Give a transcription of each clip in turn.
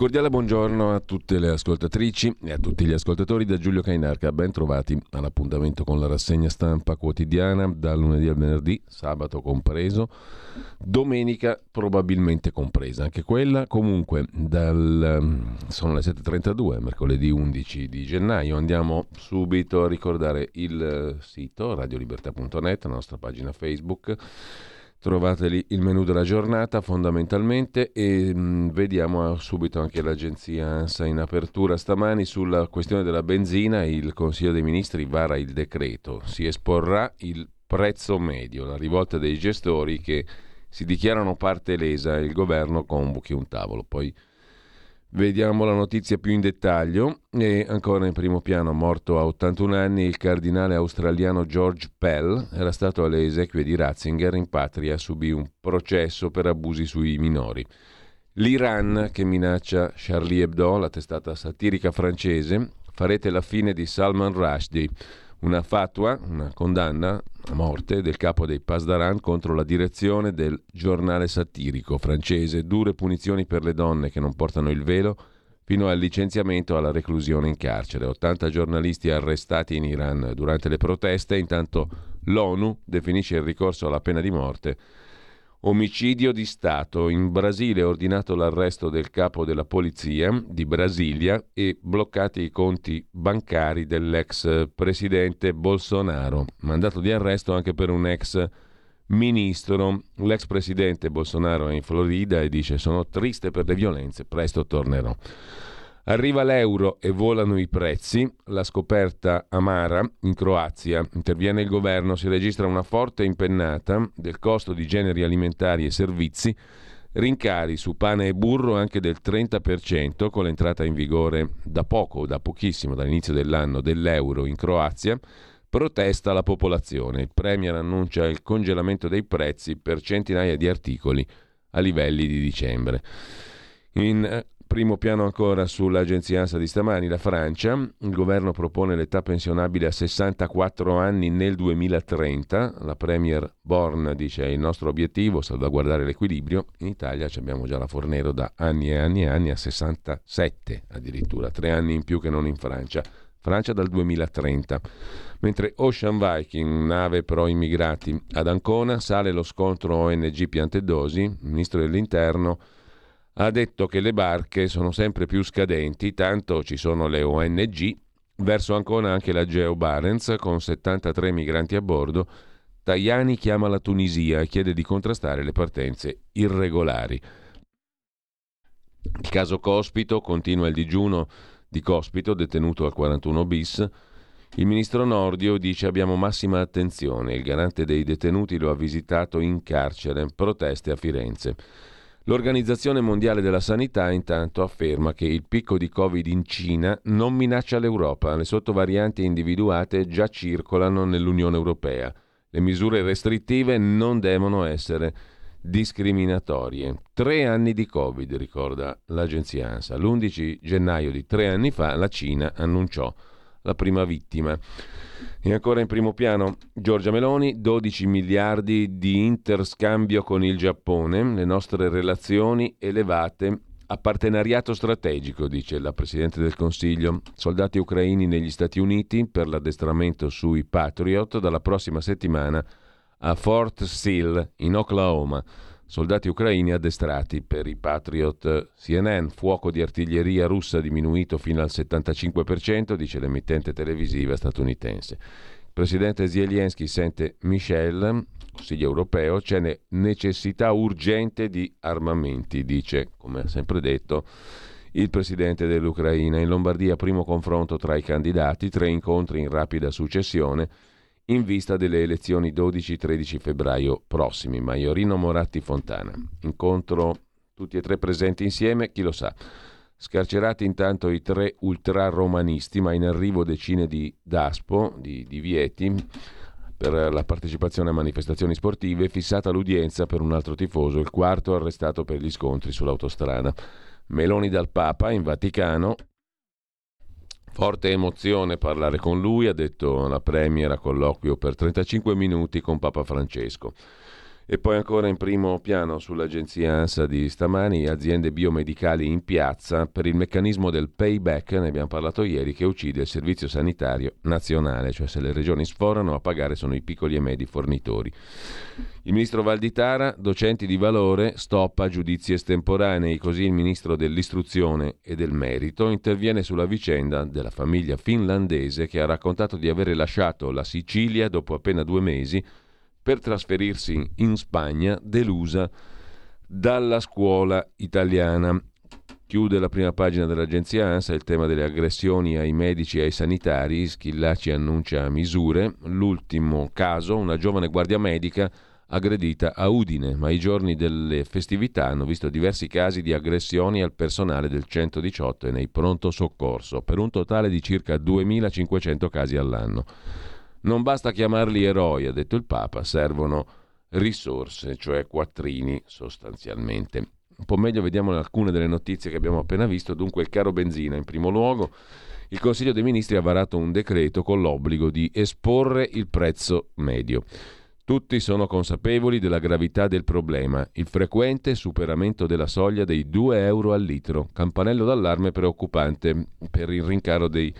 Cordiale buongiorno a tutte le ascoltatrici e a tutti gli ascoltatori da Giulio Cainarca. Ben trovati all'appuntamento con la rassegna stampa quotidiana dal lunedì al venerdì, sabato compreso, domenica probabilmente compresa, anche quella. Comunque, dal, sono le 7.32, mercoledì 11 di gennaio. Andiamo subito a ricordare il sito radiolibertà.net, la nostra pagina Facebook Trovate lì il menu della giornata fondamentalmente e mh, mm, vediamo subito anche l'agenzia ANSA in apertura stamani sulla questione della benzina. Il Consiglio dei Ministri vara il decreto, si esporrà il prezzo medio, la rivolta dei gestori che si dichiarano parte lesa e il governo convochi un tavolo. Poi Vediamo la notizia più in dettaglio. E ancora in primo piano, morto a 81 anni, il cardinale australiano George Pell era stato alle esequie di Ratzinger in patria, subì un processo per abusi sui minori. L'Iran che minaccia Charlie Hebdo, la testata satirica francese, farete la fine di Salman Rushdie una fatua, una condanna a morte del capo dei Pasdaran contro la direzione del giornale satirico francese, dure punizioni per le donne che non portano il velo, fino al licenziamento e alla reclusione in carcere. 80 giornalisti arrestati in Iran durante le proteste, intanto l'ONU definisce il ricorso alla pena di morte Omicidio di Stato. In Brasile è ordinato l'arresto del capo della polizia di Brasilia e bloccati i conti bancari dell'ex presidente Bolsonaro. Mandato di arresto anche per un ex ministro. L'ex presidente Bolsonaro è in Florida e dice sono triste per le violenze, presto tornerò. Arriva l'euro e volano i prezzi, la scoperta amara in Croazia, interviene il governo, si registra una forte impennata del costo di generi alimentari e servizi, rincari su pane e burro anche del 30% con l'entrata in vigore da poco, da pochissimo, dall'inizio dell'anno dell'euro in Croazia, protesta la popolazione. Il Premier annuncia il congelamento dei prezzi per centinaia di articoli a livelli di dicembre. In Primo piano ancora sull'agenzia ANSA di stamani, la Francia. Il governo propone l'età pensionabile a 64 anni nel 2030. La Premier Born dice è il nostro obiettivo, salvaguardare l'equilibrio. In Italia abbiamo già la Fornero da anni e anni e anni a 67 addirittura, tre anni in più che non in Francia. Francia dal 2030. Mentre Ocean Viking, nave pro immigrati ad Ancona, sale lo scontro ONG Piantedosi, ministro dell'Interno ha detto che le barche sono sempre più scadenti, tanto ci sono le ONG, verso Ancona anche la Geo Barents con 73 migranti a bordo. Tajani chiama la Tunisia e chiede di contrastare le partenze irregolari. Il caso Cospito continua il digiuno di Cospito, detenuto al 41 bis. Il ministro Nordio dice abbiamo massima attenzione, il garante dei detenuti lo ha visitato in carcere, proteste a Firenze. L'Organizzazione Mondiale della Sanità intanto afferma che il picco di Covid in Cina non minaccia l'Europa, le sottovarianti individuate già circolano nell'Unione Europea. Le misure restrittive non devono essere discriminatorie. Tre anni di Covid, ricorda l'agenzia ANSA. L'11 gennaio di tre anni fa la Cina annunciò la prima vittima. E ancora in primo piano Giorgia Meloni, 12 miliardi di interscambio con il Giappone, le nostre relazioni elevate a partenariato strategico, dice la Presidente del Consiglio. Soldati ucraini negli Stati Uniti per l'addestramento sui Patriot dalla prossima settimana a Fort Sill in Oklahoma. Soldati ucraini addestrati per i Patriot CNN, fuoco di artiglieria russa diminuito fino al 75%, dice l'emittente televisiva statunitense. Il presidente Zelensky sente Michel, Consiglio europeo, c'è necessità urgente di armamenti, dice, come ha sempre detto, il presidente dell'Ucraina. In Lombardia primo confronto tra i candidati, tre incontri in rapida successione in vista delle elezioni 12-13 febbraio prossimi. Maiorino Moratti Fontana. Incontro tutti e tre presenti insieme, chi lo sa. Scarcerati intanto i tre ultraromanisti, ma in arrivo decine di DASPO, di divieti, per la partecipazione a manifestazioni sportive, fissata l'udienza per un altro tifoso, il quarto arrestato per gli scontri sull'autostrada. Meloni dal Papa in Vaticano, Forte emozione parlare con lui, ha detto la Premier a colloquio per 35 minuti con Papa Francesco. E poi ancora in primo piano sull'agenzia ANSA di stamani, aziende biomedicali in piazza per il meccanismo del payback, ne abbiamo parlato ieri, che uccide il servizio sanitario nazionale, cioè se le regioni sforano a pagare sono i piccoli e medi fornitori. Il ministro Valditara, docenti di valore, stoppa giudizi estemporanei, così il ministro dell'istruzione e del merito interviene sulla vicenda della famiglia finlandese che ha raccontato di avere lasciato la Sicilia dopo appena due mesi per trasferirsi in Spagna delusa dalla scuola italiana. Chiude la prima pagina dell'agenzia ANSA il tema delle aggressioni ai medici e ai sanitari. Schillaci annuncia misure. L'ultimo caso, una giovane guardia medica aggredita a Udine, ma i giorni delle festività hanno visto diversi casi di aggressioni al personale del 118 e nei pronto soccorso, per un totale di circa 2500 casi all'anno. Non basta chiamarli eroi, ha detto il Papa, servono risorse, cioè quattrini sostanzialmente. Un po' meglio vediamo alcune delle notizie che abbiamo appena visto. Dunque il caro benzina in primo luogo. Il Consiglio dei Ministri ha varato un decreto con l'obbligo di esporre il prezzo medio. Tutti sono consapevoli della gravità del problema, il frequente superamento della soglia dei 2 euro al litro, campanello d'allarme preoccupante per il rincaro dei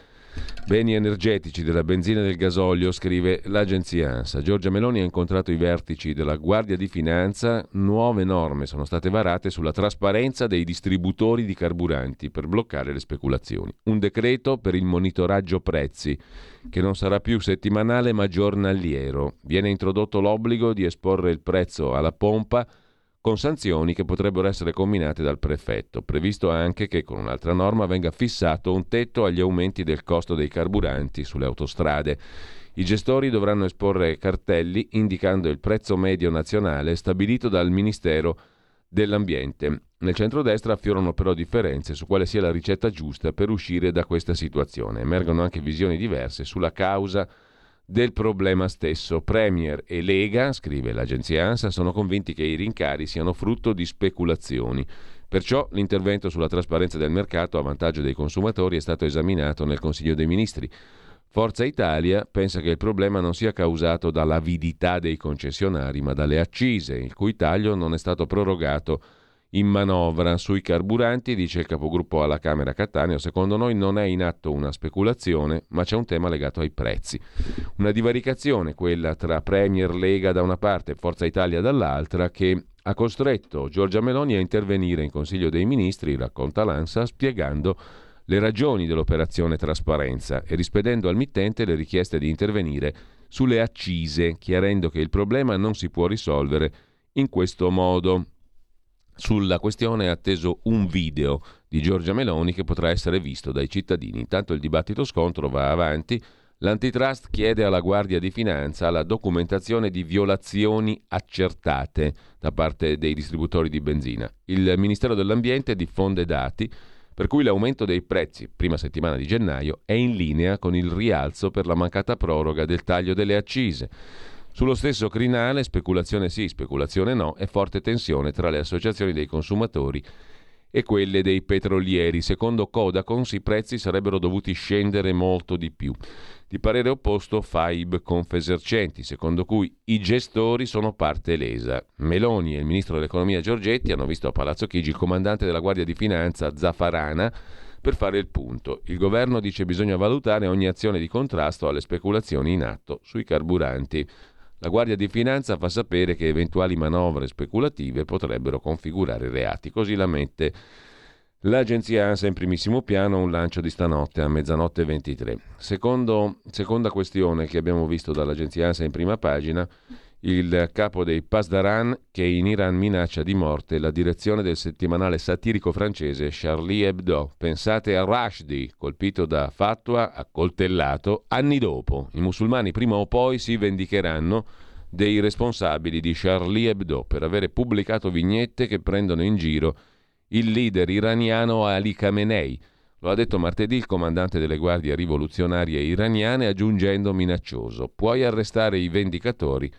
Beni energetici della benzina e del gasolio, scrive l'agenzia ANSA. Giorgia Meloni ha incontrato i vertici della Guardia di Finanza. Nuove norme sono state varate sulla trasparenza dei distributori di carburanti per bloccare le speculazioni. Un decreto per il monitoraggio prezzi, che non sarà più settimanale ma giornaliero. Viene introdotto l'obbligo di esporre il prezzo alla pompa con sanzioni che potrebbero essere combinate dal prefetto. Previsto anche che con un'altra norma venga fissato un tetto agli aumenti del costo dei carburanti sulle autostrade. I gestori dovranno esporre cartelli indicando il prezzo medio nazionale stabilito dal Ministero dell'Ambiente. Nel centrodestra affiorano però differenze su quale sia la ricetta giusta per uscire da questa situazione. Emergono anche visioni diverse sulla causa del problema stesso. Premier e Lega, scrive l'agenzia ANSA, sono convinti che i rincari siano frutto di speculazioni. Perciò l'intervento sulla trasparenza del mercato a vantaggio dei consumatori è stato esaminato nel Consiglio dei Ministri. Forza Italia pensa che il problema non sia causato dall'avidità dei concessionari, ma dalle accise, il cui taglio non è stato prorogato in manovra sui carburanti, dice il capogruppo alla Camera Cattaneo, secondo noi non è in atto una speculazione, ma c'è un tema legato ai prezzi. Una divaricazione, quella tra Premier Lega da una parte e Forza Italia dall'altra, che ha costretto Giorgia Meloni a intervenire in Consiglio dei Ministri, racconta l'ANSA, spiegando le ragioni dell'operazione trasparenza e rispedendo al mittente le richieste di intervenire sulle accise, chiarendo che il problema non si può risolvere in questo modo. Sulla questione è atteso un video di Giorgia Meloni che potrà essere visto dai cittadini. Intanto il dibattito scontro va avanti. L'antitrust chiede alla Guardia di Finanza la documentazione di violazioni accertate da parte dei distributori di benzina. Il Ministero dell'Ambiente diffonde dati per cui l'aumento dei prezzi, prima settimana di gennaio, è in linea con il rialzo per la mancata proroga del taglio delle accise. Sullo stesso crinale, speculazione sì, speculazione no, e forte tensione tra le associazioni dei consumatori e quelle dei petrolieri. Secondo Codacons i prezzi sarebbero dovuti scendere molto di più. Di parere opposto Faib Confesercenti, secondo cui i gestori sono parte lesa. Meloni e il ministro dell'economia Giorgetti hanno visto a Palazzo Chigi il comandante della Guardia di Finanza Zaffarana per fare il punto. Il governo dice bisogna valutare ogni azione di contrasto alle speculazioni in atto sui carburanti. La Guardia di Finanza fa sapere che eventuali manovre speculative potrebbero configurare reati, così la mette l'agenzia ANSA in primissimo piano, un lancio di stanotte a mezzanotte 23. Secondo, seconda questione che abbiamo visto dall'agenzia ANSA in prima pagina, il capo dei Pasdaran che in Iran minaccia di morte la direzione del settimanale satirico francese Charlie Hebdo. Pensate a Rashdi, colpito da Fatwa, accoltellato anni dopo. I musulmani prima o poi si vendicheranno dei responsabili di Charlie Hebdo per avere pubblicato vignette che prendono in giro il leader iraniano Ali Khamenei. Lo ha detto martedì il comandante delle guardie rivoluzionarie iraniane aggiungendo minaccioso. Puoi arrestare i vendicatori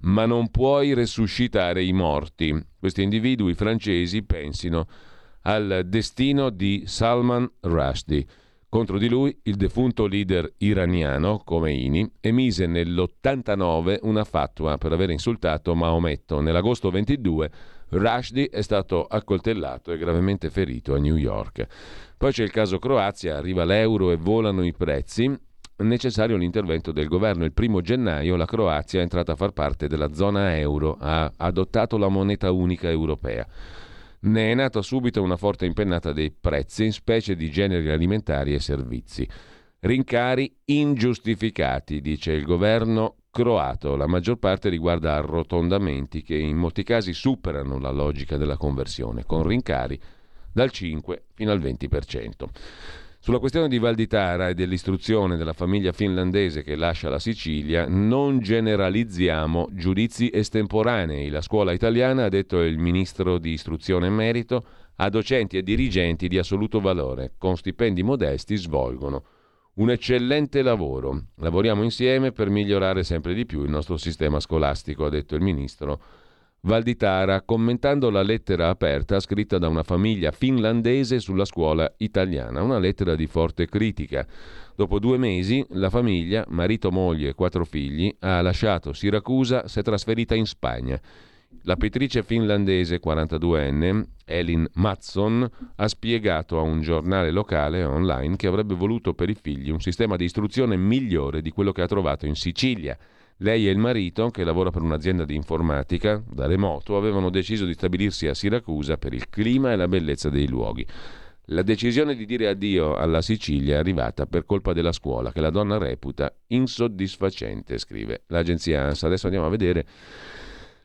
ma non puoi resuscitare i morti. Questi individui francesi pensino al destino di Salman Rushdie. Contro di lui il defunto leader iraniano Khomeini emise nell'89 una fatwa per aver insultato Maometto. Nell'agosto 22 Rushdie è stato accoltellato e gravemente ferito a New York. Poi c'è il caso Croazia, arriva l'euro e volano i prezzi necessario l'intervento del governo. Il primo gennaio la Croazia è entrata a far parte della zona euro, ha adottato la moneta unica europea. Ne è nata subito una forte impennata dei prezzi, in specie di generi alimentari e servizi. Rincari ingiustificati, dice il governo croato. La maggior parte riguarda arrotondamenti che in molti casi superano la logica della conversione, con rincari dal 5 fino al 20%. Sulla questione di Valditara e dell'istruzione della famiglia finlandese che lascia la Sicilia, non generalizziamo giudizi estemporanei. La scuola italiana, ha detto il ministro di istruzione e merito, ha docenti e dirigenti di assoluto valore, con stipendi modesti svolgono un eccellente lavoro. Lavoriamo insieme per migliorare sempre di più il nostro sistema scolastico, ha detto il ministro Valditara, commentando la lettera aperta scritta da una famiglia finlandese sulla scuola italiana, una lettera di forte critica. Dopo due mesi la famiglia, marito, moglie e quattro figli, ha lasciato Siracusa, si è trasferita in Spagna. La pittrice finlandese 42enne, Elin Matson, ha spiegato a un giornale locale online che avrebbe voluto per i figli un sistema di istruzione migliore di quello che ha trovato in Sicilia. Lei e il marito, che lavora per un'azienda di informatica da remoto, avevano deciso di stabilirsi a Siracusa per il clima e la bellezza dei luoghi. La decisione di dire addio alla Sicilia è arrivata per colpa della scuola, che la donna reputa insoddisfacente, scrive l'agenzia ANSA. Adesso andiamo a vedere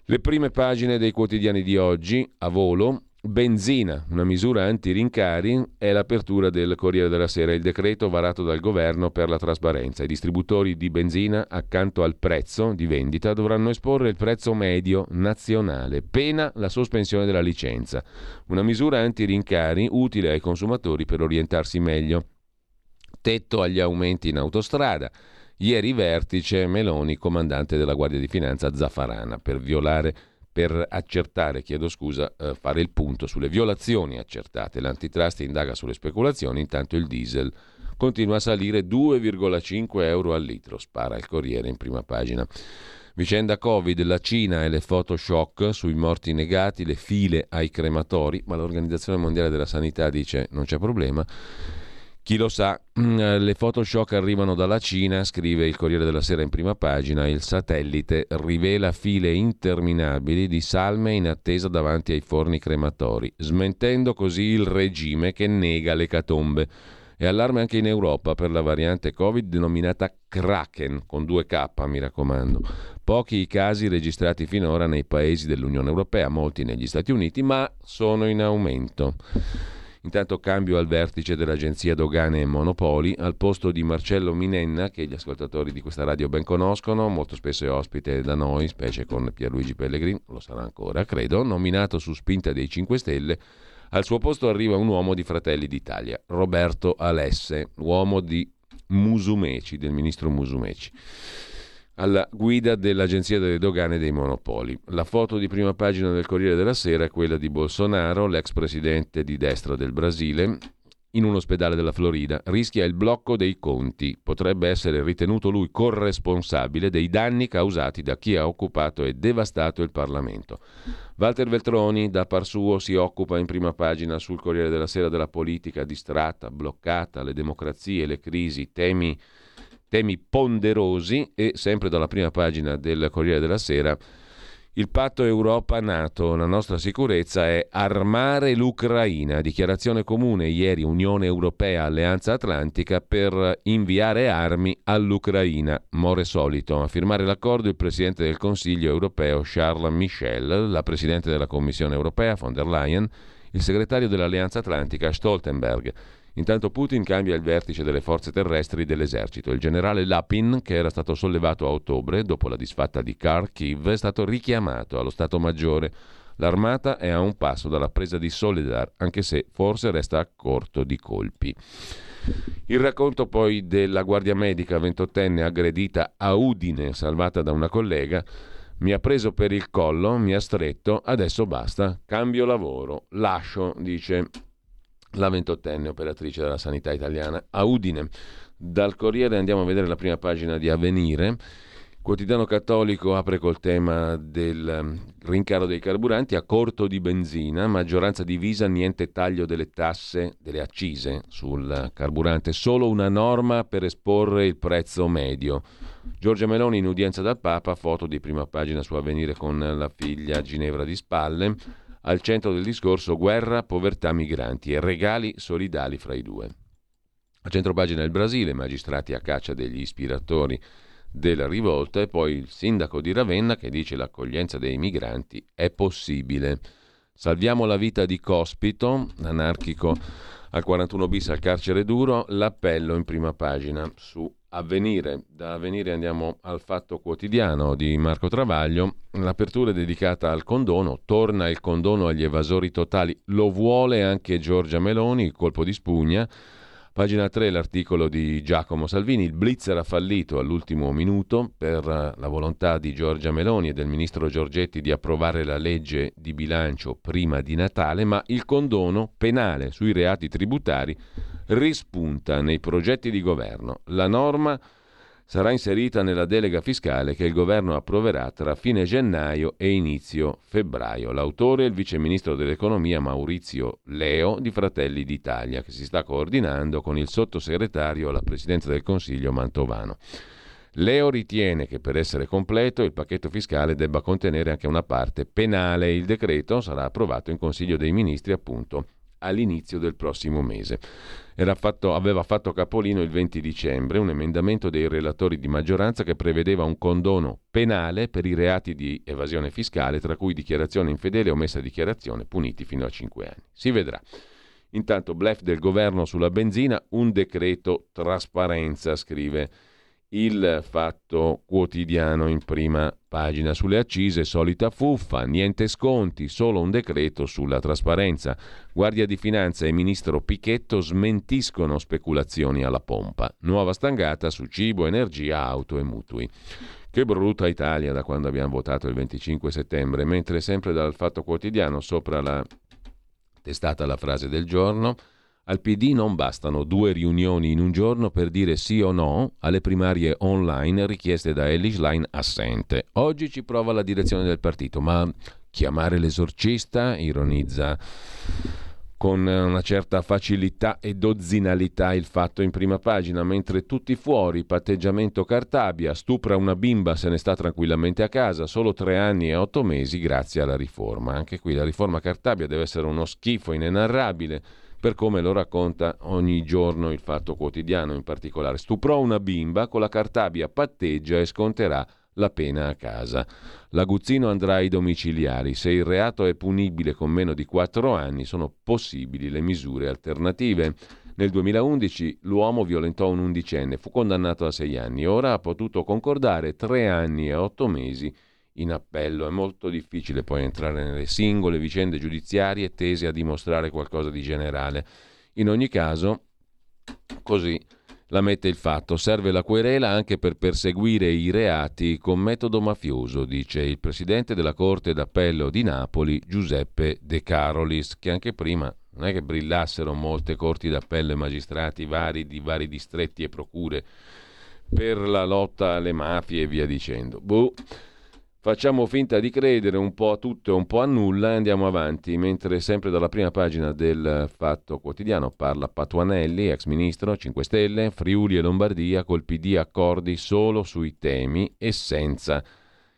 le prime pagine dei quotidiani di oggi, a volo. Benzina, una misura anti-rincari, è l'apertura del Corriere della Sera, il decreto varato dal governo per la trasparenza. I distributori di benzina, accanto al prezzo di vendita, dovranno esporre il prezzo medio nazionale, pena la sospensione della licenza. Una misura anti-rincari utile ai consumatori per orientarsi meglio. Tetto agli aumenti in autostrada. Ieri vertice Meloni, comandante della Guardia di Finanza Zaffarana, per violare per accertare, chiedo scusa, eh, fare il punto sulle violazioni accertate. L'antitrust indaga sulle speculazioni, intanto il diesel continua a salire 2,5 euro al litro, spara il Corriere in prima pagina. Vicenda Covid, la Cina e le Photoshop sui morti negati, le file ai crematori, ma l'Organizzazione Mondiale della Sanità dice non c'è problema. Chi lo sa, mm, le Photoshop arrivano dalla Cina, scrive il Corriere della Sera in prima pagina, il satellite rivela file interminabili di salme in attesa davanti ai forni crematori, smentendo così il regime che nega le catombe. E allarme anche in Europa per la variante Covid denominata Kraken, con due K mi raccomando. Pochi i casi registrati finora nei paesi dell'Unione Europea, molti negli Stati Uniti, ma sono in aumento. Intanto cambio al vertice dell'Agenzia Dogane e Monopoli, al posto di Marcello Minenna, che gli ascoltatori di questa radio ben conoscono, molto spesso è ospite da noi, specie con Pierluigi Pellegrini, lo sarà ancora, credo, nominato su spinta dei 5 Stelle, al suo posto arriva un uomo di Fratelli d'Italia, Roberto Alesse, uomo di Musumeci, del ministro Musumeci alla guida dell'Agenzia delle Dogane e dei Monopoli. La foto di prima pagina del Corriere della Sera è quella di Bolsonaro, l'ex presidente di destra del Brasile, in un ospedale della Florida. Rischia il blocco dei conti. Potrebbe essere ritenuto lui corresponsabile dei danni causati da chi ha occupato e devastato il Parlamento. Walter Veltroni, da par suo, si occupa in prima pagina sul Corriere della Sera della politica distratta, bloccata, le democrazie, le crisi, temi temi ponderosi e sempre dalla prima pagina del Corriere della Sera il patto Europa-Nato, la nostra sicurezza è armare l'Ucraina. Dichiarazione comune ieri Unione Europea Alleanza Atlantica per inviare armi all'Ucraina. More solito. A firmare l'accordo il Presidente del Consiglio europeo Charles Michel, la Presidente della Commissione Europea von der Leyen, il segretario dell'Alleanza Atlantica Stoltenberg. Intanto Putin cambia il vertice delle forze terrestri dell'esercito. Il generale Lapin, che era stato sollevato a ottobre dopo la disfatta di Kharkiv, è stato richiamato allo Stato Maggiore. L'armata è a un passo dalla presa di Soledar, anche se forse resta a corto di colpi. Il racconto poi della guardia medica ventottenne aggredita a Udine, salvata da una collega, mi ha preso per il collo, mi ha stretto, adesso basta, cambio lavoro, lascio, dice la ventottenne operatrice della sanità italiana a Udine. Dal Corriere andiamo a vedere la prima pagina di Avvenire. Quotidiano Cattolico apre col tema del ehm, rincaro dei carburanti a corto di benzina, maggioranza divisa, niente taglio delle tasse, delle accise sul carburante, solo una norma per esporre il prezzo medio. Giorgia Meloni in udienza dal Papa, foto di prima pagina su Avvenire con la figlia Ginevra di spalle. Al centro del discorso guerra, povertà, migranti e regali solidali fra i due. A centropagina il Brasile, magistrati a caccia degli ispiratori della rivolta e poi il sindaco di Ravenna che dice l'accoglienza dei migranti è possibile. Salviamo la vita di Cospito, anarchico al 41 bis al carcere duro, l'appello in prima pagina su Avvenire. Da Avvenire andiamo al Fatto Quotidiano di Marco Travaglio. L'apertura è dedicata al condono. Torna il condono agli evasori totali. Lo vuole anche Giorgia Meloni, colpo di spugna. Pagina 3 l'articolo di Giacomo Salvini. Il blitz era fallito all'ultimo minuto per la volontà di Giorgia Meloni e del ministro Giorgetti di approvare la legge di bilancio prima di Natale, ma il condono penale sui reati tributari rispunta nei progetti di governo. La norma sarà inserita nella delega fiscale che il governo approverà tra fine gennaio e inizio febbraio. L'autore è il viceministro dell'economia Maurizio Leo di Fratelli d'Italia, che si sta coordinando con il sottosegretario alla presidenza del Consiglio Mantovano. Leo ritiene che per essere completo il pacchetto fiscale debba contenere anche una parte penale. Il decreto sarà approvato in Consiglio dei Ministri appunto all'inizio del prossimo mese. Fatto, aveva fatto capolino il 20 dicembre un emendamento dei relatori di maggioranza che prevedeva un condono penale per i reati di evasione fiscale, tra cui dichiarazione infedele o messa dichiarazione, puniti fino a 5 anni. Si vedrà. Intanto, blef del governo sulla benzina, un decreto trasparenza, scrive il fatto quotidiano in prima pagina. Sulle accise, solita fuffa, niente sconti, solo un decreto sulla trasparenza. Guardia di Finanza e Ministro Pichetto smentiscono speculazioni alla pompa. Nuova stangata su cibo, energia, auto e mutui. Che brutta Italia da quando abbiamo votato il 25 settembre, mentre sempre dal Fatto Quotidiano sopra la testata la frase del giorno al PD non bastano due riunioni in un giorno per dire sì o no alle primarie online richieste da Elish Line assente. Oggi ci prova la direzione del partito, ma chiamare l'esorcista, ironizza con una certa facilità e dozzinalità il fatto in prima pagina, mentre tutti fuori, patteggiamento Cartabia, stupra una bimba, se ne sta tranquillamente a casa, solo tre anni e otto mesi grazie alla riforma. Anche qui la riforma Cartabia deve essere uno schifo inenarrabile per come lo racconta ogni giorno il Fatto Quotidiano in particolare. Stuprò una bimba, con la Cartabia patteggia e sconterà la pena a casa. L'aguzzino andrà ai domiciliari. Se il reato è punibile con meno di 4 anni, sono possibili le misure alternative. Nel 2011 l'uomo violentò un undicenne, fu condannato a 6 anni, ora ha potuto concordare 3 anni e 8 mesi in appello. È molto difficile poi entrare nelle singole vicende giudiziarie tese a dimostrare qualcosa di generale. In ogni caso, così la mette il fatto. Serve la querela anche per perseguire i reati con metodo mafioso, dice il presidente della Corte d'Appello di Napoli, Giuseppe De Carolis, che anche prima non è che brillassero molte corti d'appello e magistrati vari di vari distretti e procure per la lotta alle mafie e via dicendo. Boh. Facciamo finta di credere un po' a tutto e un po' a nulla e andiamo avanti, mentre sempre dalla prima pagina del Fatto Quotidiano parla Patuanelli, ex ministro 5 Stelle, Friuli e Lombardia col PD accordi solo sui temi e senza.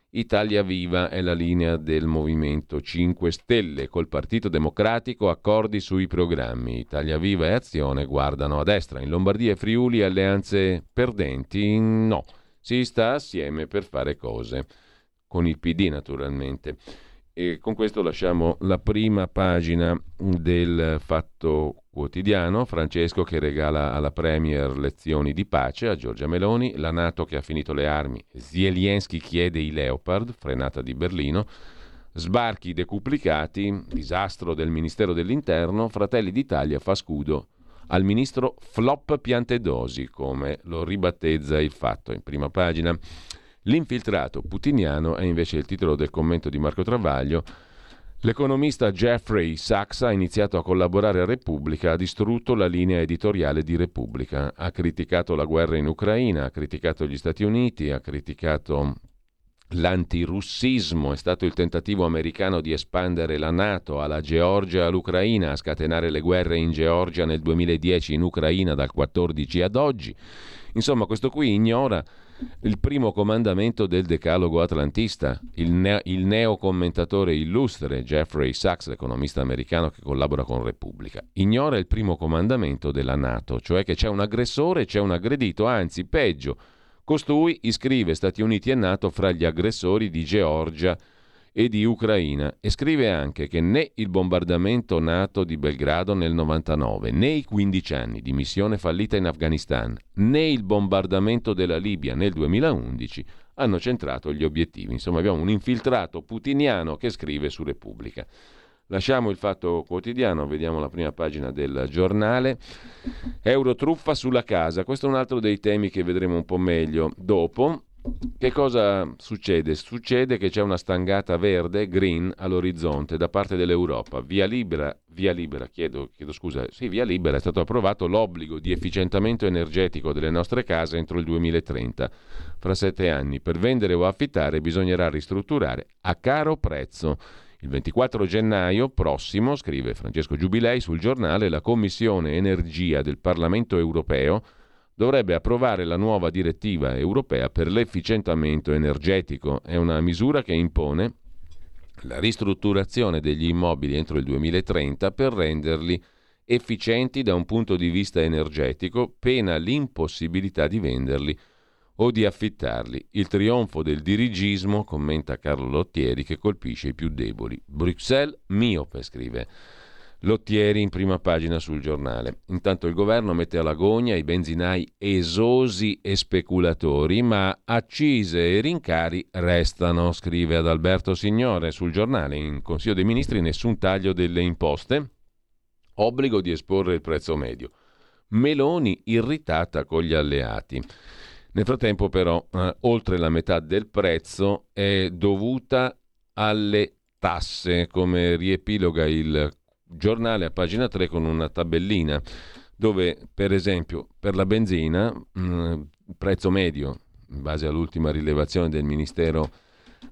Italia Viva è la linea del Movimento 5 Stelle, col Partito Democratico accordi sui programmi. Italia Viva e Azione guardano a destra. In Lombardia e Friuli alleanze perdenti? No, si sta assieme per fare cose con il PD naturalmente. E con questo lasciamo la prima pagina del Fatto Quotidiano, Francesco che regala alla Premier lezioni di pace a Giorgia Meloni, la Nato che ha finito le armi, Zelensky chiede i Leopard, frenata di Berlino, sbarchi decuplicati, disastro del Ministero dell'Interno, Fratelli d'Italia fa scudo al ministro Flop Piantedosi, come lo ribattezza il fatto. In prima pagina. L'infiltrato putiniano è invece il titolo del commento di Marco Travaglio. L'economista Jeffrey Sachs ha iniziato a collaborare a Repubblica, ha distrutto la linea editoriale di Repubblica, ha criticato la guerra in Ucraina, ha criticato gli Stati Uniti, ha criticato l'antirussismo, è stato il tentativo americano di espandere la Nato alla Georgia e all'Ucraina, a scatenare le guerre in Georgia nel 2010 in Ucraina dal 14 ad oggi. Insomma, questo qui ignora il primo comandamento del decalogo atlantista. Il, ne- il neocommentatore illustre Jeffrey Sachs, l'economista americano che collabora con Repubblica, ignora il primo comandamento della Nato, cioè che c'è un aggressore c'è un aggredito, anzi peggio, costui iscrive Stati Uniti e Nato fra gli aggressori di Georgia di Ucraina e scrive anche che né il bombardamento NATO di Belgrado nel 99, né i 15 anni di missione fallita in Afghanistan, né il bombardamento della Libia nel 2011 hanno centrato gli obiettivi. Insomma, abbiamo un infiltrato putiniano che scrive su Repubblica. Lasciamo il fatto quotidiano, vediamo la prima pagina del giornale. Eurotruffa sulla casa, questo è un altro dei temi che vedremo un po' meglio dopo. Che cosa succede? Succede che c'è una stangata verde, green, all'orizzonte da parte dell'Europa. Via libera, via libera chiedo, chiedo scusa, sì, via libera è stato approvato l'obbligo di efficientamento energetico delle nostre case entro il 2030. Fra sette anni, per vendere o affittare bisognerà ristrutturare a caro prezzo. Il 24 gennaio prossimo, scrive Francesco Giubilei sul giornale, la Commissione Energia del Parlamento europeo dovrebbe approvare la nuova direttiva europea per l'efficientamento energetico. È una misura che impone la ristrutturazione degli immobili entro il 2030 per renderli efficienti da un punto di vista energetico, pena l'impossibilità di venderli o di affittarli. Il trionfo del dirigismo, commenta Carlo Lottieri, che colpisce i più deboli. Bruxelles miope, scrive. Lottieri in prima pagina sul giornale. Intanto il governo mette alla gogna i benzinai esosi e speculatori, ma accise e rincari restano, scrive ad Alberto Signore sul giornale. In Consiglio dei Ministri nessun taglio delle imposte, obbligo di esporre il prezzo medio. Meloni irritata con gli alleati. Nel frattempo però, eh, oltre la metà del prezzo è dovuta alle tasse, come riepiloga il giornale a pagina 3 con una tabellina dove per esempio per la benzina mh, mm, prezzo medio in base all'ultima rilevazione del Ministero,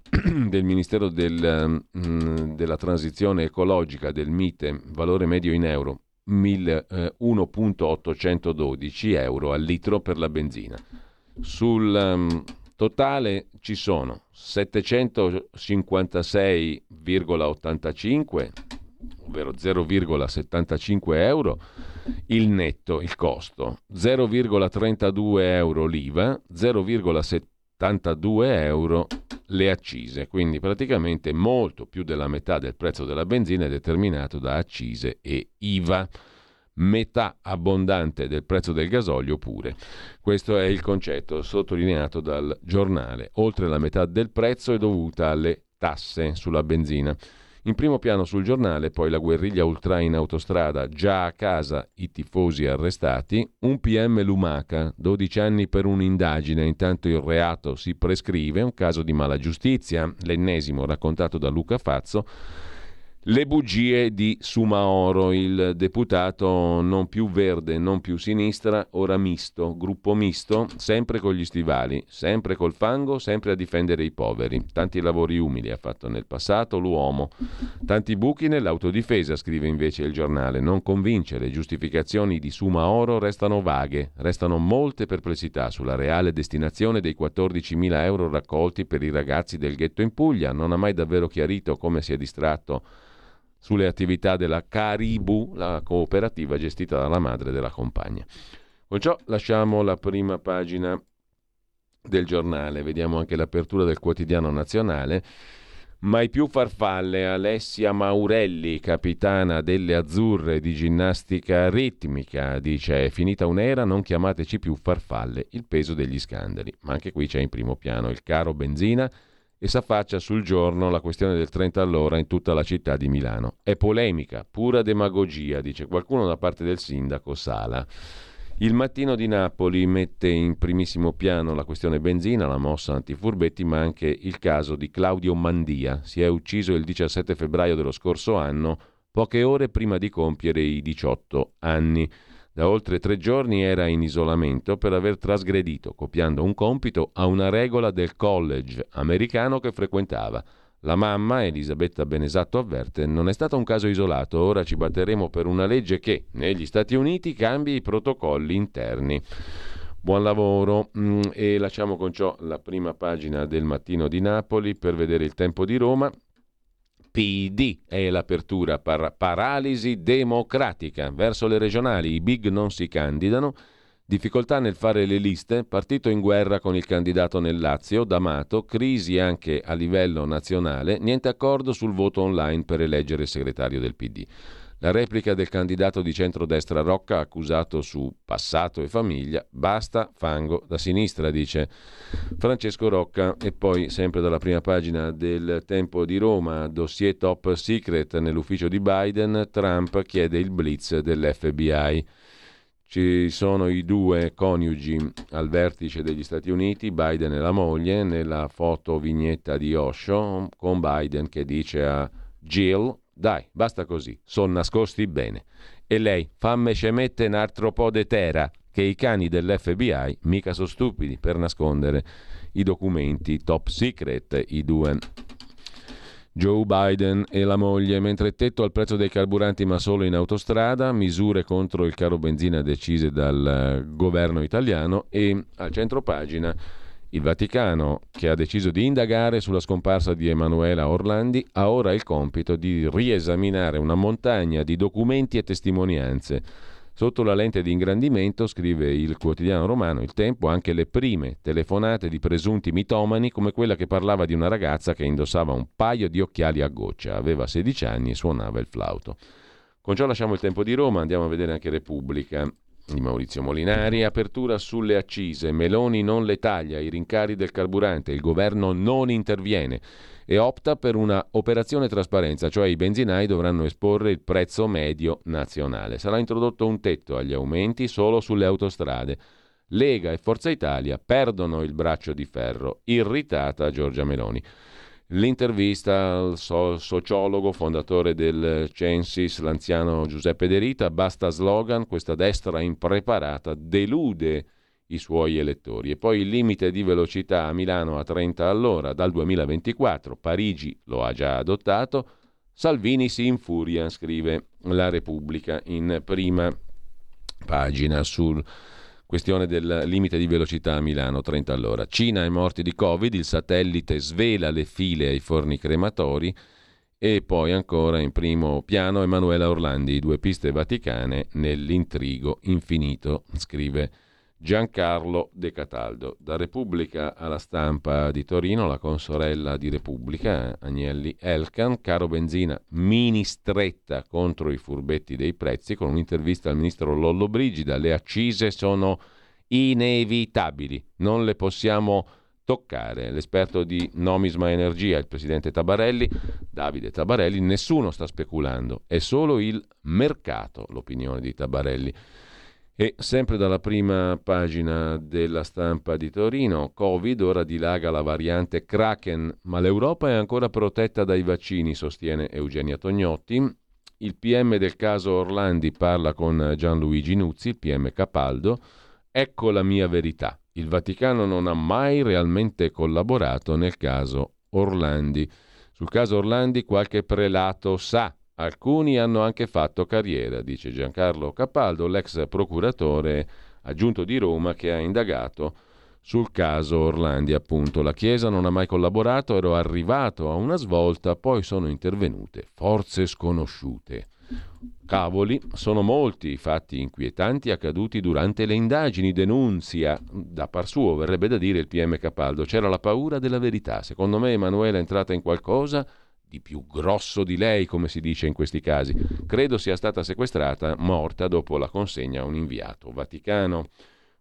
del ministero del, mh, mm, della transizione ecologica del MITE, valore medio in euro 1.812 eh, euro al litro per la benzina. Sul um, totale ci sono 756,85 ovvero 0,75 euro il netto, il costo, 0,32 euro l'IVA, 0,75 82 euro le accise, quindi praticamente molto più della metà del prezzo della benzina è determinato da accise e IVA metà abbondante del prezzo del gasolio pure. Questo è il concetto sottolineato dal giornale. Oltre la metà del prezzo è dovuta alle tasse sulla benzina. In primo piano sul giornale, poi la guerriglia ultra in autostrada, già a casa i tifosi arrestati, un PM Lumaca, 12 anni per un'indagine, intanto il reato si prescrive, un caso di mala giustizia, l'ennesimo raccontato da Luca Fazzo, le bugie di Sumaoro, il deputato non più verde, non più sinistra, ora misto, gruppo misto, sempre con gli stivali, sempre col fango, sempre a difendere i poveri. Tanti lavori umili ha fatto nel passato l'uomo. Tanti buchi nell'autodifesa, scrive invece il giornale. Non convince, le giustificazioni di Sumaoro restano vaghe, restano molte perplessità sulla reale destinazione dei 14.000 euro raccolti per i ragazzi del ghetto in Puglia. Non ha mai davvero chiarito come sia distratto sulle attività della Caribu, la cooperativa gestita dalla madre della compagna. Con ciò lasciamo la prima pagina del giornale, vediamo anche l'apertura del quotidiano nazionale. Mai più farfalle, Alessia Maurelli, capitana delle azzurre di ginnastica ritmica, dice è finita un'era, non chiamateci più farfalle, il peso degli scandali. Ma anche qui c'è in primo piano il caro benzina e s'affaccia sul giorno la questione del 30 all'ora in tutta la città di Milano. È polemica, pura demagogia, dice qualcuno da parte del sindaco Sala. Il mattino di Napoli mette in primissimo piano la questione benzina, la mossa antifurbetti, ma anche il caso di Claudio Mandia. Si è ucciso il 17 febbraio dello scorso anno, poche ore prima di compiere i 18 anni. Da oltre tre giorni era in isolamento per aver trasgredito, copiando un compito, a una regola del college americano che frequentava. La mamma, Elisabetta Benesatto, avverte non è stato un caso isolato, ora ci batteremo per una legge che negli Stati Uniti cambi i protocolli interni. Buon lavoro mm, e lasciamo con ciò la prima pagina del mattino di Napoli per vedere il tempo di Roma. PD è l'apertura, par- paralisi democratica. Verso le regionali i big non si candidano, difficoltà nel fare le liste, partito in guerra con il candidato nel Lazio, D'Amato, crisi anche a livello nazionale, niente accordo sul voto online per eleggere il segretario del PD. La replica del candidato di centrodestra Rocca accusato su passato e famiglia, basta fango da sinistra, dice Francesco Rocca. E poi, sempre dalla prima pagina del Tempo di Roma, dossier top secret nell'ufficio di Biden, Trump chiede il blitz dell'FBI. Ci sono i due coniugi al vertice degli Stati Uniti, Biden e la moglie, nella foto vignetta di Osho, con Biden che dice a Jill, dai, basta così, sono nascosti bene. E lei, famme scemette un altro po' de terra, che i cani dell'FBI mica sono stupidi per nascondere i documenti top secret, i due. Joe Biden e la moglie, mentre tetto al prezzo dei carburanti ma solo in autostrada, misure contro il caro benzina decise dal governo italiano e al centro pagina il Vaticano, che ha deciso di indagare sulla scomparsa di Emanuela Orlandi, ha ora il compito di riesaminare una montagna di documenti e testimonianze. Sotto la lente di ingrandimento, scrive il quotidiano romano Il Tempo, anche le prime telefonate di presunti mitomani, come quella che parlava di una ragazza che indossava un paio di occhiali a goccia, aveva 16 anni e suonava il flauto. Con ciò lasciamo il tempo di Roma, andiamo a vedere anche Repubblica di Maurizio Molinari, apertura sulle accise, Meloni non le taglia, i rincari del carburante, il governo non interviene e opta per una operazione trasparenza, cioè i benzinai dovranno esporre il prezzo medio nazionale. Sarà introdotto un tetto agli aumenti solo sulle autostrade. Lega e Forza Italia perdono il braccio di ferro, irritata Giorgia Meloni. L'intervista al so- sociologo, fondatore del Censis, l'anziano Giuseppe De Rita, basta slogan, questa destra impreparata delude i suoi elettori. E poi il limite di velocità a Milano a 30 all'ora dal 2024, Parigi lo ha già adottato, Salvini si infuria, scrive la Repubblica in prima pagina sul Questione del limite di velocità a Milano, 30 all'ora. Cina e morti di Covid, il satellite svela le file ai forni crematori e poi ancora in primo piano Emanuela Orlandi, due piste vaticane nell'intrigo infinito, scrive Giancarlo De Cataldo. Da Repubblica alla stampa di Torino, la consorella di Repubblica, Agnelli Elkan, caro benzina, mini stretta contro i furbetti dei prezzi, con un'intervista al ministro Lollo Brigida, le accise sono inevitabili, non le possiamo toccare. L'esperto di Nomisma Energia, il presidente Tabarelli, Davide Tabarelli, nessuno sta speculando, è solo il mercato l'opinione di Tabarelli. E sempre dalla prima pagina della stampa di Torino, Covid ora dilaga la variante Kraken, ma l'Europa è ancora protetta dai vaccini, sostiene Eugenia Tognotti. Il PM del caso Orlandi parla con Gianluigi Nuzzi, il PM Capaldo. Ecco la mia verità. Il Vaticano non ha mai realmente collaborato nel caso Orlandi. Sul caso Orlandi qualche prelato sa Alcuni hanno anche fatto carriera, dice Giancarlo Capaldo, l'ex procuratore aggiunto di Roma che ha indagato sul caso Orlandi, appunto. La Chiesa non ha mai collaborato, ero arrivato a una svolta, poi sono intervenute forze sconosciute. Cavoli, sono molti i fatti inquietanti accaduti durante le indagini, denunzia, da par suo verrebbe da dire il PM Capaldo, c'era la paura della verità. Secondo me Emanuele è entrata in qualcosa di più grosso di lei, come si dice in questi casi. Credo sia stata sequestrata, morta dopo la consegna a un inviato vaticano.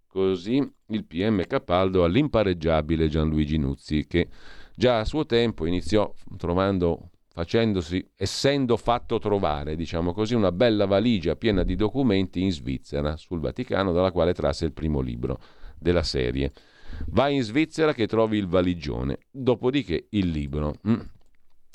Così il PM Capaldo all'impareggiabile Gianluigi Nuzzi, che già a suo tempo iniziò trovando, facendosi, essendo fatto trovare, diciamo così, una bella valigia piena di documenti in Svizzera sul Vaticano, dalla quale trasse il primo libro della serie. Vai in Svizzera che trovi il valigione, dopodiché il libro. Mm.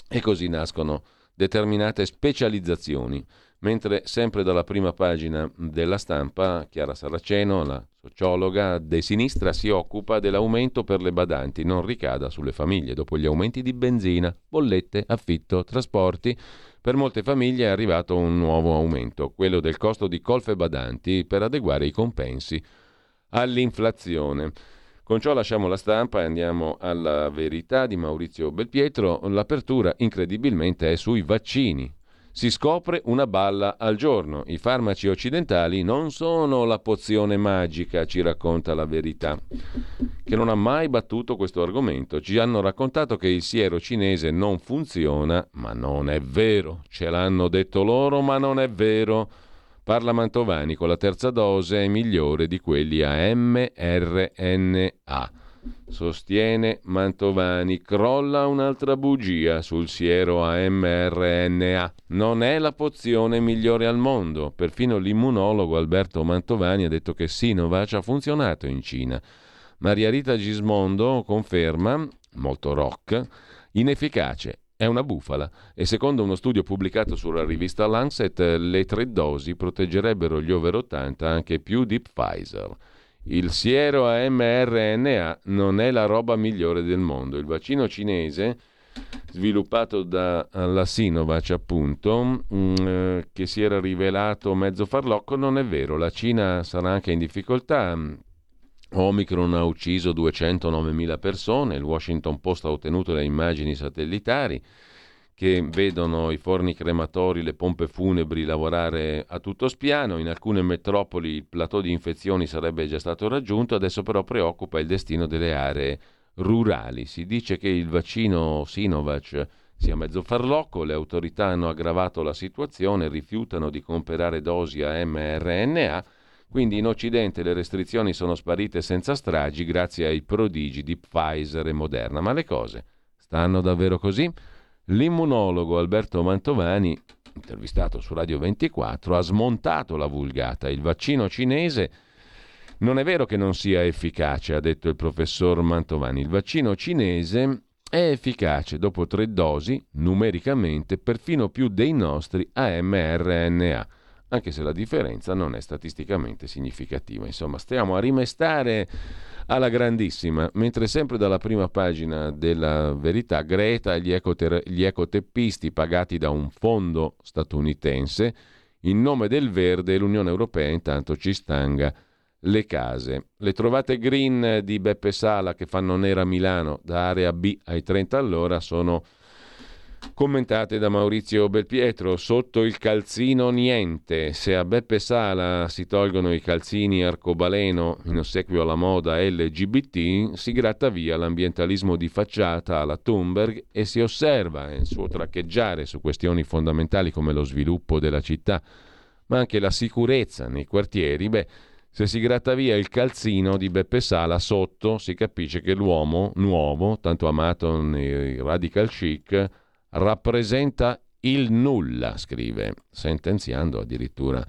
E così nascono determinate specializzazioni. Mentre sempre dalla prima pagina della stampa, Chiara Saraceno, la sociologa de sinistra, si occupa dell'aumento per le badanti, non ricada sulle famiglie dopo gli aumenti di benzina, bollette, affitto, trasporti. Per molte famiglie è arrivato un nuovo aumento, quello del costo di colfe badanti per adeguare i compensi all'inflazione. Con ciò lasciamo la stampa e andiamo alla verità di Maurizio Belpietro. L'apertura incredibilmente è sui vaccini. Si scopre una balla al giorno. I farmaci occidentali non sono la pozione magica, ci racconta la verità, che non ha mai battuto questo argomento. Ci hanno raccontato che il siero cinese non funziona, ma non è vero. Ce l'hanno detto loro, ma non è vero. Parla Mantovani con la terza dose è migliore di quelli a mRNA. Sostiene Mantovani, crolla un'altra bugia sul siero a mRNA. Non è la pozione migliore al mondo. Perfino l'immunologo Alberto Mantovani ha detto che Sinovac ha funzionato in Cina. Maria Rita Gismondo conferma, molto rock, inefficace è una bufala e secondo uno studio pubblicato sulla rivista Lancet le tre dosi proteggerebbero gli over 80 anche più di Pfizer. Il siero a mRNA non è la roba migliore del mondo. Il vaccino cinese sviluppato dalla Sinovac appunto mm, eh, che si era rivelato mezzo farlocco non è vero. La Cina sarà anche in difficoltà Omicron ha ucciso 209.000 persone, il Washington Post ha ottenuto le immagini satellitari che vedono i forni crematori, le pompe funebri lavorare a tutto spiano. In alcune metropoli il plateau di infezioni sarebbe già stato raggiunto, adesso però preoccupa il destino delle aree rurali. Si dice che il vaccino Sinovac sia mezzo farlocco, le autorità hanno aggravato la situazione, rifiutano di comprare dosi a mRNA quindi in Occidente le restrizioni sono sparite senza stragi grazie ai prodigi di Pfizer e Moderna. Ma le cose stanno davvero così? L'immunologo Alberto Mantovani, intervistato su Radio 24, ha smontato la vulgata. Il vaccino cinese non è vero che non sia efficace, ha detto il professor Mantovani. Il vaccino cinese è efficace dopo tre dosi, numericamente, perfino più dei nostri a mRNA anche se la differenza non è statisticamente significativa. Insomma, stiamo a rimestare alla grandissima, mentre sempre dalla prima pagina della verità Greta e gli, ecoter- gli ecoteppisti pagati da un fondo statunitense, in nome del verde l'Unione Europea intanto ci stanga le case. Le trovate green di Beppe Sala che fanno nera Milano da area B ai 30 all'ora sono commentate da Maurizio Belpietro. Sotto il calzino niente. Se a Beppe Sala si tolgono i calzini arcobaleno in ossequio alla moda LGBT, si gratta via l'ambientalismo di facciata alla Thunberg e si osserva il suo traccheggiare su questioni fondamentali come lo sviluppo della città, ma anche la sicurezza nei quartieri. Beh, se si gratta via il calzino di Beppe Sala sotto si capisce che l'uomo nuovo, tanto amato nei radical chic, rappresenta il nulla, scrive, sentenziando addirittura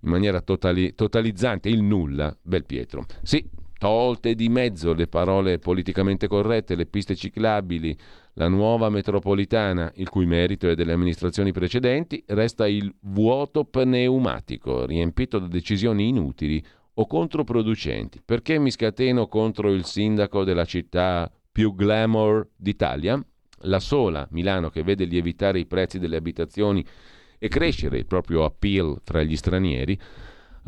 in maniera totali- totalizzante il nulla, Belpietro. Sì, tolte di mezzo le parole politicamente corrette, le piste ciclabili, la nuova metropolitana, il cui merito è delle amministrazioni precedenti, resta il vuoto pneumatico, riempito da decisioni inutili o controproducenti. Perché mi scateno contro il sindaco della città più glamour d'Italia? La sola Milano che vede lievitare i prezzi delle abitazioni e crescere il proprio appeal fra gli stranieri,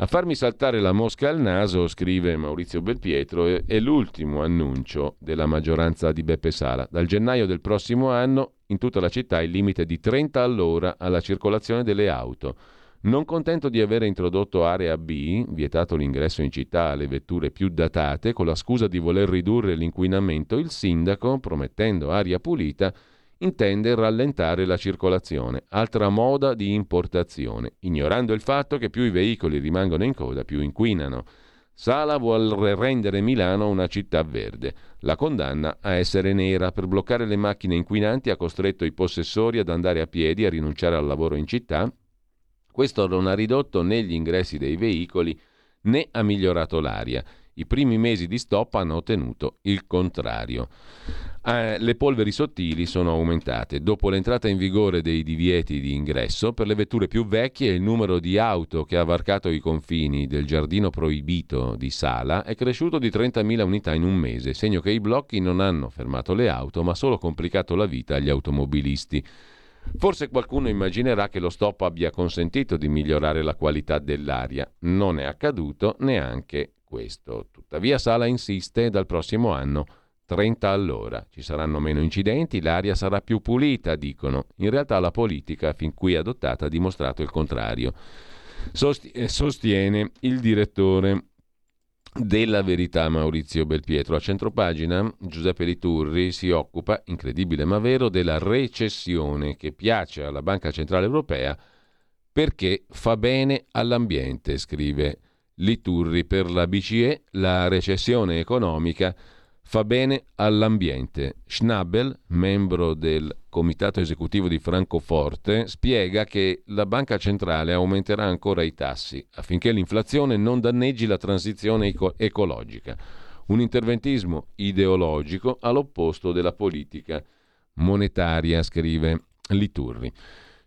a farmi saltare la mosca al naso, scrive Maurizio Belpietro, è l'ultimo annuncio della maggioranza di Beppe Sala. Dal gennaio del prossimo anno in tutta la città il limite di 30 all'ora alla circolazione delle auto. Non contento di aver introdotto area B, vietato l'ingresso in città alle vetture più datate, con la scusa di voler ridurre l'inquinamento, il sindaco, promettendo aria pulita, intende rallentare la circolazione, altra moda di importazione, ignorando il fatto che più i veicoli rimangono in coda, più inquinano. Sala vuole rendere Milano una città verde. La condanna a essere nera per bloccare le macchine inquinanti ha costretto i possessori ad andare a piedi, a rinunciare al lavoro in città questo non ha ridotto né gli ingressi dei veicoli né ha migliorato l'aria. I primi mesi di stop hanno ottenuto il contrario. Eh, le polveri sottili sono aumentate. Dopo l'entrata in vigore dei divieti di ingresso, per le vetture più vecchie il numero di auto che ha varcato i confini del giardino proibito di Sala è cresciuto di 30.000 unità in un mese, segno che i blocchi non hanno fermato le auto, ma solo complicato la vita agli automobilisti. Forse qualcuno immaginerà che lo stop abbia consentito di migliorare la qualità dell'aria. Non è accaduto neanche questo. Tuttavia Sala insiste dal prossimo anno 30 all'ora. Ci saranno meno incidenti, l'aria sarà più pulita, dicono. In realtà la politica fin qui adottata ha dimostrato il contrario. Sostiene il direttore della verità Maurizio Belpietro. A centropagina Giuseppe Liturri si occupa, incredibile ma vero, della recessione che piace alla Banca Centrale Europea perché fa bene all'ambiente, scrive Liturri per la BCE, la recessione economica fa bene all'ambiente. Schnabel, membro del comitato esecutivo di Francoforte, spiega che la banca centrale aumenterà ancora i tassi affinché l'inflazione non danneggi la transizione eco- ecologica. Un interventismo ideologico all'opposto della politica monetaria, scrive Liturri.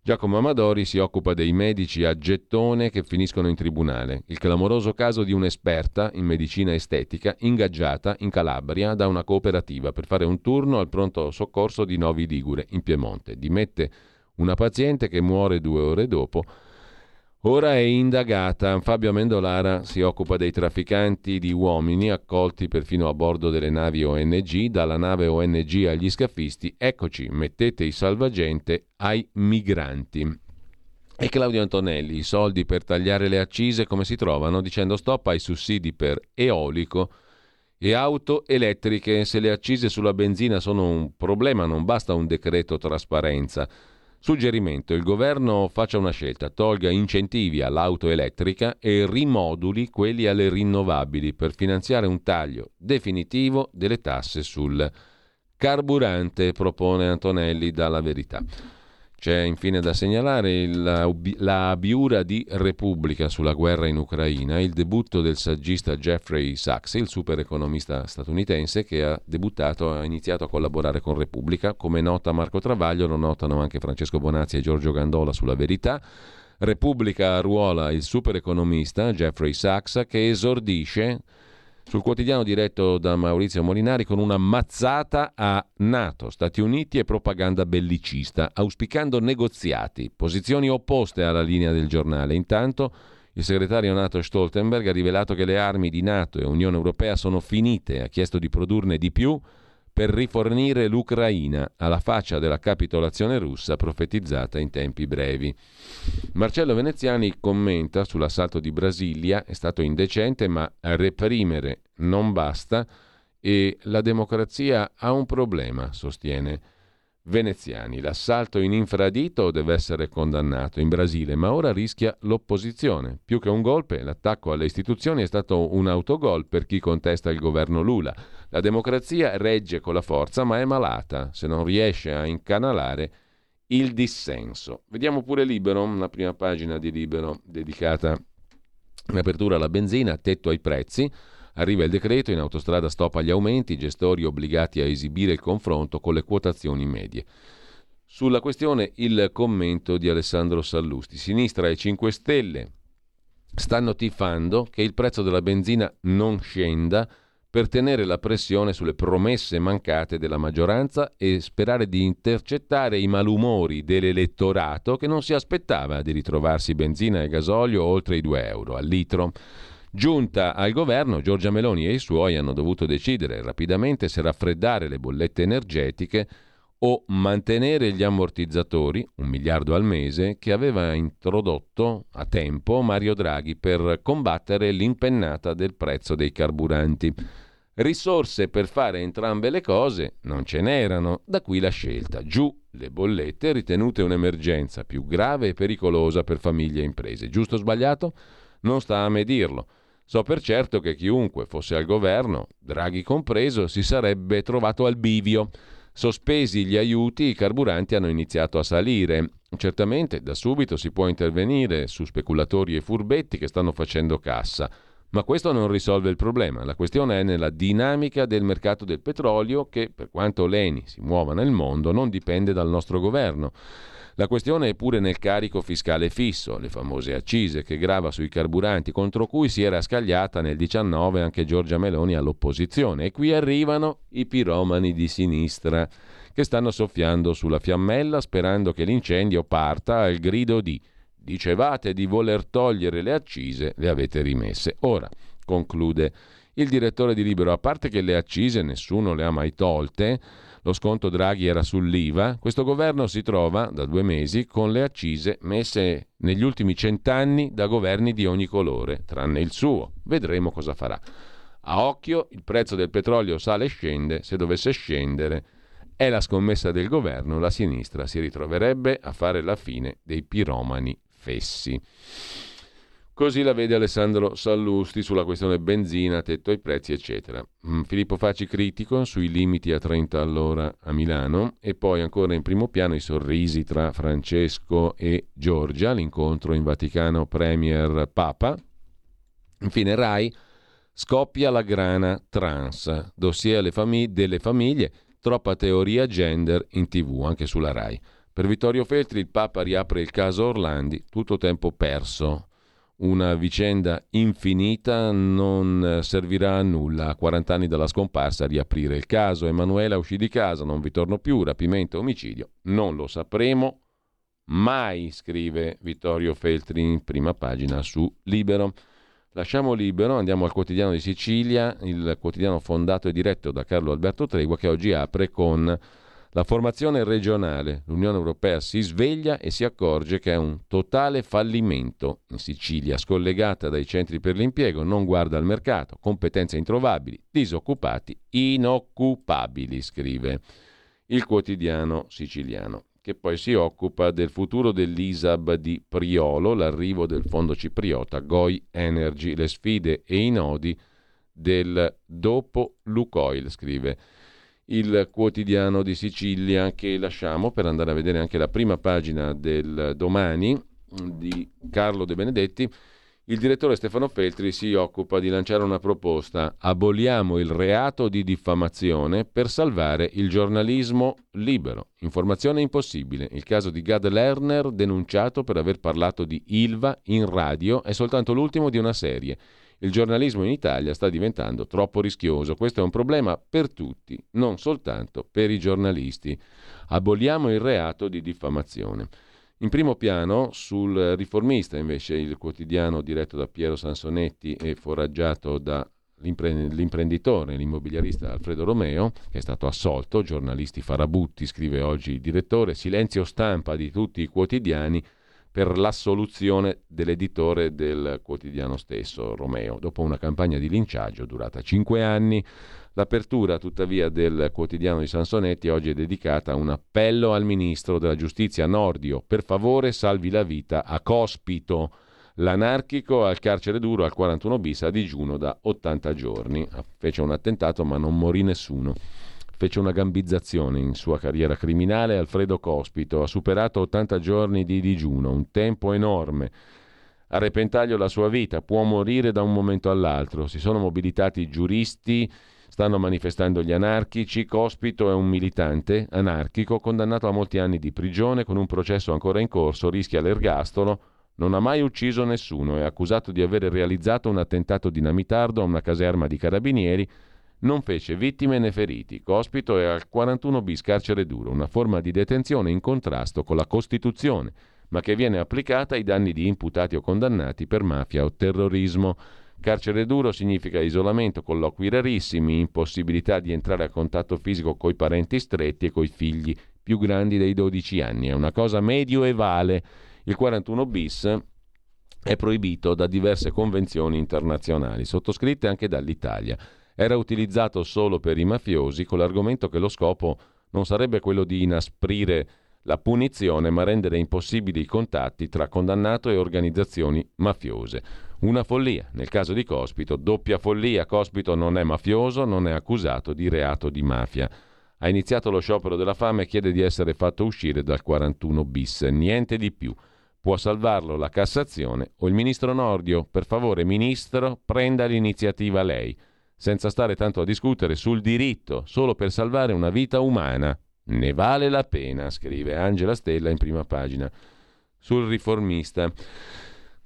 Giacomo Amadori si occupa dei medici a gettone che finiscono in tribunale. Il clamoroso caso di un'esperta in medicina estetica ingaggiata in Calabria da una cooperativa per fare un turno al pronto soccorso di Novi Ligure, in Piemonte. Dimette una paziente che muore due ore dopo Ora è indagata. Fabio Amendolara si occupa dei trafficanti di uomini accolti perfino a bordo delle navi ONG, dalla nave ONG agli scafisti. Eccoci, mettete i salvagente ai migranti. E Claudio Antonelli, i soldi per tagliare le accise come si trovano? Dicendo stop ai sussidi per eolico e auto elettriche. Se le accise sulla benzina sono un problema, non basta un decreto trasparenza. Suggerimento, il governo faccia una scelta, tolga incentivi all'auto elettrica e rimoduli quelli alle rinnovabili per finanziare un taglio definitivo delle tasse sul carburante, propone Antonelli dalla verità. C'è infine da segnalare la, la abiura di Repubblica sulla guerra in Ucraina, il debutto del saggista Jeffrey Sachs, il super economista statunitense che ha debuttato, ha iniziato a collaborare con Repubblica. Come nota Marco Travaglio, lo notano anche Francesco Bonazzi e Giorgio Gandola sulla verità. Repubblica arruola il super economista Jeffrey Sachs che esordisce sul quotidiano diretto da Maurizio Molinari con una mazzata a Nato, Stati Uniti e propaganda bellicista, auspicando negoziati, posizioni opposte alla linea del giornale. Intanto il segretario NATO Stoltenberg ha rivelato che le armi di Nato e Unione Europea sono finite, ha chiesto di produrne di più per rifornire l'Ucraina alla faccia della capitolazione russa profetizzata in tempi brevi. Marcello Veneziani commenta sull'assalto di Brasilia, è stato indecente ma reprimere non basta e la democrazia ha un problema, sostiene veneziani. L'assalto in infradito deve essere condannato in Brasile, ma ora rischia l'opposizione. Più che un golpe, l'attacco alle istituzioni è stato un autogol per chi contesta il governo Lula. La democrazia regge con la forza, ma è malata se non riesce a incanalare il dissenso. Vediamo pure Libero, una prima pagina di Libero dedicata in apertura alla benzina, tetto ai prezzi. Arriva il decreto, in autostrada stop agli aumenti, gestori obbligati a esibire il confronto con le quotazioni medie. Sulla questione il commento di Alessandro Sallusti. Sinistra e 5 Stelle stanno tifando che il prezzo della benzina non scenda per tenere la pressione sulle promesse mancate della maggioranza e sperare di intercettare i malumori dell'elettorato che non si aspettava di ritrovarsi benzina e gasolio oltre i 2 euro al litro. Giunta al governo, Giorgia Meloni e i suoi hanno dovuto decidere rapidamente se raffreddare le bollette energetiche o mantenere gli ammortizzatori, un miliardo al mese, che aveva introdotto a tempo Mario Draghi per combattere l'impennata del prezzo dei carburanti. Risorse per fare entrambe le cose non ce n'erano, da qui la scelta. Giù le bollette ritenute un'emergenza più grave e pericolosa per famiglie e imprese. Giusto o sbagliato? Non sta a me dirlo. So per certo che chiunque fosse al governo, Draghi compreso, si sarebbe trovato al bivio. Sospesi gli aiuti, i carburanti hanno iniziato a salire. Certamente da subito si può intervenire su speculatori e furbetti che stanno facendo cassa, ma questo non risolve il problema. La questione è nella dinamica del mercato del petrolio che, per quanto l'ENI si muova nel mondo, non dipende dal nostro governo. La questione è pure nel carico fiscale fisso, le famose accise che grava sui carburanti, contro cui si era scagliata nel 19 anche Giorgia Meloni all'opposizione. E qui arrivano i piromani di sinistra che stanno soffiando sulla fiammella sperando che l'incendio parta al grido di dicevate di voler togliere le accise, le avete rimesse. Ora, conclude il direttore di Libero, a parte che le accise nessuno le ha mai tolte, lo sconto Draghi era sull'IVA, questo governo si trova da due mesi con le accise messe negli ultimi cent'anni da governi di ogni colore, tranne il suo. Vedremo cosa farà. A occhio il prezzo del petrolio sale e scende, se dovesse scendere è la scommessa del governo, la sinistra si ritroverebbe a fare la fine dei piromani fessi. Così la vede Alessandro Sallusti sulla questione benzina, tetto ai prezzi, eccetera. Mm, Filippo Facci critico sui limiti a 30 all'ora a Milano e poi ancora in primo piano i sorrisi tra Francesco e Giorgia, l'incontro in Vaticano Premier Papa. Infine Rai scoppia la grana trans, dossier famig- delle famiglie, troppa teoria gender in tv, anche sulla Rai. Per Vittorio Feltri il Papa riapre il caso Orlandi, tutto tempo perso una vicenda infinita non servirà a nulla a 40 anni dalla scomparsa riaprire il caso. Emanuela uscì di casa, non vi torno più, rapimento, omicidio. Non lo sapremo mai, scrive Vittorio Feltri in prima pagina su Libero. Lasciamo libero, andiamo al quotidiano di Sicilia, il quotidiano fondato e diretto da Carlo Alberto Tregua che oggi apre con la formazione regionale, l'Unione Europea si sveglia e si accorge che è un totale fallimento. In Sicilia, scollegata dai centri per l'impiego, non guarda al mercato, competenze introvabili, disoccupati, inoccupabili, scrive il quotidiano siciliano, che poi si occupa del futuro dell'ISAB di Priolo, l'arrivo del fondo cipriota Goi Energy, le sfide e i nodi del dopo Lucoil, scrive il quotidiano di Sicilia che lasciamo per andare a vedere anche la prima pagina del domani di Carlo De Benedetti. Il direttore Stefano Feltri si occupa di lanciare una proposta. Aboliamo il reato di diffamazione per salvare il giornalismo libero. Informazione impossibile. Il caso di Gad Lerner, denunciato per aver parlato di Ilva in radio, è soltanto l'ultimo di una serie. Il giornalismo in Italia sta diventando troppo rischioso. Questo è un problema per tutti, non soltanto per i giornalisti. Aboliamo il reato di diffamazione. In primo piano, sul riformista, invece, il quotidiano diretto da Piero Sansonetti e foraggiato da l'imprenditore, l'immobiliarista Alfredo Romeo, che è stato assolto, giornalisti farabutti, scrive oggi il direttore, silenzio stampa di tutti i quotidiani per l'assoluzione dell'editore del quotidiano stesso, Romeo, dopo una campagna di linciaggio durata cinque anni. L'apertura, tuttavia, del quotidiano di Sansonetti oggi è dedicata a un appello al ministro della giustizia Nordio. Per favore, salvi la vita a Cospito. L'anarchico al carcere duro al 41 bis a digiuno da 80 giorni. Fece un attentato ma non morì nessuno. Fece una gambizzazione in sua carriera criminale Alfredo Cospito. Ha superato 80 giorni di digiuno, un tempo enorme. A repentaglio la sua vita, può morire da un momento all'altro. Si sono mobilitati giuristi, stanno manifestando gli anarchici. Cospito è un militante anarchico condannato a molti anni di prigione con un processo ancora in corso, rischia l'ergastolo non ha mai ucciso nessuno, è accusato di aver realizzato un attentato dinamitardo a una caserma di carabinieri, non fece vittime né feriti. Cospito è al 41 bis carcere duro, una forma di detenzione in contrasto con la Costituzione, ma che viene applicata ai danni di imputati o condannati per mafia o terrorismo. Carcere duro significa isolamento, colloqui rarissimi, impossibilità di entrare a contatto fisico coi parenti stretti e coi figli più grandi dei 12 anni. È una cosa medioevale il 41 bis è proibito da diverse convenzioni internazionali, sottoscritte anche dall'Italia. Era utilizzato solo per i mafiosi con l'argomento che lo scopo non sarebbe quello di inasprire la punizione, ma rendere impossibili i contatti tra condannato e organizzazioni mafiose. Una follia. Nel caso di Cospito, doppia follia. Cospito non è mafioso, non è accusato di reato di mafia ha iniziato lo sciopero della fame e chiede di essere fatto uscire dal 41 bis, niente di più. Può salvarlo la Cassazione o il ministro Nordio. Per favore, ministro, prenda l'iniziativa lei, senza stare tanto a discutere sul diritto, solo per salvare una vita umana. Ne vale la pena, scrive Angela Stella in prima pagina sul riformista.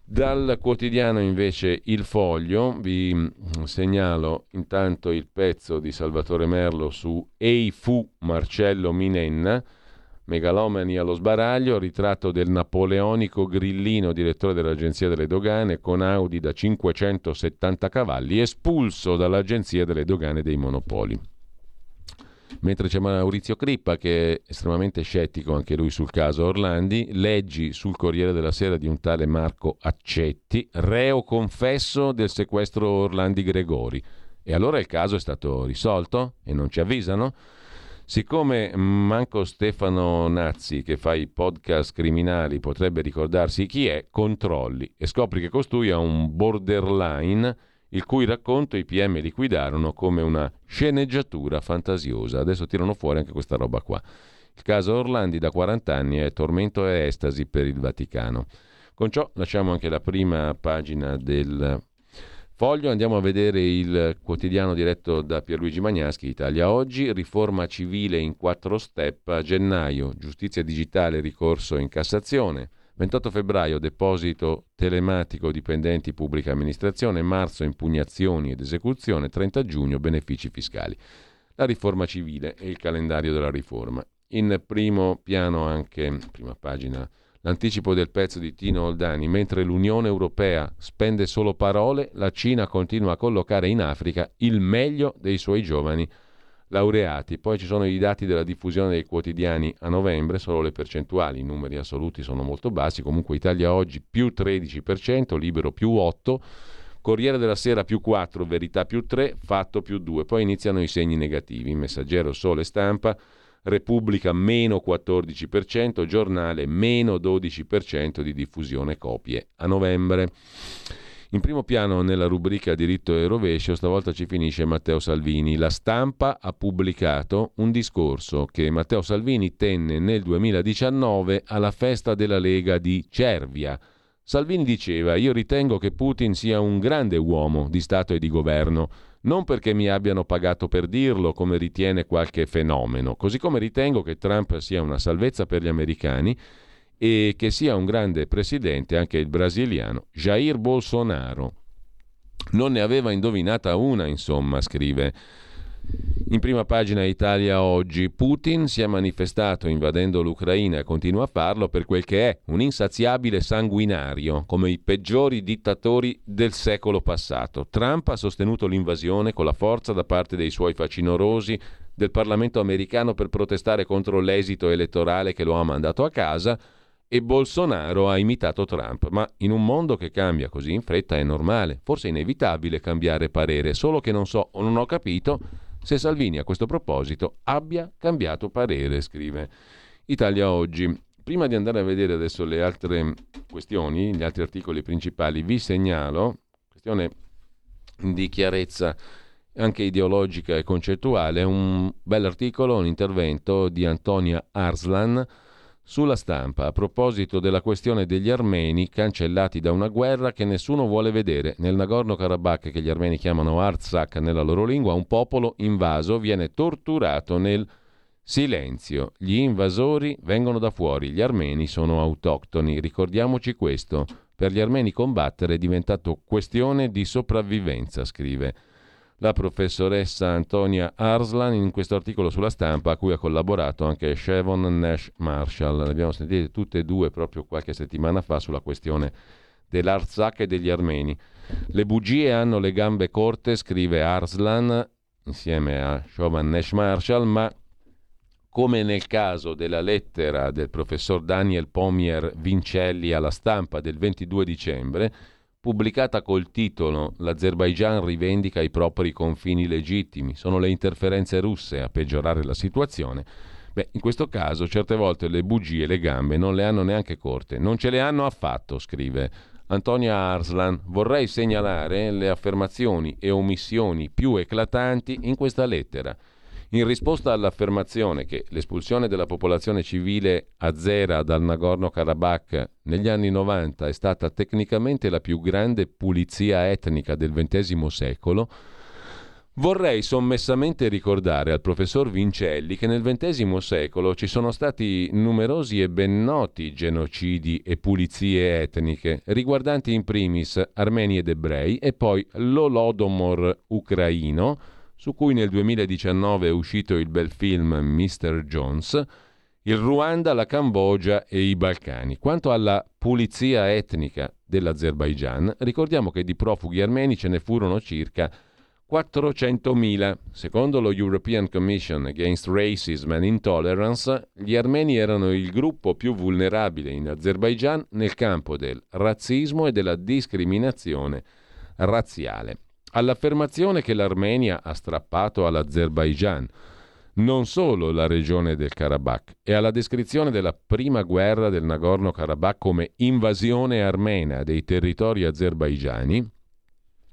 Dal quotidiano invece Il Foglio vi mm, segnalo intanto il pezzo di Salvatore Merlo su Ei fu Marcello Minenna, Megalomani allo sbaraglio, ritratto del napoleonico Grillino, direttore dell'Agenzia delle Dogane, con Audi da 570 cavalli, espulso dall'Agenzia delle Dogane dei Monopoli. Mentre c'è Maurizio Crippa che è estremamente scettico anche lui sul caso Orlandi, leggi sul Corriere della Sera di un tale Marco Accetti, reo confesso del sequestro Orlandi Gregori. E allora il caso è stato risolto e non ci avvisano? Siccome manco Stefano Nazzi, che fa i podcast criminali, potrebbe ricordarsi chi è, controlli e scopri che costui ha un borderline il cui racconto i PM liquidarono come una sceneggiatura fantasiosa. Adesso tirano fuori anche questa roba qua. Il caso Orlandi da 40 anni è tormento e estasi per il Vaticano. Con ciò lasciamo anche la prima pagina del Foglio, andiamo a vedere il quotidiano diretto da Pierluigi Magnaschi, Italia Oggi, riforma civile in quattro step a gennaio, giustizia digitale, ricorso in Cassazione, 28 febbraio deposito telematico dipendenti pubblica amministrazione, marzo impugnazioni ed esecuzione, 30 giugno benefici fiscali. La riforma civile e il calendario della riforma. In primo piano anche, prima pagina, l'anticipo del pezzo di Tino Oldani, mentre l'Unione Europea spende solo parole, la Cina continua a collocare in Africa il meglio dei suoi giovani laureati. Poi ci sono i dati della diffusione dei quotidiani a novembre, solo le percentuali, i numeri assoluti sono molto bassi, comunque Italia oggi più 13%, Libero più 8%, Corriere della Sera più 4, Verità più 3, Fatto più 2, poi iniziano i segni negativi, Messaggero, Sole, Stampa, Repubblica meno 14%, Giornale meno 12% di diffusione copie a novembre. In primo piano nella rubrica diritto e rovescio stavolta ci finisce Matteo Salvini. La stampa ha pubblicato un discorso che Matteo Salvini tenne nel 2019 alla festa della Lega di Cervia. Salvini diceva io ritengo che Putin sia un grande uomo di Stato e di governo, non perché mi abbiano pagato per dirlo come ritiene qualche fenomeno, così come ritengo che Trump sia una salvezza per gli americani e che sia un grande presidente anche il brasiliano Jair Bolsonaro. Non ne aveva indovinata una, insomma, scrive In prima pagina Italia oggi, Putin si è manifestato invadendo l'Ucraina e continua a farlo per quel che è, un insaziabile sanguinario, come i peggiori dittatori del secolo passato. Trump ha sostenuto l'invasione con la forza da parte dei suoi facinorosi del Parlamento americano per protestare contro l'esito elettorale che lo ha mandato a casa e Bolsonaro ha imitato Trump, ma in un mondo che cambia così in fretta è normale, forse inevitabile cambiare parere, solo che non so o non ho capito se Salvini a questo proposito abbia cambiato parere, scrive Italia Oggi. Prima di andare a vedere adesso le altre questioni, gli altri articoli principali, vi segnalo, questione di chiarezza anche ideologica e concettuale, un bell'articolo, un intervento di Antonia Arslan, sulla stampa, a proposito della questione degli armeni cancellati da una guerra che nessuno vuole vedere, nel Nagorno-Karabakh, che gli armeni chiamano Artsakh nella loro lingua, un popolo invaso viene torturato nel silenzio. Gli invasori vengono da fuori, gli armeni sono autoctoni. Ricordiamoci questo. Per gli armeni combattere è diventato questione di sopravvivenza, scrive la professoressa Antonia Arslan in questo articolo sulla stampa a cui ha collaborato anche Shevon Nash Marshall. Le abbiamo sentite tutte e due proprio qualche settimana fa sulla questione dell'Arzak e degli armeni. Le bugie hanno le gambe corte, scrive Arslan insieme a Shevon Nash Marshall, ma come nel caso della lettera del professor Daniel Pomier Vincelli alla stampa del 22 dicembre, pubblicata col titolo L'Azerbaigian rivendica i propri confini legittimi, sono le interferenze russe a peggiorare la situazione. Beh, in questo caso certe volte le bugie le gambe non le hanno neanche corte, non ce le hanno affatto, scrive Antonia Arslan. Vorrei segnalare le affermazioni e omissioni più eclatanti in questa lettera. In risposta all'affermazione che l'espulsione della popolazione civile azera dal Nagorno-Karabakh negli anni 90 è stata tecnicamente la più grande pulizia etnica del XX secolo, Vorrei sommessamente ricordare al professor Vincelli che nel XX secolo ci sono stati numerosi e ben noti genocidi e pulizie etniche, riguardanti in primis armeni ed ebrei e poi l'Olodomor ucraino, su cui nel 2019 è uscito il bel film Mr. Jones, il Ruanda, la Cambogia e i Balcani. Quanto alla pulizia etnica dell'Azerbaigian, ricordiamo che di profughi armeni ce ne furono circa 400.000. Secondo lo European Commission Against Racism and Intolerance, gli armeni erano il gruppo più vulnerabile in Azerbaigian nel campo del razzismo e della discriminazione razziale all'affermazione che l'Armenia ha strappato all'Azerbaigian non solo la regione del Karabakh e alla descrizione della prima guerra del Nagorno-Karabakh come invasione armena dei territori azerbaigiani,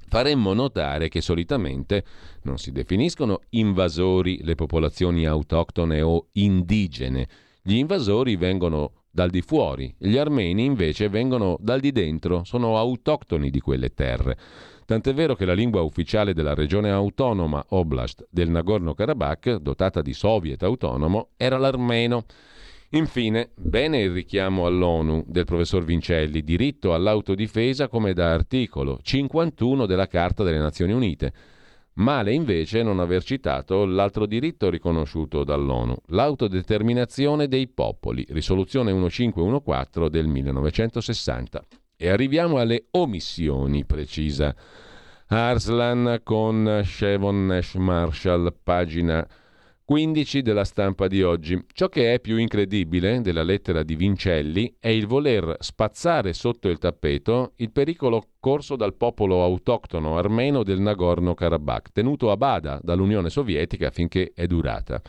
faremmo notare che solitamente non si definiscono invasori le popolazioni autoctone o indigene. Gli invasori vengono dal di fuori, gli armeni invece vengono dal di dentro, sono autoctoni di quelle terre. Tant'è vero che la lingua ufficiale della regione autonoma Oblast del Nagorno-Karabakh, dotata di soviet autonomo, era l'armeno. Infine, bene il richiamo all'ONU del professor Vincelli, diritto all'autodifesa come da articolo 51 della Carta delle Nazioni Unite. Male invece non aver citato l'altro diritto riconosciuto dall'ONU, l'autodeterminazione dei popoli, risoluzione 1514 del 1960. E arriviamo alle omissioni, precisa Arslan con Shevon Nash Marshall, pagina 15 della stampa di oggi. Ciò che è più incredibile della lettera di Vincelli è il voler spazzare sotto il tappeto il pericolo corso dal popolo autoctono armeno del Nagorno-Karabakh, tenuto a bada dall'Unione Sovietica finché è durata.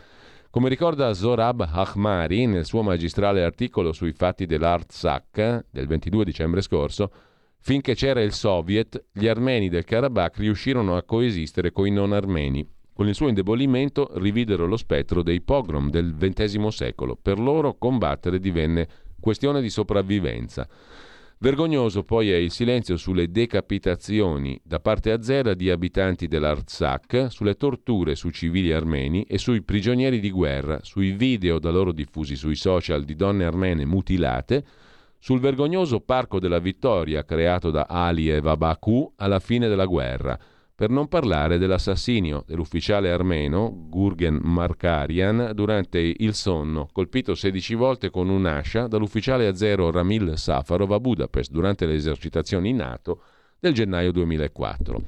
Come ricorda Zorab Ahmari nel suo magistrale articolo sui fatti dell'Artsakh del 22 dicembre scorso, finché c'era il Soviet, gli armeni del Karabakh riuscirono a coesistere con i non armeni. Con il suo indebolimento rividero lo spettro dei pogrom del XX secolo. Per loro combattere divenne questione di sopravvivenza. Vergognoso poi è il silenzio sulle decapitazioni da parte azera di abitanti dell'Artsakh, sulle torture su civili armeni e sui prigionieri di guerra, sui video da loro diffusi sui social di donne armene mutilate, sul vergognoso Parco della Vittoria creato da Aliyev a Baku alla fine della guerra, per non parlare dell'assassinio dell'ufficiale armeno Gurgen Markarian durante il sonno, colpito 16 volte con un'ascia dall'ufficiale azero Ramil Safarov a Budapest durante le esercitazioni NATO del gennaio 2004.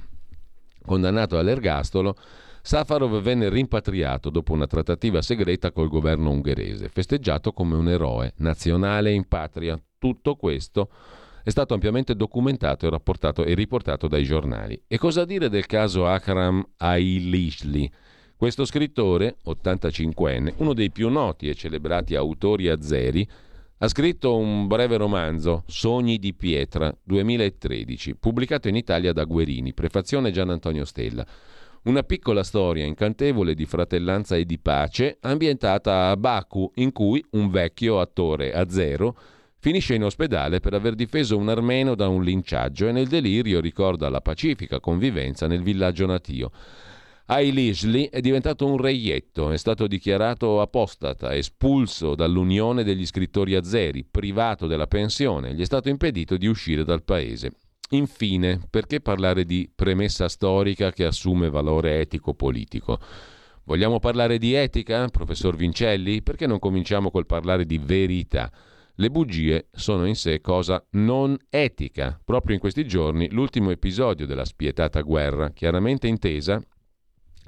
Condannato all'ergastolo, Safarov venne rimpatriato dopo una trattativa segreta col governo ungherese, festeggiato come un eroe nazionale in patria. Tutto questo è stato ampiamente documentato e, e riportato dai giornali. E cosa dire del caso Akram Ailishli? Questo scrittore, 85enne, uno dei più noti e celebrati autori azeri, ha scritto un breve romanzo, Sogni di pietra, 2013, pubblicato in Italia da Guerini, prefazione Gian Antonio Stella. Una piccola storia incantevole di fratellanza e di pace, ambientata a Baku, in cui un vecchio attore azero Finisce in ospedale per aver difeso un armeno da un linciaggio e nel delirio ricorda la pacifica convivenza nel villaggio natio. Ailishli è diventato un reietto, è stato dichiarato apostata, espulso dall'Unione degli scrittori azeri, privato della pensione, gli è stato impedito di uscire dal paese. Infine, perché parlare di premessa storica che assume valore etico-politico? Vogliamo parlare di etica, professor Vincelli? Perché non cominciamo col parlare di verità? Le bugie sono in sé cosa non etica. Proprio in questi giorni l'ultimo episodio della spietata guerra, chiaramente intesa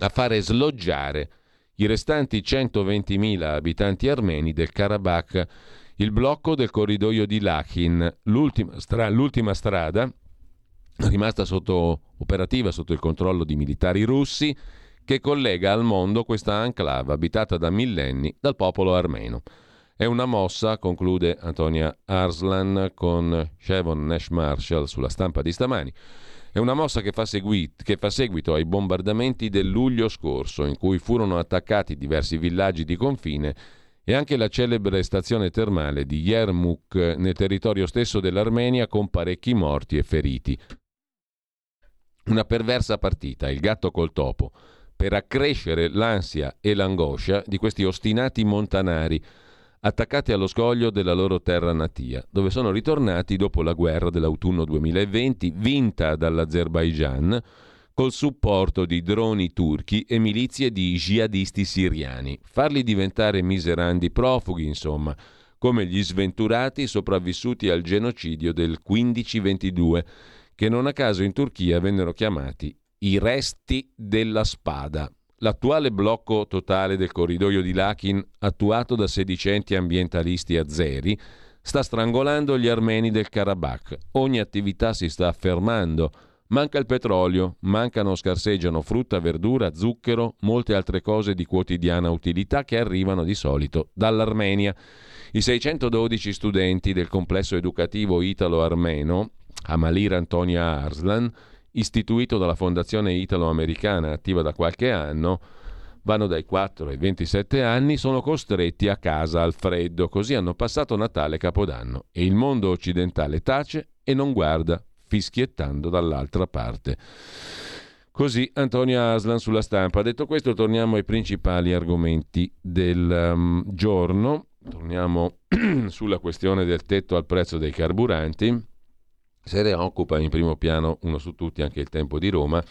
a fare sloggiare i restanti 120.000 abitanti armeni del Karabakh, il blocco del corridoio di Lachin, l'ultima, stra- l'ultima strada rimasta sotto, operativa sotto il controllo di militari russi che collega al mondo questa enclave abitata da millenni dal popolo armeno. È una mossa, conclude Antonia Arslan con Shevon Nash Marshall sulla stampa di stamani. È una mossa che fa, segui- che fa, seguito ai bombardamenti del luglio scorso, in cui furono attaccati diversi villaggi di confine e anche la celebre stazione termale di Yermuk nel territorio stesso dell'Armenia con parecchi morti e feriti. Una perversa partita, il gatto col topo, per accrescere l'ansia e l'angoscia di questi ostinati montanari attaccati allo scoglio della loro terra natia, dove sono ritornati dopo la guerra dell'autunno 2020, vinta dall'Azerbaigian, col supporto di droni turchi e milizie di jihadisti siriani. Farli diventare miserandi profughi, insomma, come gli sventurati sopravvissuti al genocidio del 1522, che non a caso in Turchia vennero chiamati i resti della spada. L'attuale blocco totale del corridoio di Lakin, attuato da sedicenti ambientalisti azeri, sta strangolando gli armeni del Karabakh. Ogni attività si sta affermando. Manca il petrolio, mancano o scarseggiano frutta, verdura, zucchero, molte altre cose di quotidiana utilità che arrivano di solito dall'Armenia. I 612 studenti del complesso educativo italo-armeno, Amalir Antonia Arslan, istituito dalla Fondazione Italo-Americana attiva da qualche anno, vanno dai 4 ai 27 anni, sono costretti a casa al freddo, così hanno passato Natale e Capodanno e il mondo occidentale tace e non guarda, fischiettando dall'altra parte. Così Antonio Aslan sulla stampa. Detto questo, torniamo ai principali argomenti del um, giorno. Torniamo sulla questione del tetto al prezzo dei carburanti se ne occupa in primo piano uno su tutti anche il tempo di Roma,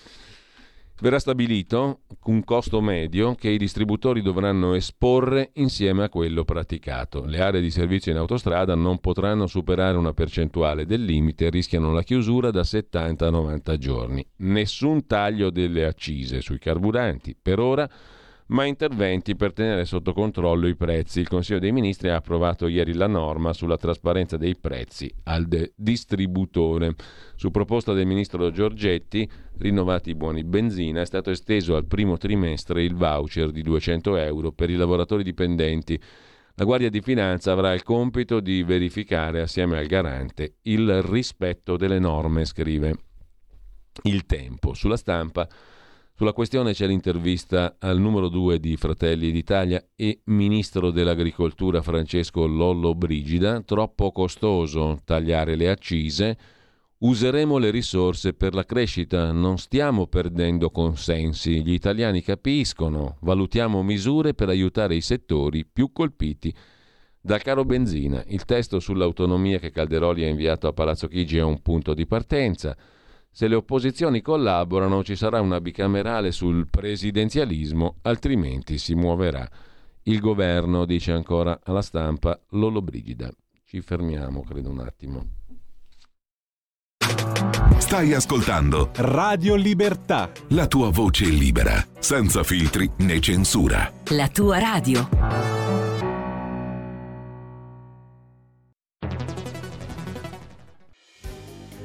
verrà stabilito un costo medio che i distributori dovranno esporre insieme a quello praticato. Le aree di servizio in autostrada non potranno superare una percentuale del limite e rischiano la chiusura da 70 a 90 giorni. Nessun taglio delle accise sui carburanti. Per ora ma interventi per tenere sotto controllo i prezzi. Il Consiglio dei Ministri ha approvato ieri la norma sulla trasparenza dei prezzi al de- distributore. Su proposta del ministro Giorgetti, rinnovati i buoni benzina, è stato esteso al primo trimestre il voucher di 200 euro per i lavoratori dipendenti. La Guardia di Finanza avrà il compito di verificare assieme al garante il rispetto delle norme, scrive il tempo. Sulla stampa sulla questione c'è l'intervista al numero 2 di Fratelli d'Italia e ministro dell'Agricoltura Francesco Lollo Brigida. Troppo costoso tagliare le accise. Useremo le risorse per la crescita, non stiamo perdendo consensi, gli italiani capiscono, valutiamo misure per aiutare i settori più colpiti dal caro benzina. Il testo sull'autonomia che Calderoli ha inviato a Palazzo Chigi è un punto di partenza. Se le opposizioni collaborano ci sarà una bicamerale sul presidenzialismo, altrimenti si muoverà il governo, dice ancora alla stampa Lolo Brigida. Ci fermiamo, credo un attimo. Stai ascoltando Radio Libertà. La tua voce libera, senza filtri né censura. La tua radio.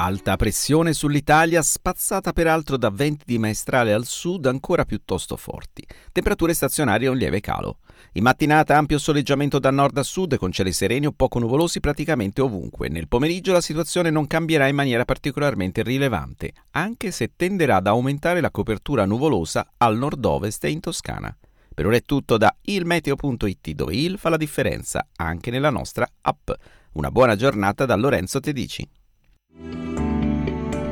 Alta pressione sull'Italia, spazzata peraltro da venti di maestrale al sud ancora piuttosto forti. Temperature stazionarie a un lieve calo. In mattinata ampio soleggiamento da nord a sud con cieli sereni o poco nuvolosi praticamente ovunque. Nel pomeriggio la situazione non cambierà in maniera particolarmente rilevante, anche se tenderà ad aumentare la copertura nuvolosa al nord-ovest e in Toscana. Per ora è tutto da ilmeteo.it dove il fa la differenza anche nella nostra app. Una buona giornata da Lorenzo Tedici.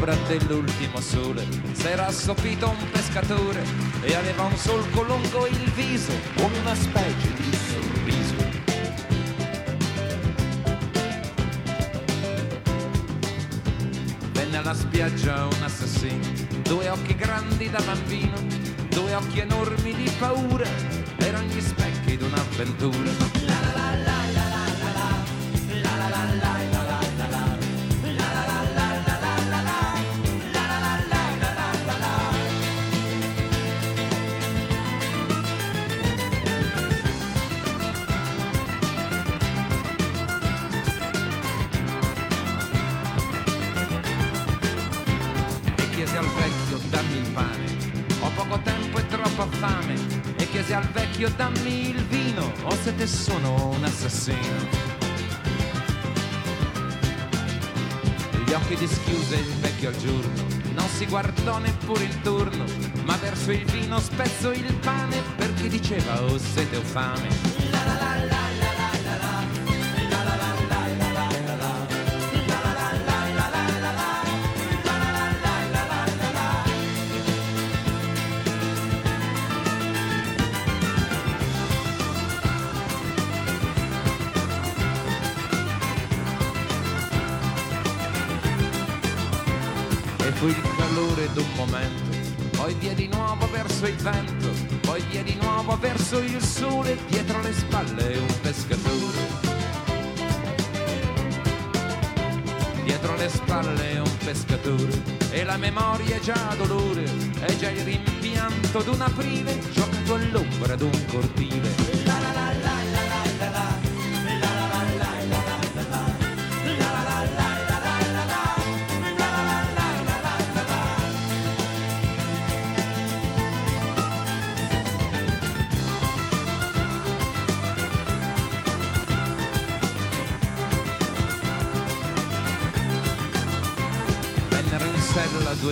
All'ombra dell'ultimo sole s'era assopito un pescatore e aveva un solco lungo il viso come una specie di sorriso. Venne alla spiaggia un assassino, due occhi grandi da bambino, due occhi enormi di paura, erano gli specchi di un'avventura. La la la la la la fame e chiese al vecchio dammi il vino o se te sono un assassino. Gli occhi dischiuse il vecchio al giorno, non si guardò neppure il turno, ma verso il vino spezzo il pane perché diceva o oh, sete o fame. Calore d'un momento, poi via di nuovo verso il vento, poi via di nuovo verso il sole, dietro le spalle un pescatore. Dietro le spalle un pescatore, e la memoria è già dolore, è già il rimpianto d'un aprile, giocato all'ombra d'un cortile.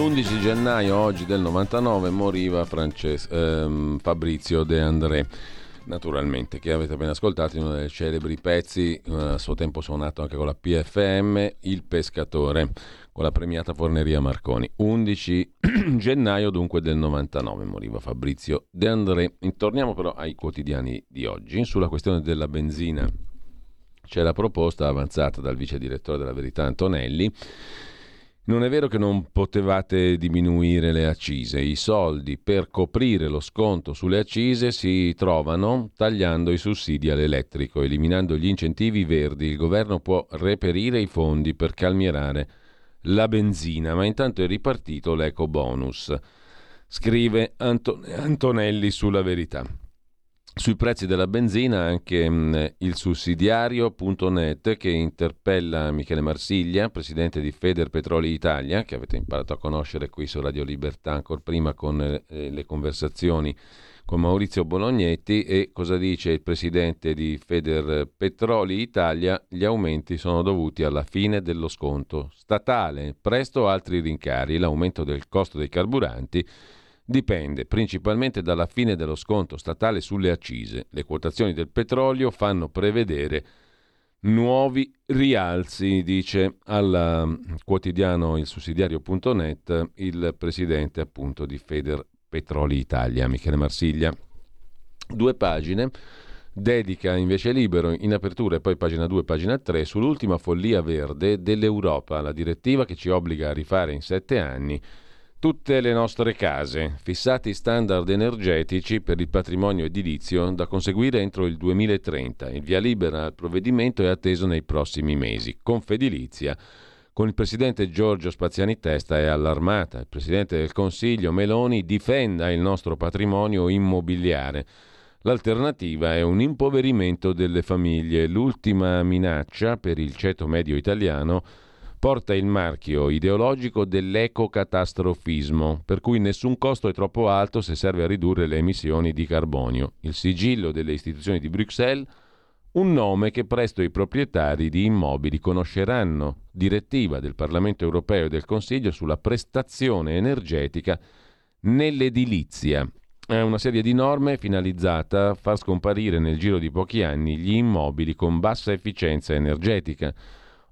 L'11 gennaio oggi del 99 moriva Frances- ehm, Fabrizio De André naturalmente, che avete appena ascoltato in uno dei celebri pezzi, eh, a suo tempo suonato anche con la PFM, Il Pescatore, con la premiata Forneria Marconi. 11 gennaio dunque del 99 moriva Fabrizio De André. Torniamo però ai quotidiani di oggi. Sulla questione della benzina c'è la proposta avanzata dal vice direttore della Verità Antonelli non è vero che non potevate diminuire le accise, i soldi per coprire lo sconto sulle accise si trovano tagliando i sussidi all'elettrico, eliminando gli incentivi verdi. Il governo può reperire i fondi per calmierare la benzina, ma intanto è ripartito l'eco bonus. Scrive Antonelli sulla verità. Sui prezzi della benzina anche mh, mm, il sussidiario.net che interpella Michele Marsiglia, presidente di Feder Petroli Italia, che avete imparato a conoscere qui su Radio Libertà ancora prima con eh, le conversazioni con Maurizio Bolognetti. E cosa dice il presidente di Feder Petroli Italia, gli aumenti sono dovuti alla fine dello sconto statale, presto altri rincari, l'aumento del costo dei carburanti dipende principalmente dalla fine dello sconto statale sulle accise. Le quotazioni del petrolio fanno prevedere nuovi rialzi, dice al mm, quotidiano il sussidiario.net il presidente appunto di Feder Petroli Italia, Michele Marsiglia. Due pagine dedica invece libero in apertura e poi pagina 2 pagina 3 sull'ultima follia verde dell'Europa, la direttiva che ci obbliga a rifare in sette anni tutte le nostre case, fissati standard energetici per il patrimonio edilizio da conseguire entro il 2030. Il via libera al provvedimento è atteso nei prossimi mesi. Confedilizia. Con il presidente Giorgio Spaziani Testa è allarmata. Il presidente del Consiglio Meloni difenda il nostro patrimonio immobiliare. L'alternativa è un impoverimento delle famiglie. L'ultima minaccia per il ceto medio italiano porta il marchio ideologico dell'ecocatastrofismo, per cui nessun costo è troppo alto se serve a ridurre le emissioni di carbonio. Il sigillo delle istituzioni di Bruxelles, un nome che presto i proprietari di immobili conosceranno, direttiva del Parlamento europeo e del Consiglio sulla prestazione energetica nell'edilizia. È una serie di norme finalizzata a far scomparire nel giro di pochi anni gli immobili con bassa efficienza energetica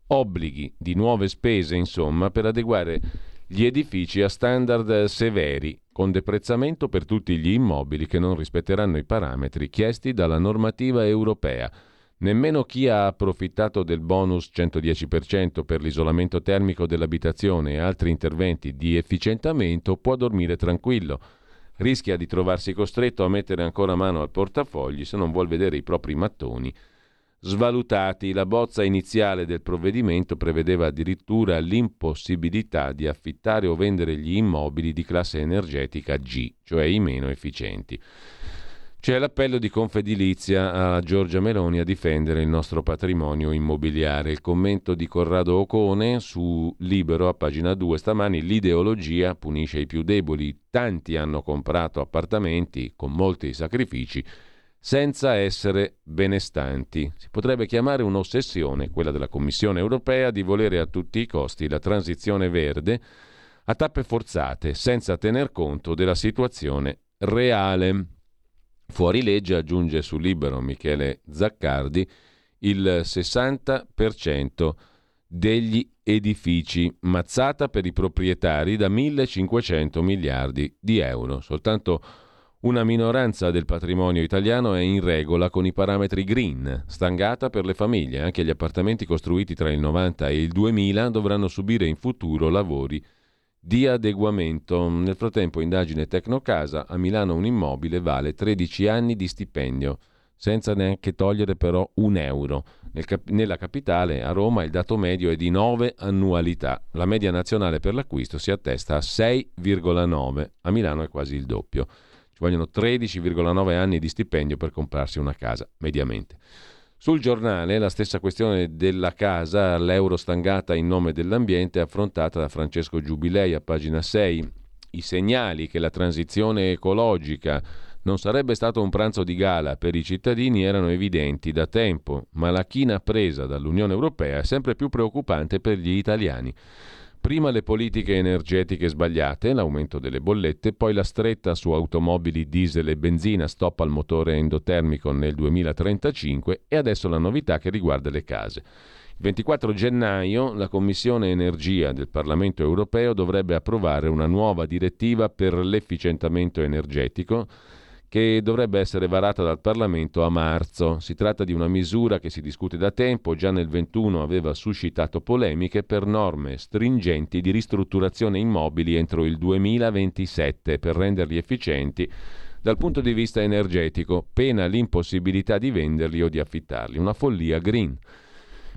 obblighi di nuove spese, insomma, per adeguare gli edifici a standard severi, con deprezzamento per tutti gli immobili che non rispetteranno i parametri chiesti dalla normativa europea. Nemmeno chi ha approfittato del bonus 110% per l'isolamento termico dell'abitazione e altri interventi di efficientamento può dormire tranquillo. Rischia di trovarsi costretto a mettere ancora mano al portafogli se non vuol vedere i propri mattoni svalutati. La bozza iniziale del provvedimento prevedeva addirittura l'impossibilità di affittare o vendere gli immobili di classe energetica G, cioè i meno efficienti. C'è l'appello di Confedilizia a Giorgia Meloni a difendere il nostro patrimonio immobiliare. Il commento di Corrado Ocone su Libero a pagina 2 stamani l'ideologia punisce i più deboli. Tanti hanno comprato appartamenti con molti sacrifici senza essere benestanti. Si potrebbe chiamare un'ossessione, quella della Commissione europea, di volere a tutti i costi la transizione verde a tappe forzate, senza tener conto della situazione reale. Fuori legge, aggiunge sul libero Michele Zaccardi, il 60% degli edifici, mazzata per i proprietari da 1.500 miliardi di euro. Soltanto una minoranza del patrimonio italiano è in regola con i parametri green, stangata per le famiglie. Anche gli appartamenti costruiti tra il 90 e il 2000 dovranno subire in futuro lavori di adeguamento. Nel frattempo, indagine Tecnocasa, a Milano un immobile vale 13 anni di stipendio, senza neanche togliere però un euro. Nel cap- nella capitale, a Roma, il dato medio è di 9 annualità. La media nazionale per l'acquisto si attesta a 6,9. A Milano è quasi il doppio. Ci vogliono 13,9 anni di stipendio per comprarsi una casa, mediamente. Sul giornale la stessa questione della casa, l'euro stangata in nome dell'ambiente, affrontata da Francesco Giubilei a pagina 6. I segnali che la transizione ecologica non sarebbe stato un pranzo di gala per i cittadini erano evidenti da tempo, ma la china presa dall'Unione Europea è sempre più preoccupante per gli italiani. Prima le politiche energetiche sbagliate, l'aumento delle bollette, poi la stretta su automobili diesel e benzina, stop al motore endotermico nel 2035 e adesso la novità che riguarda le case. Il 24 gennaio la Commissione Energia del Parlamento europeo dovrebbe approvare una nuova direttiva per l'efficientamento energetico che dovrebbe essere varata dal Parlamento a marzo. Si tratta di una misura che si discute da tempo, già nel 21 aveva suscitato polemiche per norme stringenti di ristrutturazione immobili entro il 2027 per renderli efficienti dal punto di vista energetico, pena l'impossibilità di venderli o di affittarli. Una follia green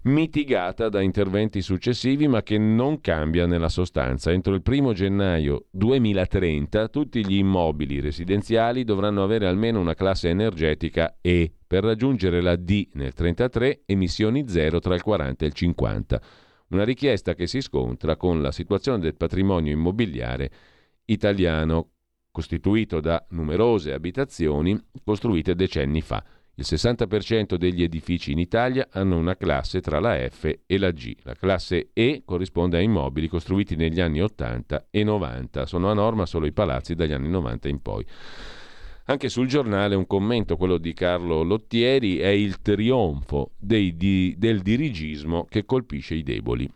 mitigata da interventi successivi ma che non cambia nella sostanza. Entro il 1 gennaio 2030 tutti gli immobili residenziali dovranno avere almeno una classe energetica E per raggiungere la D nel 33 emissioni zero tra il 40 e il 50. Una richiesta che si scontra con la situazione del patrimonio immobiliare italiano costituito da numerose abitazioni costruite decenni fa. Il 60% degli edifici in Italia hanno una classe tra la F e la G. La classe E corrisponde a immobili costruiti negli anni 80 e 90. Sono a norma solo i palazzi dagli anni 90 in poi. Anche sul giornale un commento, quello di Carlo Lottieri, è il trionfo dei, di, del dirigismo che colpisce i deboli.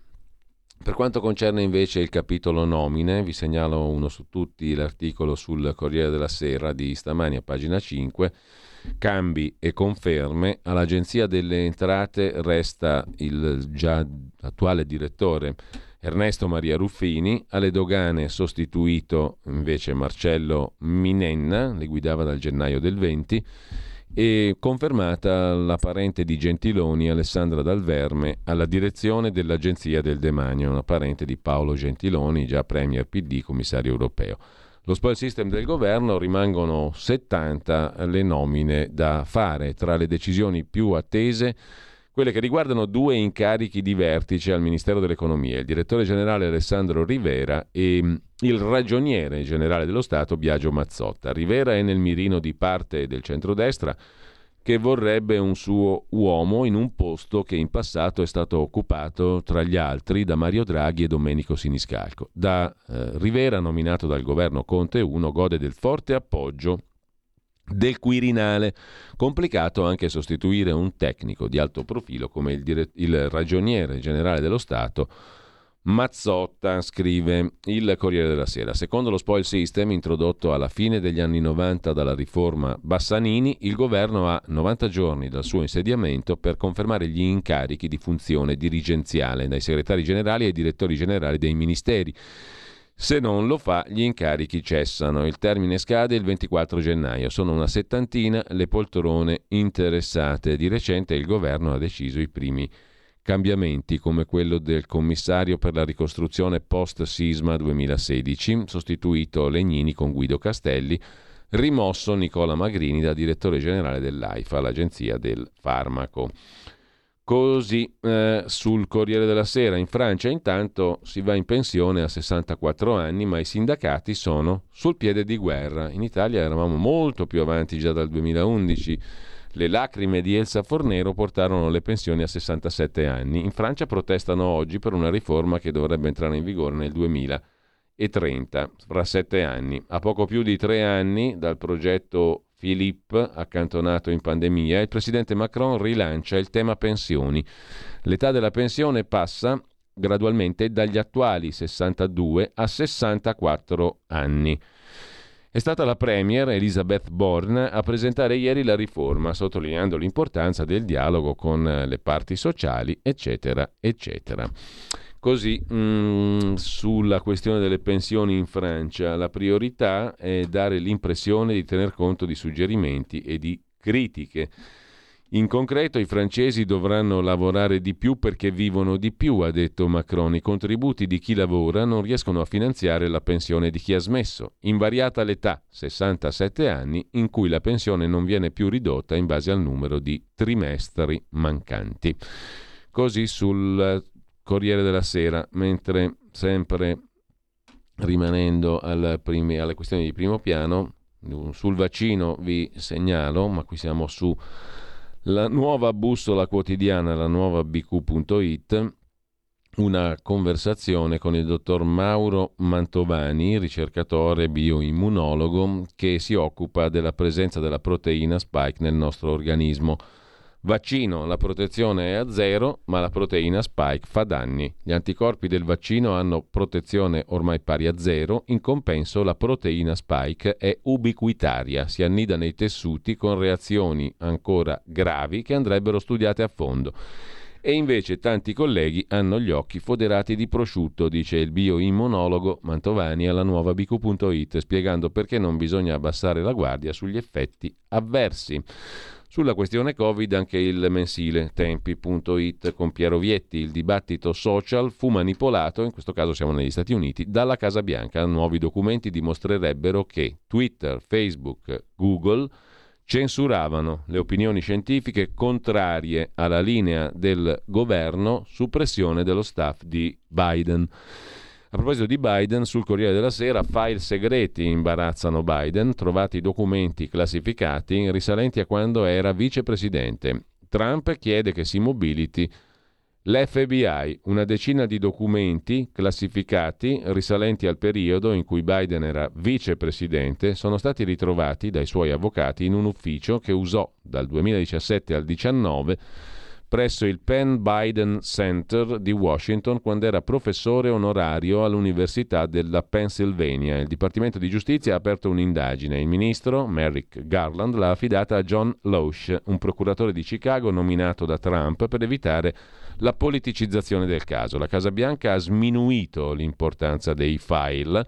Per quanto concerne invece il capitolo nomine, vi segnalo uno su tutti l'articolo sul Corriere della Sera di stamani a pagina 5 cambi e conferme, all'Agenzia delle Entrate resta il già attuale direttore Ernesto Maria Ruffini, alle dogane sostituito invece Marcello Minenna, le guidava dal gennaio del 20, e confermata la parente di Gentiloni Alessandra Dalverme alla direzione dell'Agenzia del Demanio, una parente di Paolo Gentiloni, già Premier PD, commissario europeo lo spoil system del governo rimangono 70 le nomine da fare tra le decisioni più attese quelle che riguardano due incarichi di vertice al Ministero dell'Economia, il direttore generale Alessandro Rivera e mm, il ragioniere generale dello Stato Biagio Mazzotta. Rivera è nel mirino di parte del centrodestra che vorrebbe un suo uomo in un posto che in passato è stato occupato tra gli altri da Mario Draghi e Domenico Siniscalco. Da eh, Rivera, nominato dal governo Conte 1, gode del forte appoggio del Quirinale. Complicato anche sostituire un tecnico di alto profilo come il, dire- il ragioniere generale dello Stato Mazzotta, scrive il Corriere della Sera. Secondo lo spoil system introdotto alla fine degli anni 90 dalla riforma Bassanini, il governo ha 90 giorni dal suo insediamento per confermare gli incarichi di funzione dirigenziale dai segretari generali ai direttori generali dei ministeri. Se non lo fa, gli incarichi cessano. Il termine scade il 24 gennaio. Sono una settantina le poltrone interessate. Di recente il governo ha deciso i primi cambiamenti come quello del commissario per la ricostruzione post-sisma 2016, sostituito Legnini con Guido Castelli, rimosso Nicola Magrini da direttore generale dell'AIFA, l'agenzia del farmaco. Così eh, sul Corriere della Sera in Francia intanto si va in pensione a 64 anni, ma i sindacati sono sul piede di guerra. In Italia eravamo molto più avanti già dal 2011 le lacrime di Elsa Fornero portarono le pensioni a 67 anni. In Francia protestano oggi per una riforma che dovrebbe entrare in vigore nel 2030, fra sette anni. A poco più di tre anni dal progetto Philippe, accantonato in pandemia, il presidente Macron rilancia il tema pensioni. L'età della pensione passa gradualmente dagli attuali 62 a 64 anni. È stata la Premier Elizabeth Bourne a presentare ieri la riforma, sottolineando l'importanza del dialogo con le parti sociali, eccetera, eccetera. Così, mh, mm, sulla questione delle pensioni in Francia, la priorità è dare l'impressione di tener conto di suggerimenti e di critiche. In concreto i francesi dovranno lavorare di più perché vivono di più, ha detto Macron. I contributi di chi lavora non riescono a finanziare la pensione di chi ha smesso. Invariata l'età, 67 anni, in cui la pensione non viene più ridotta in base al numero di trimestri mancanti. Così sul Corriere della Sera, mentre sempre rimanendo primi, alle questioni di primo piano, sul vaccino vi segnalo, ma qui siamo su la nuova bussola quotidiana, la nuova bq.it, una conversazione con il dottor Mauro Mantovani, ricercatore bioimmunologo, che si occupa della presenza della proteina spike nel nostro organismo. Vaccino, la protezione è a zero, ma la proteina spike fa danni. Gli anticorpi del vaccino hanno protezione ormai pari a zero, in compenso la proteina spike è ubiquitaria, si annida nei tessuti con reazioni ancora gravi che andrebbero studiate a fondo. E invece tanti colleghi hanno gli occhi foderati di prosciutto, dice il bioimmunologo Mantovani alla nuova bq.it, spiegando perché non bisogna abbassare la guardia sugli effetti avversi. Sulla questione Covid anche il mensile tempi.it con Piero Vietti, il dibattito social fu manipolato, in questo caso siamo negli Stati Uniti, dalla Casa Bianca. Nuovi documenti dimostrerebbero che Twitter, Facebook, Google censuravano le opinioni scientifiche contrarie alla linea del governo su pressione dello staff di Biden. A proposito di Biden, sul Corriere della Sera, file segreti imbarazzano Biden, trovati documenti classificati risalenti a quando era vicepresidente. Trump chiede che si mobiliti l'FBI, una decina di documenti classificati risalenti al periodo in cui Biden era vicepresidente sono stati ritrovati dai suoi avvocati in un ufficio che usò dal 2017 al 2019 presso il Penn Biden Center di Washington quando era professore onorario all'Università della Pennsylvania. Il Dipartimento di Giustizia ha aperto un'indagine. Il ministro, Merrick Garland, l'ha affidata a John Loesch, un procuratore di Chicago nominato da Trump per evitare la politicizzazione del caso. La Casa Bianca ha sminuito l'importanza dei file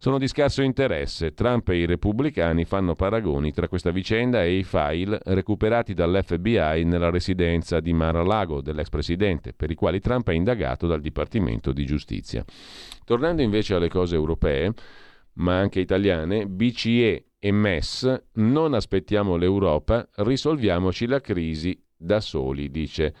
sono di scarso interesse. Trump e i repubblicani fanno paragoni tra questa vicenda e i file recuperati dall'FBI nella residenza di Mar-a-Lago dell'ex presidente, per i quali Trump è indagato dal Dipartimento di Giustizia. Tornando invece alle cose europee, ma anche italiane, BCE e MES, non aspettiamo l'Europa, risolviamoci la crisi da soli, dice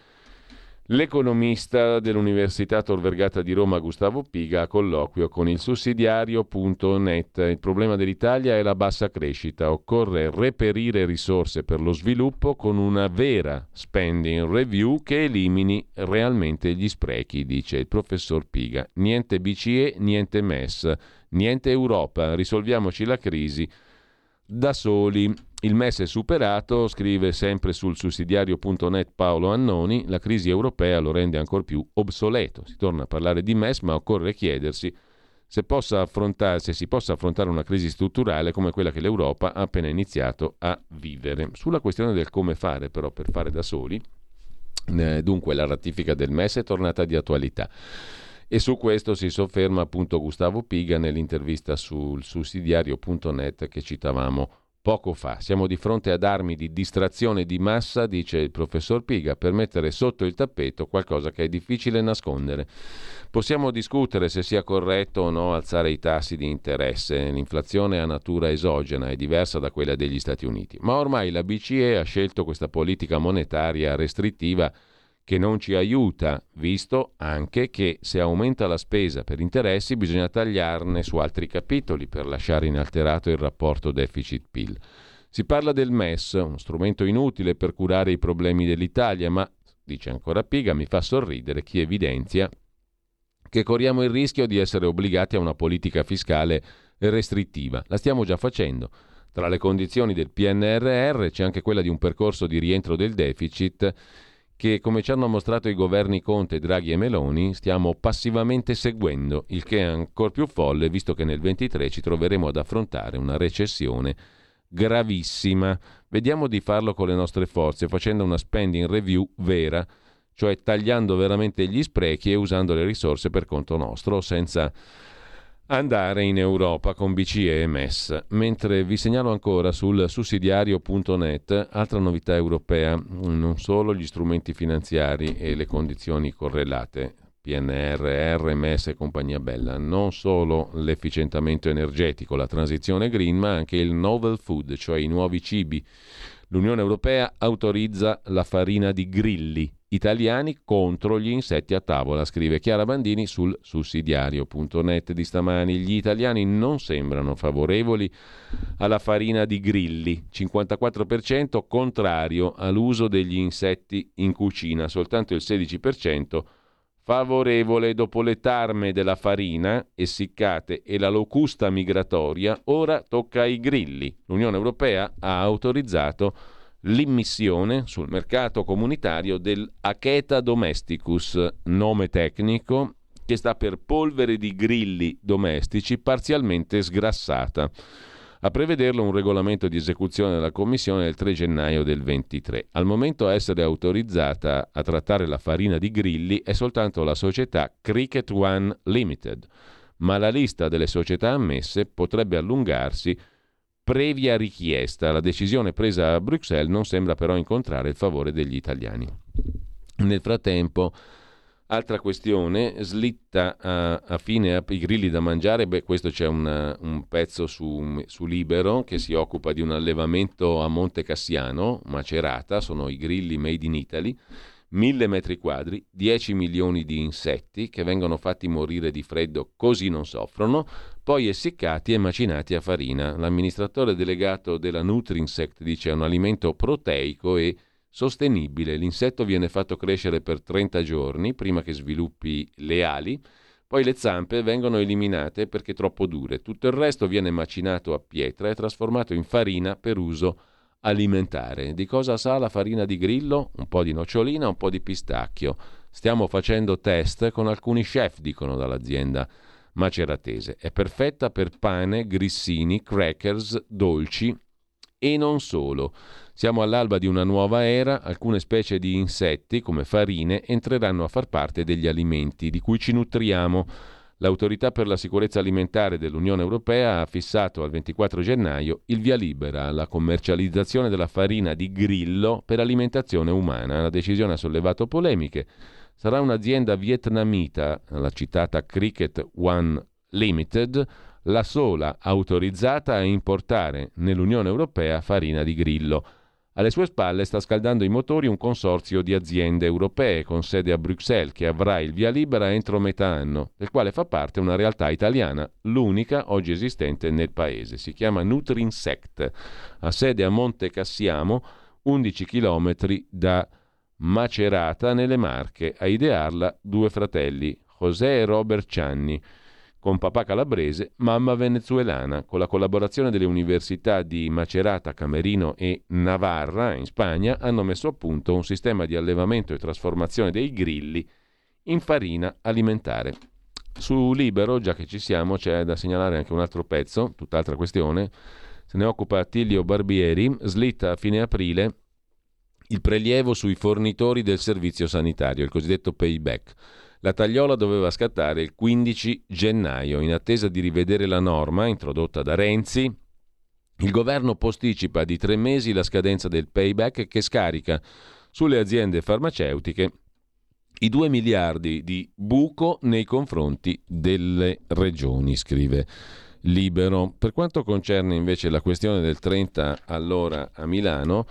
L'economista dell'Università Tor Vergata di Roma Gustavo Piga a colloquio con il sussidiario.net. Il problema dell'Italia è la bassa crescita. Occorre reperire risorse per lo sviluppo con una vera spending review che elimini realmente gli sprechi, dice il professor Piga. Niente BCE, niente MES, niente Europa. Risolviamoci la crisi da soli. Il MES è superato, scrive sempre sul sussidiario.net Paolo Annoni, la crisi europea lo rende ancora più obsoleto. Si torna a parlare di MES, ma occorre chiedersi se, se si possa affrontare una crisi strutturale come quella che l'Europa ha appena iniziato a vivere. Sulla questione del come fare però per fare da soli, eh, dunque la ratifica del MES è tornata di attualità. E su questo si sofferma appunto Gustavo Piga nell'intervista sul sussidiario.net che citavamo poco fa. Siamo di fronte ad armi di distrazione di massa, dice il professor Piga, per mettere sotto il tappeto qualcosa che è difficile nascondere. Possiamo discutere se sia corretto o no alzare i tassi di interesse. L'inflazione ha natura esogena, è diversa da quella degli Stati Uniti. Ma ormai la BCE ha scelto questa politica monetaria restrittiva che non ci aiuta, visto anche che se aumenta la spesa per interessi bisogna tagliarne su altri capitoli per lasciare inalterato il rapporto deficit-PIL. Si parla del MES, uno strumento inutile per curare i problemi dell'Italia, ma, dice ancora Piga, mi fa sorridere chi evidenzia che corriamo il rischio di essere obbligati a una politica fiscale restrittiva. La stiamo già facendo. Tra le condizioni del PNRR c'è anche quella di un percorso di rientro del deficit che, come ci hanno mostrato i governi Conte, Draghi e Meloni, stiamo passivamente seguendo, il che è ancora più folle visto che nel 23 ci troveremo ad affrontare una recessione gravissima. Vediamo di farlo con le nostre forze, facendo una spending review vera, cioè tagliando veramente gli sprechi e usando le risorse per conto nostro, senza andare in Europa con BCE e MES. Mentre vi segnalo ancora sul sussidiario.net altra novità europea, non solo gli strumenti finanziari e le condizioni correlate. PNRR, MES e compagnia bella, non solo l'efficientamento energetico, la transizione green, ma anche il novel food, cioè i nuovi cibi. L'Unione Europea autorizza la farina di grilli, italiani contro gli insetti a tavola, scrive Chiara Bandini sul sussidiario.net di stamani. Gli italiani non sembrano favorevoli alla farina di grilli, 54% contrario all'uso degli insetti in cucina, soltanto il 16% favorevole dopo le tarme della farina essiccate e la locusta migratoria, ora tocca ai grilli. L'Unione Europea ha autorizzato l'immissione sul mercato comunitario dell'Acheta domesticus, nome tecnico che sta per polvere di grilli domestici parzialmente sgrassata. A prevederlo un regolamento di esecuzione della Commissione del 3 gennaio del 23. Al momento a essere autorizzata a trattare la farina di grilli è soltanto la società Cricket One Limited, ma la lista delle società ammesse potrebbe allungarsi previa richiesta. La decisione presa a Bruxelles non sembra però incontrare il favore degli italiani. Nel frattempo, altra questione, slitta a, a fine a, i grilli da mangiare, beh, questo c'è una, un pezzo su, su, Libero che si occupa di un allevamento a Monte Cassiano, Macerata, sono i grilli made in Italy, 1000 metri quadri, 10 milioni di insetti che vengono fatti morire di freddo così non soffrono, poi essiccati e macinati a farina. L'amministratore delegato della Nutrinsect dice è un alimento proteico e sostenibile. L'insetto viene fatto crescere per 30 giorni prima che sviluppi le ali, poi le zampe vengono eliminate perché troppo dure. Tutto il resto viene macinato a pietra e trasformato in farina per uso alimentare. Di cosa sa la farina di grillo? Un po' di nocciolina, un po' di pistacchio. Stiamo facendo test con alcuni chef, dicono dall'azienda maceratese. È perfetta per pane, grissini, crackers, dolci e non solo. Siamo all'alba di una nuova era, alcune specie di insetti, come farine, entreranno a far parte degli alimenti di cui ci nutriamo. L'Autorità per la sicurezza alimentare dell'Unione Europea ha fissato al 24 gennaio il via libera alla commercializzazione della farina di grillo per alimentazione umana. La decisione ha sollevato polemiche sarà un'azienda vietnamita, la citata Cricket One Limited, la sola autorizzata a importare nell'Unione Europea farina di grillo. Alle sue spalle sta scaldando i motori un consorzio di aziende europee con sede a Bruxelles che avrà il via libera entro metà anno, del quale fa parte una realtà italiana, l'unica oggi esistente nel paese. Si chiama Nutrinsect, ha sede a Monte Cassiamo, 11 km da Macerata nelle Marche. A idearla due fratelli, José e Robert Cianni, con papà calabrese, mamma venezuelana, con la collaborazione delle università di Macerata, Camerino e Navarra, in Spagna, hanno messo a punto un sistema di allevamento e trasformazione dei grilli in farina alimentare. Su Libero, già che ci siamo, c'è da segnalare anche un altro pezzo, tutt'altra questione. Se ne occupa Attilio Barbieri, slitta a fine aprile il prelievo sui fornitori del servizio sanitario, il cosiddetto payback. La tagliola doveva scattare il 15 gennaio. In attesa di rivedere la norma introdotta da Renzi, il governo posticipa di tre mesi la scadenza del payback che scarica sulle aziende farmaceutiche i 2 miliardi di buco nei confronti delle regioni, scrive Libero. Per quanto concerne invece la questione del 30 all'ora a Milano,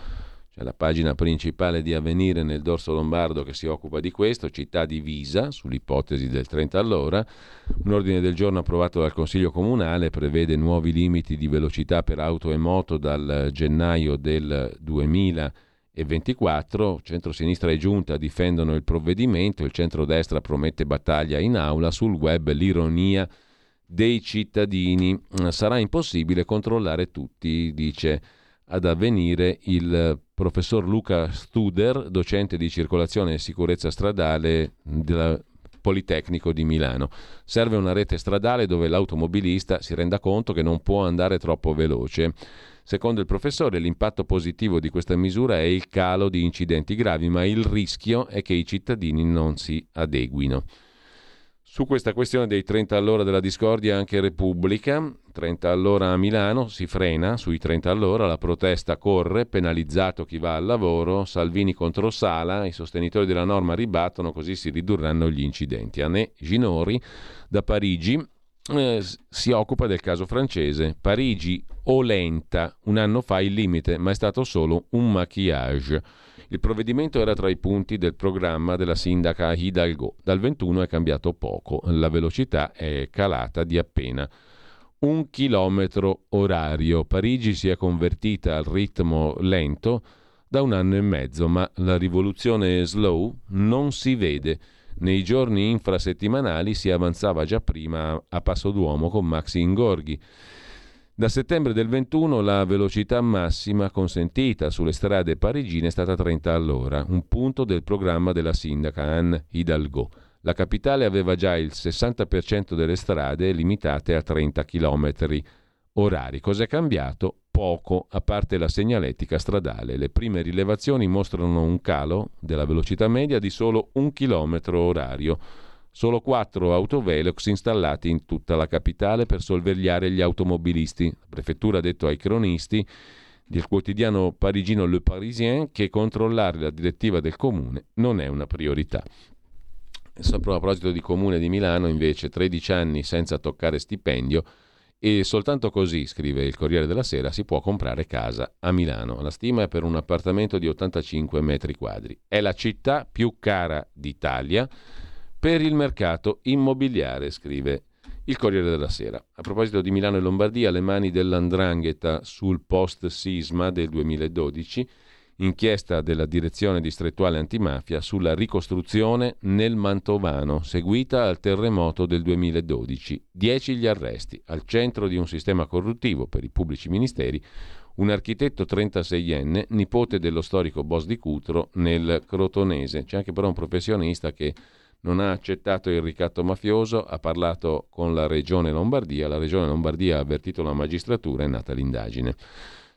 c'è la pagina principale di Avvenire nel dorso lombardo che si occupa di questo, città divisa sull'ipotesi del 30 all'ora. Un ordine del giorno approvato dal Consiglio Comunale prevede nuovi limiti di velocità per auto e moto dal gennaio del 2024. Centro-sinistra e giunta difendono il provvedimento, il centro-destra promette battaglia in aula, sul web l'ironia dei cittadini. Sarà impossibile controllare tutti, dice ad avvenire il professor Luca Studer, docente di circolazione e sicurezza stradale del Politecnico di Milano. Serve una rete stradale dove l'automobilista si renda conto che non può andare troppo veloce. Secondo il professore l'impatto positivo di questa misura è il calo di incidenti gravi, ma il rischio è che i cittadini non si adeguino. Su questa questione dei 30 all'ora della discordia anche Repubblica, 30 all'ora a Milano, si frena sui 30 all'ora, la protesta corre, penalizzato chi va al lavoro, Salvini contro Sala, i sostenitori della norma ribattono, così si ridurranno gli incidenti. Anne Ginori da Parigi eh, si occupa del caso francese. Parigi o lenta, un anno fa il limite, ma è stato solo un maquillage. Il provvedimento era tra i punti del programma della sindaca Hidalgo. Dal 21 è cambiato poco, la velocità è calata di appena un chilometro orario. Parigi si è convertita al ritmo lento da un anno e mezzo, ma la rivoluzione slow non si vede. Nei giorni infrasettimanali si avanzava già prima a passo d'uomo con Maxi Ingorghi. Da settembre del 21 la velocità massima consentita sulle strade parigine è stata 30 all'ora, un punto del programma della sindaca Anne Hidalgo. La capitale aveva già il 60% delle strade limitate a 30 km orari. Cos'è cambiato? Poco, a parte la segnaletica stradale. Le prime rilevazioni mostrano un calo della velocità media di solo un chilometro orario Solo quattro autovelox installati in tutta la capitale per sorvegliare gli automobilisti. La prefettura ha detto ai cronisti del quotidiano parigino Le Parisien che controllare la direttiva del comune non è una priorità. A proposito di comune di Milano, invece, 13 anni senza toccare stipendio e soltanto così, scrive il Corriere della Sera, si può comprare casa a Milano. La stima è per un appartamento di 85 metri quadri. È la città più cara d'Italia per il mercato immobiliare, scrive il Corriere della Sera. A proposito di Milano e Lombardia, le mani dell'Andrangheta sul post-sisma del 2012, inchiesta della Direzione Distrettuale Antimafia sulla ricostruzione nel Mantovano, seguita al terremoto del 2012. Dieci gli arresti. Al centro di un sistema corruttivo per i pubblici ministeri, un architetto 36enne, nipote dello storico boss di Cutro nel Crotonese. C'è anche però un professionista che non ha accettato il ricatto mafioso, ha parlato con la Regione Lombardia, la Regione Lombardia ha avvertito la magistratura, è nata l'indagine.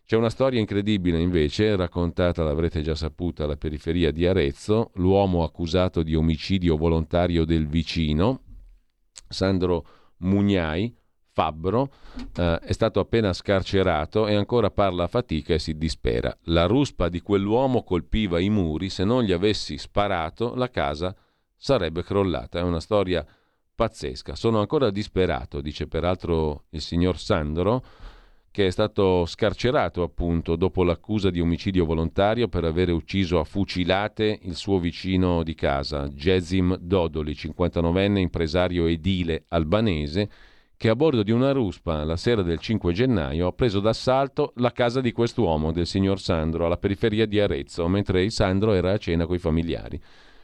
C'è una storia incredibile invece, raccontata, l'avrete già saputa, alla periferia di Arezzo, l'uomo accusato di omicidio volontario del vicino, Sandro Mugnai, Fabbro, eh, è stato appena scarcerato e ancora parla a fatica e si dispera. La ruspa di quell'uomo colpiva i muri, se non gli avessi sparato la casa sarebbe crollata. È una storia pazzesca. Sono ancora disperato, dice peraltro il signor Sandro, che è stato scarcerato appunto dopo l'accusa di omicidio volontario per avere ucciso a fucilate il suo vicino di casa, Jezim Dodoli, 59enne impresario edile albanese, che a bordo di una ruspa la sera del 5 gennaio ha preso d'assalto la casa di quest'uomo, del signor Sandro, alla periferia di Arezzo, mentre il Sandro era a cena coi familiari.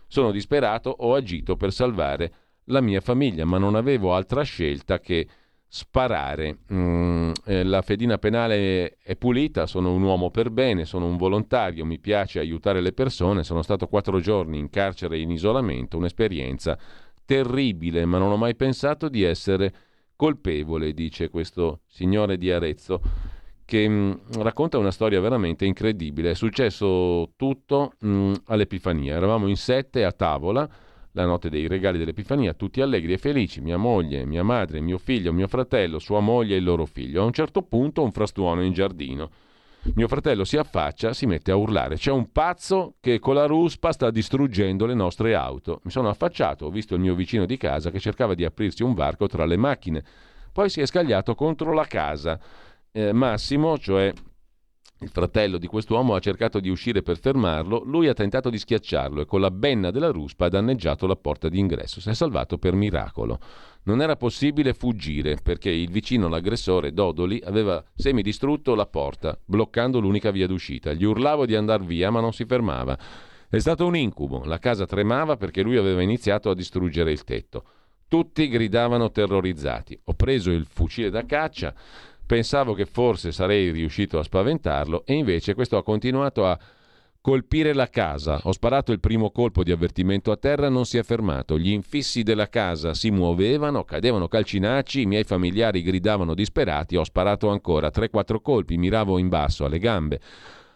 Sono disperato, ho agito per salvare la mia famiglia, ma non avevo altra scelta che sparare. Mm, eh, la fedina penale è pulita, sono un uomo per bene, sono un volontario, mi piace aiutare le persone, sono stato quattro giorni in carcere in isolamento, un'esperienza terribile, ma non ho mai pensato di essere colpevole, dice questo signore di Arezzo che mh, mm, racconta una storia veramente incredibile. È successo tutto mh, mm, all'Epifania. Eravamo in sette a tavola la notte dei regali dell'Epifania, tutti allegri e felici, mia moglie, mia madre, mio figlio, mio fratello, sua moglie e il loro figlio. A un certo punto un frastuono in giardino. Mio fratello si affaccia, si mette a urlare. C'è un pazzo che con la ruspa sta distruggendo le nostre auto. Mi sono affacciato, ho visto il mio vicino di casa che cercava di aprirsi un varco tra le macchine. Poi si è scagliato contro la casa eh, Massimo, cioè il fratello di quest'uomo ha cercato di uscire per fermarlo, lui ha tentato di schiacciarlo e con la benna della ruspa ha danneggiato la porta d'ingresso. Si è salvato per miracolo. Non era possibile fuggire perché il vicino, l'aggressore Dodoli, aveva semidistrutto la porta, bloccando l'unica via d'uscita. Gli urlavo di andare via, ma non si fermava. È stato un incubo. La casa tremava perché lui aveva iniziato a distruggere il tetto. Tutti gridavano terrorizzati. Ho preso il fucile da caccia Pensavo che forse sarei riuscito a spaventarlo e invece questo ha continuato a colpire la casa. Ho sparato il primo colpo di avvertimento a terra, non si è fermato. Gli infissi della casa si muovevano, cadevano calcinacci, i miei familiari gridavano disperati. Ho sparato ancora 3-4 colpi, miravo in basso alle gambe.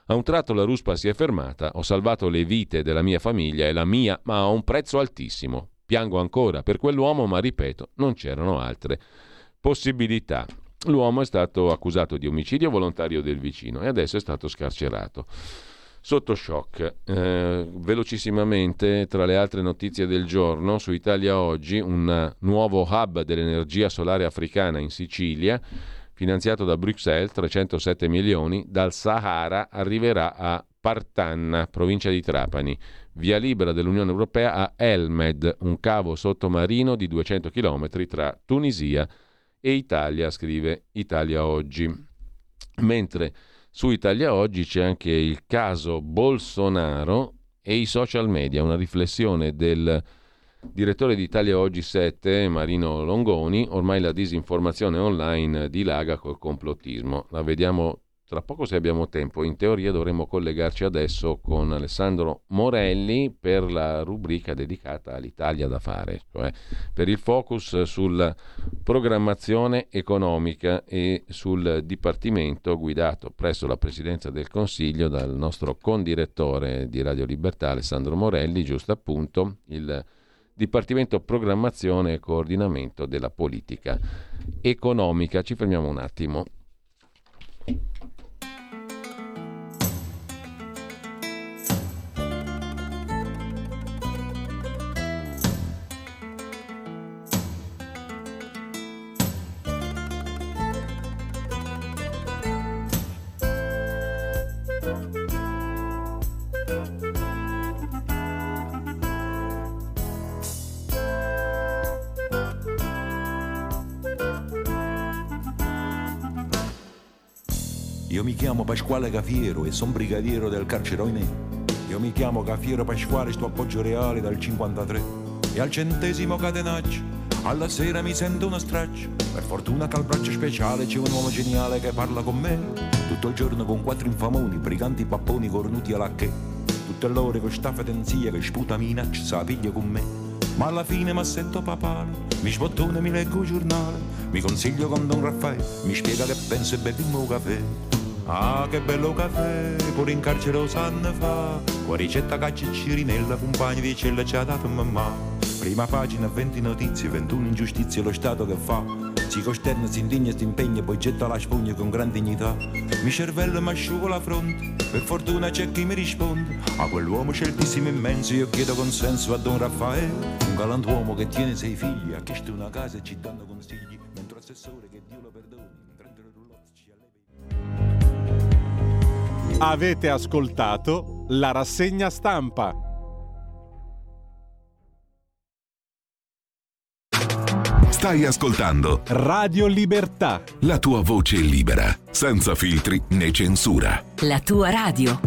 A un tratto la ruspa si è fermata, ho salvato le vite della mia famiglia e la mia, ma a un prezzo altissimo. Piango ancora per quell'uomo, ma ripeto, non c'erano altre possibilità. L'uomo è stato accusato di omicidio volontario del vicino e adesso è stato scarcerato. Sotto shock, eh, velocissimamente tra le altre notizie del giorno, su Italia Oggi un nuovo hub dell'energia solare africana in Sicilia, finanziato da Bruxelles, 307 milioni, dal Sahara arriverà a Partanna, provincia di Trapani, via libera dell'Unione Europea a Elmed, un cavo sottomarino di 200 km tra Tunisia e Italia, scrive Italia Oggi. Mentre su Italia Oggi c'è anche il caso Bolsonaro e i social media, una riflessione del direttore di Italia Oggi 7, Marino Longoni, ormai la disinformazione online dilaga col complottismo. La vediamo tra poco se abbiamo tempo. In teoria dovremmo collegarci adesso con Alessandro Morelli per la rubrica dedicata all'Italia da fare, cioè per il focus sulla programmazione economica e sul dipartimento guidato presso la Presidenza del Consiglio dal nostro condirettore di Radio Libertà Alessandro Morelli, giusto appunto il Dipartimento Programmazione e Coordinamento della Politica Economica. Ci fermiamo un attimo. Io mi chiamo Pasquale Cafiero e sono brigadiero del carcere Oinè. Io mi chiamo Cafiero Pasquale, sto appoggio reale dal 53. E al centesimo catenaccio, alla sera mi sento una straccia. Per fortuna che al braccio speciale c'è un uomo geniale che parla con me. Tutto il giorno con quattro infamoni, briganti papponi cornuti alla che. Tutte l'ore con sta fedenzia che sputa minaccia, sa piglia con me. Ma alla fine mi assetto papale, mi sbottone, mi leggo il giornale, mi consiglio con Don Raffaele, mi spiega che penso e beviamo un caffè. Ah, che bello caffè, pure in carcere lo sanno fa. Qua ricetta caccia cirinella, compagni di cella ci ha dato mamma. Prima pagina, 20 notizie, 21 ingiustizie, lo Stato che fa. Si costerna, si indigna, si impegna, poi getta la spugna con gran dignità. Mi cervello mi asciugo la fronte, per fortuna c'è chi mi risponde. A quell'uomo sceltissimo immenso io chiedo consenso a Don Raffaele. Un galantuomo che tiene sei figli, ha chiesto una casa e ci danno consigli. Mentre assessore che Avete ascoltato la rassegna stampa. Stai ascoltando Radio Libertà. la tua voce libera, senza filtri né censura. La tua radio.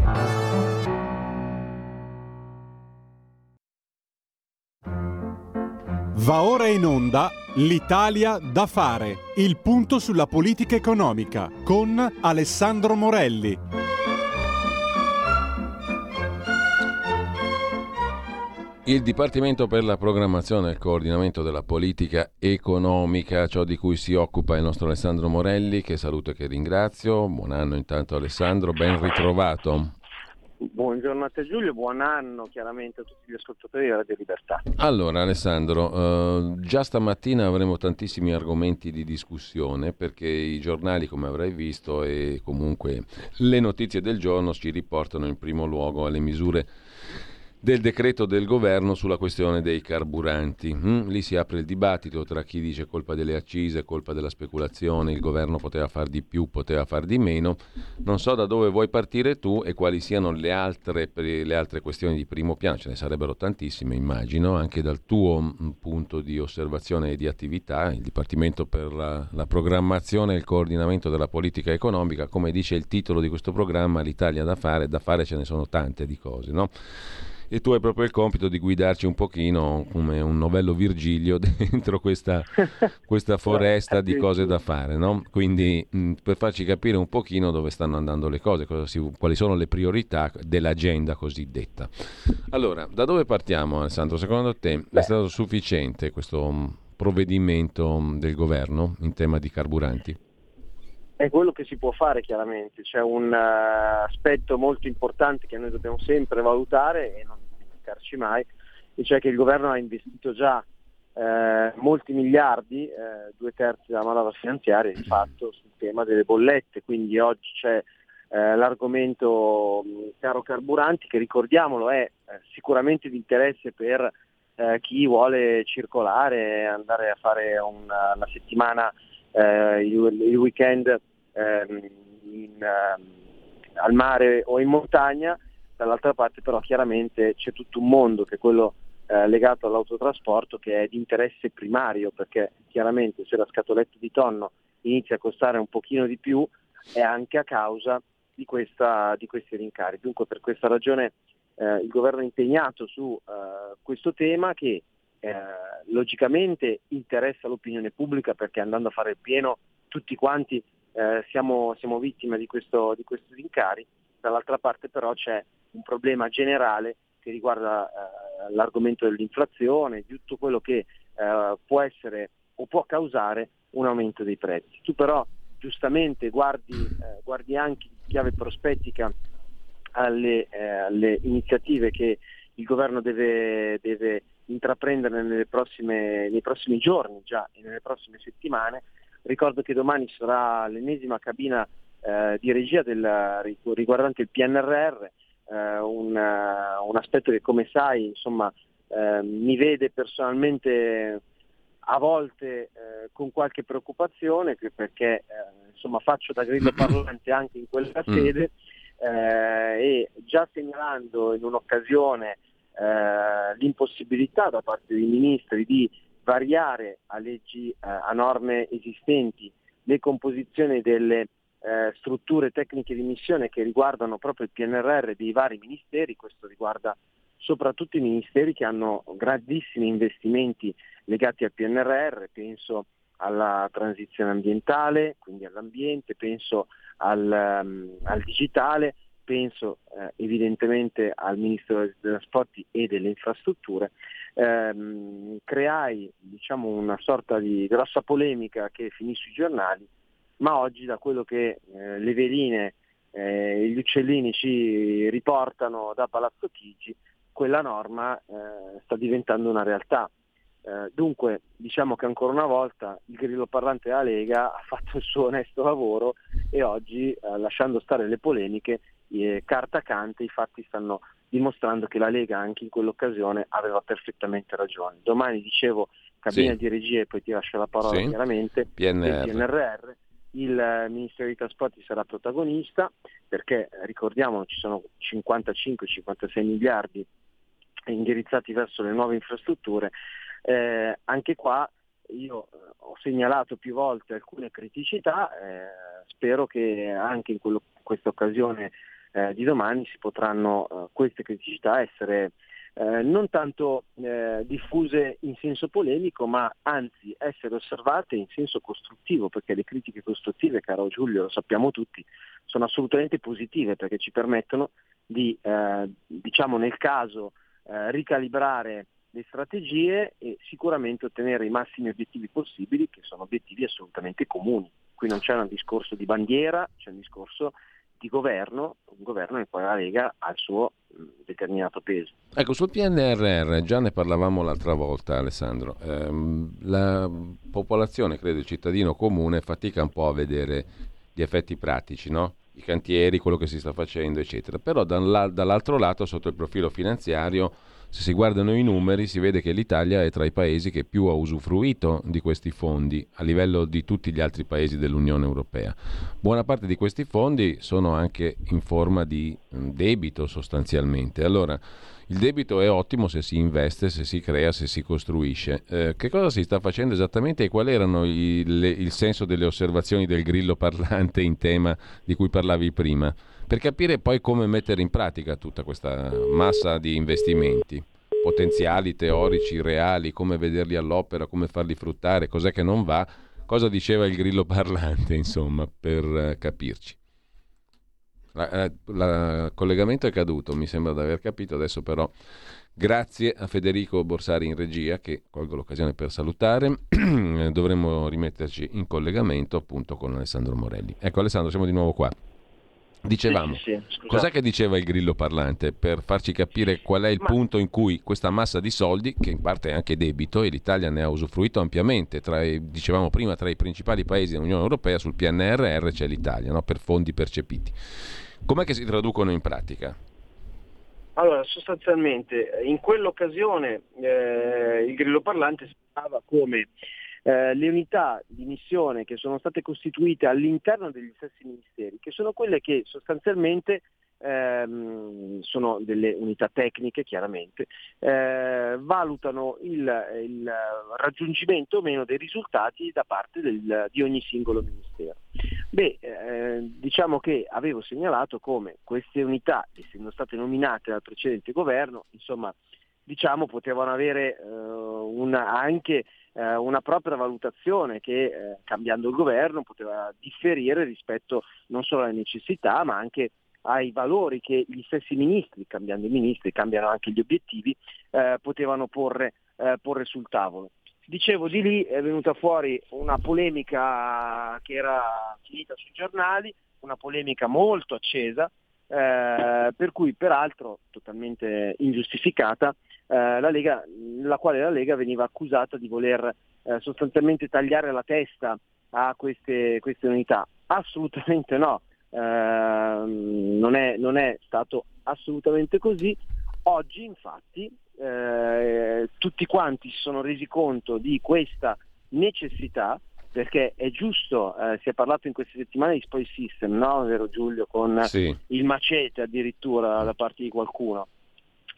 Va ora in onda l'Italia da fare. Il punto sulla politica economica con Alessandro Morelli. Il Dipartimento per la programmazione e il coordinamento della politica economica, ciò di cui si occupa il nostro Alessandro Morelli, che saluto e che ringrazio. Buon anno intanto Alessandro, ben ritrovato. Buongiorno a te Giulio, buon anno chiaramente a tutti gli ascoltatori di Radio Libertà. Allora Alessandro, eh, già stamattina avremo tantissimi argomenti di discussione perché i giornali, come avrai visto, e comunque le notizie del giorno ci riportano in primo luogo alle misure del decreto del governo sulla questione dei carburanti. Mm, Lì si apre il dibattito tra chi dice colpa delle accise, colpa della speculazione, il governo poteva far di più, poteva far di meno. Non so da dove vuoi partire tu e quali siano le altre, le altre questioni di primo piano, ce ne sarebbero tantissime immagino, anche dal tuo mm, punto di osservazione e di attività, il Dipartimento per la, la programmazione e il coordinamento della politica economica, come dice il titolo di questo programma, l'Italia da fare, da fare ce ne sono tante di cose, no? E tu hai proprio il compito di guidarci un pochino come un novello Virgilio dentro questa, questa foresta di cose da fare, no? Quindi mh, per farci capire un pochino dove stanno andando le cose, si- quali sono le priorità dell'agenda cosiddetta. Allora, da dove partiamo Alessandro? Secondo te è stato sufficiente questo mh, provvedimento mh, del governo in tema di carburanti? È quello che si può fare chiaramente, c'è un eh, aspetto molto importante che noi dobbiamo sempre valutare e non dimenticarci mai, e che il governo ha investito già eh, molti miliardi, eh, due terzi della manovra finanziaria di fatto sul tema delle bollette, quindi oggi c'è eh, l'argomento caro carburanti che ricordiamolo è eh, sicuramente di interesse per eh, chi vuole circolare, andare a fare una, una settimana, eh, il, il, weekend ehm, in, ehm, al mare o in montagna, dall'altra parte però chiaramente c'è tutto un mondo che è quello eh, legato all'autotrasporto che è di interesse primario perché chiaramente se la scatoletta di tonno inizia a costare un pochino di più è anche a causa di, questa, di questi rincari. Dunque per questa ragione eh, il governo è impegnato su eh, questo tema che eh, logicamente interessa l'opinione pubblica perché andando a fare il pieno tutti quanti eh, siamo, siamo, vittime di, questo, di questi rincari, dall'altra parte però c'è un problema generale che riguarda eh, l'argomento dell'inflazione, di tutto quello che eh, può essere o può causare un aumento dei prezzi. Tu però giustamente guardi, eh, guardi anche in chiave prospettica alle, eh, alle, iniziative che il governo deve, deve intraprendere prossime, nei prossimi giorni già e nelle prossime settimane. Ricordo che domani sarà l'ennesima cabina eh, di regia del, riguardante il PNRR, eh, un, un, aspetto che come sai insomma, eh, mi vede personalmente a volte eh, con qualche preoccupazione perché eh, insomma, faccio da grillo parlante anche in quella mm. sede eh, e già segnalando in un'occasione eh, l'impossibilità da parte dei ministri di variare a leggi, eh, a norme esistenti le composizioni delle eh, strutture tecniche di missione che riguardano proprio il PNRR dei vari ministeri, questo riguarda soprattutto i ministeri che hanno grandissimi investimenti legati al PNRR, penso alla transizione ambientale, quindi all'ambiente, penso al, um, al digitale, penso eh, evidentemente al Ministro dei Trasporti e delle Infrastrutture, ehm, creai diciamo, una sorta di grossa polemica che finì sui giornali, ma oggi da quello che eh, le veline e eh, gli uccellini ci riportano da Palazzo Chigi, quella norma eh, sta diventando una realtà. Eh, dunque diciamo che ancora una volta il grillo parlante della Lega ha fatto il suo onesto lavoro e oggi lasciando stare le polemiche, carta cante, i fatti stanno dimostrando che la Lega anche in quell'occasione aveva perfettamente ragione. Domani dicevo cabina sì. di regia e poi ti lascio la parola sì. chiaramente, PNR. PNRR, il Ministero dei Trasporti sarà protagonista perché ricordiamo ci sono 55-56 miliardi indirizzati verso le nuove infrastrutture. Eh, anche qua io eh, ho segnalato più volte alcune criticità, eh, spero che anche in quello, questa occasione eh, di domani si potranno eh, queste criticità essere eh, non tanto diffuse in senso polemico, ma anzi essere osservate in senso costruttivo, perché le critiche costruttive, caro Giulio, lo sappiamo tutti, sono assolutamente positive perché ci permettono di, diciamo nel caso, ricalibrare le strategie e sicuramente ottenere i massimi obiettivi possibili, che sono obiettivi assolutamente comuni. Qui non c'è un discorso di bandiera, c'è un discorso di governo, un governo nel quale la Lega ha il suo determinato peso. Ecco, sul PNRR già ne parlavamo l'altra volta Alessandro, eh, la popolazione, credo il cittadino comune, fatica un po' a vedere gli effetti pratici, no? i cantieri, quello che si sta facendo, eccetera. Però dall'altro lato, sotto il profilo finanziario, se si guardano i numeri si vede che l'Italia è tra i paesi che più ha usufruito di questi fondi a livello di tutti gli altri paesi dell'Unione Europea. Buona parte di questi fondi sono anche in forma di mm, debito sostanzialmente. Allora, il debito è ottimo se si investe, se si crea, se si costruisce. Eh, che cosa si sta facendo esattamente e qual erano il, il senso delle osservazioni del grillo parlante in tema di cui parlavi prima? Per capire poi come mettere in pratica tutta questa massa di investimenti potenziali, teorici, reali, come vederli all'opera, come farli fruttare, cos'è che non va, cosa diceva il grillo parlante, insomma, per uh, capirci. Il collegamento è caduto, mi sembra di aver capito, adesso però grazie a Federico Borsari in regia che colgo l'occasione per salutare, dovremmo rimetterci in collegamento appunto con Alessandro Morelli. Ecco Alessandro, siamo di nuovo qua. Dicevamo, Sì, sì, sì, cos'è che diceva il grillo parlante per farci capire qual è il Ma- punto in cui questa massa di soldi, che in parte è anche debito e l'Italia ne ha usufruito ampiamente, tra i- dicevamo prima tra i principali paesi dell'Unione Europea sul PNRR c'è l'Italia, no? per fondi percepiti. Com'è che si traducono in pratica? Allora, sostanzialmente in quell'occasione eh, il grillo parlante spiegava come eh, le unità di missione che sono state costituite all'interno degli stessi ministeri, che sono quelle che sostanzialmente ehm, sono delle unità tecniche chiaramente, eh, valutano il, il raggiungimento o meno dei risultati da parte del- di ogni singolo ministero. Beh, eh, diciamo che avevo segnalato come queste unità, essendo state nominate dal precedente governo, insomma, diciamo potevano avere eh, una- anche eh, una propria valutazione che eh, cambiando il governo poteva differire rispetto non solo alle necessità ma anche ai valori che gli stessi ministri, cambiando i ministri, cambiano anche gli obiettivi, eh, potevano porre, eh, porre sul tavolo. Dicevo, di lì è venuta fuori una polemica che era finita sui giornali, una polemica molto accesa, eh, per cui peraltro totalmente ingiustificata, la, Lega, la quale la Lega veniva accusata di voler eh, sostanzialmente tagliare la testa a queste, queste unità. Assolutamente no, Ehm, non, è, non è stato assolutamente così. Oggi infatti eh, tutti quanti si sono resi conto di questa necessità perché è giusto, eh, si è parlato in queste settimane di spoil system, no? Vero Giulio? Con Sì. il macete addirittura da parte di qualcuno.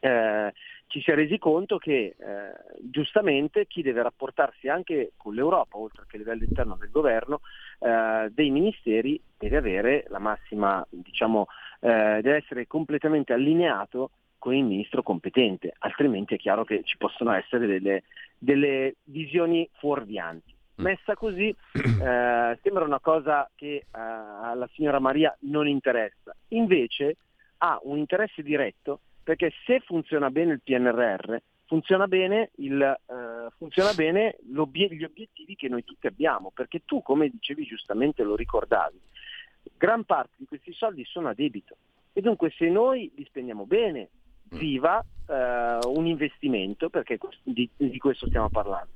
Eh, ci si è resi conto che eh, giustamente chi deve rapportarsi anche con l'Europa, oltre che a livello interno del governo, eh, dei ministeri deve avere la massima, diciamo, eh, deve essere completamente allineato con il ministro competente, altrimenti è chiaro che ci possono essere delle, delle visioni fuorvianti. Messa così eh, sembra una cosa che eh, alla signora Maria non interessa, invece ha un interesse diretto perché se funziona bene il PNRR, funziona bene, il, eh, funziona bene gli obiettivi che noi tutti abbiamo, perché tu, come dicevi giustamente, lo ricordavi, gran parte di questi soldi sono a debito. E dunque se noi li spendiamo bene, viva eh, un investimento, perché di, di questo stiamo parlando.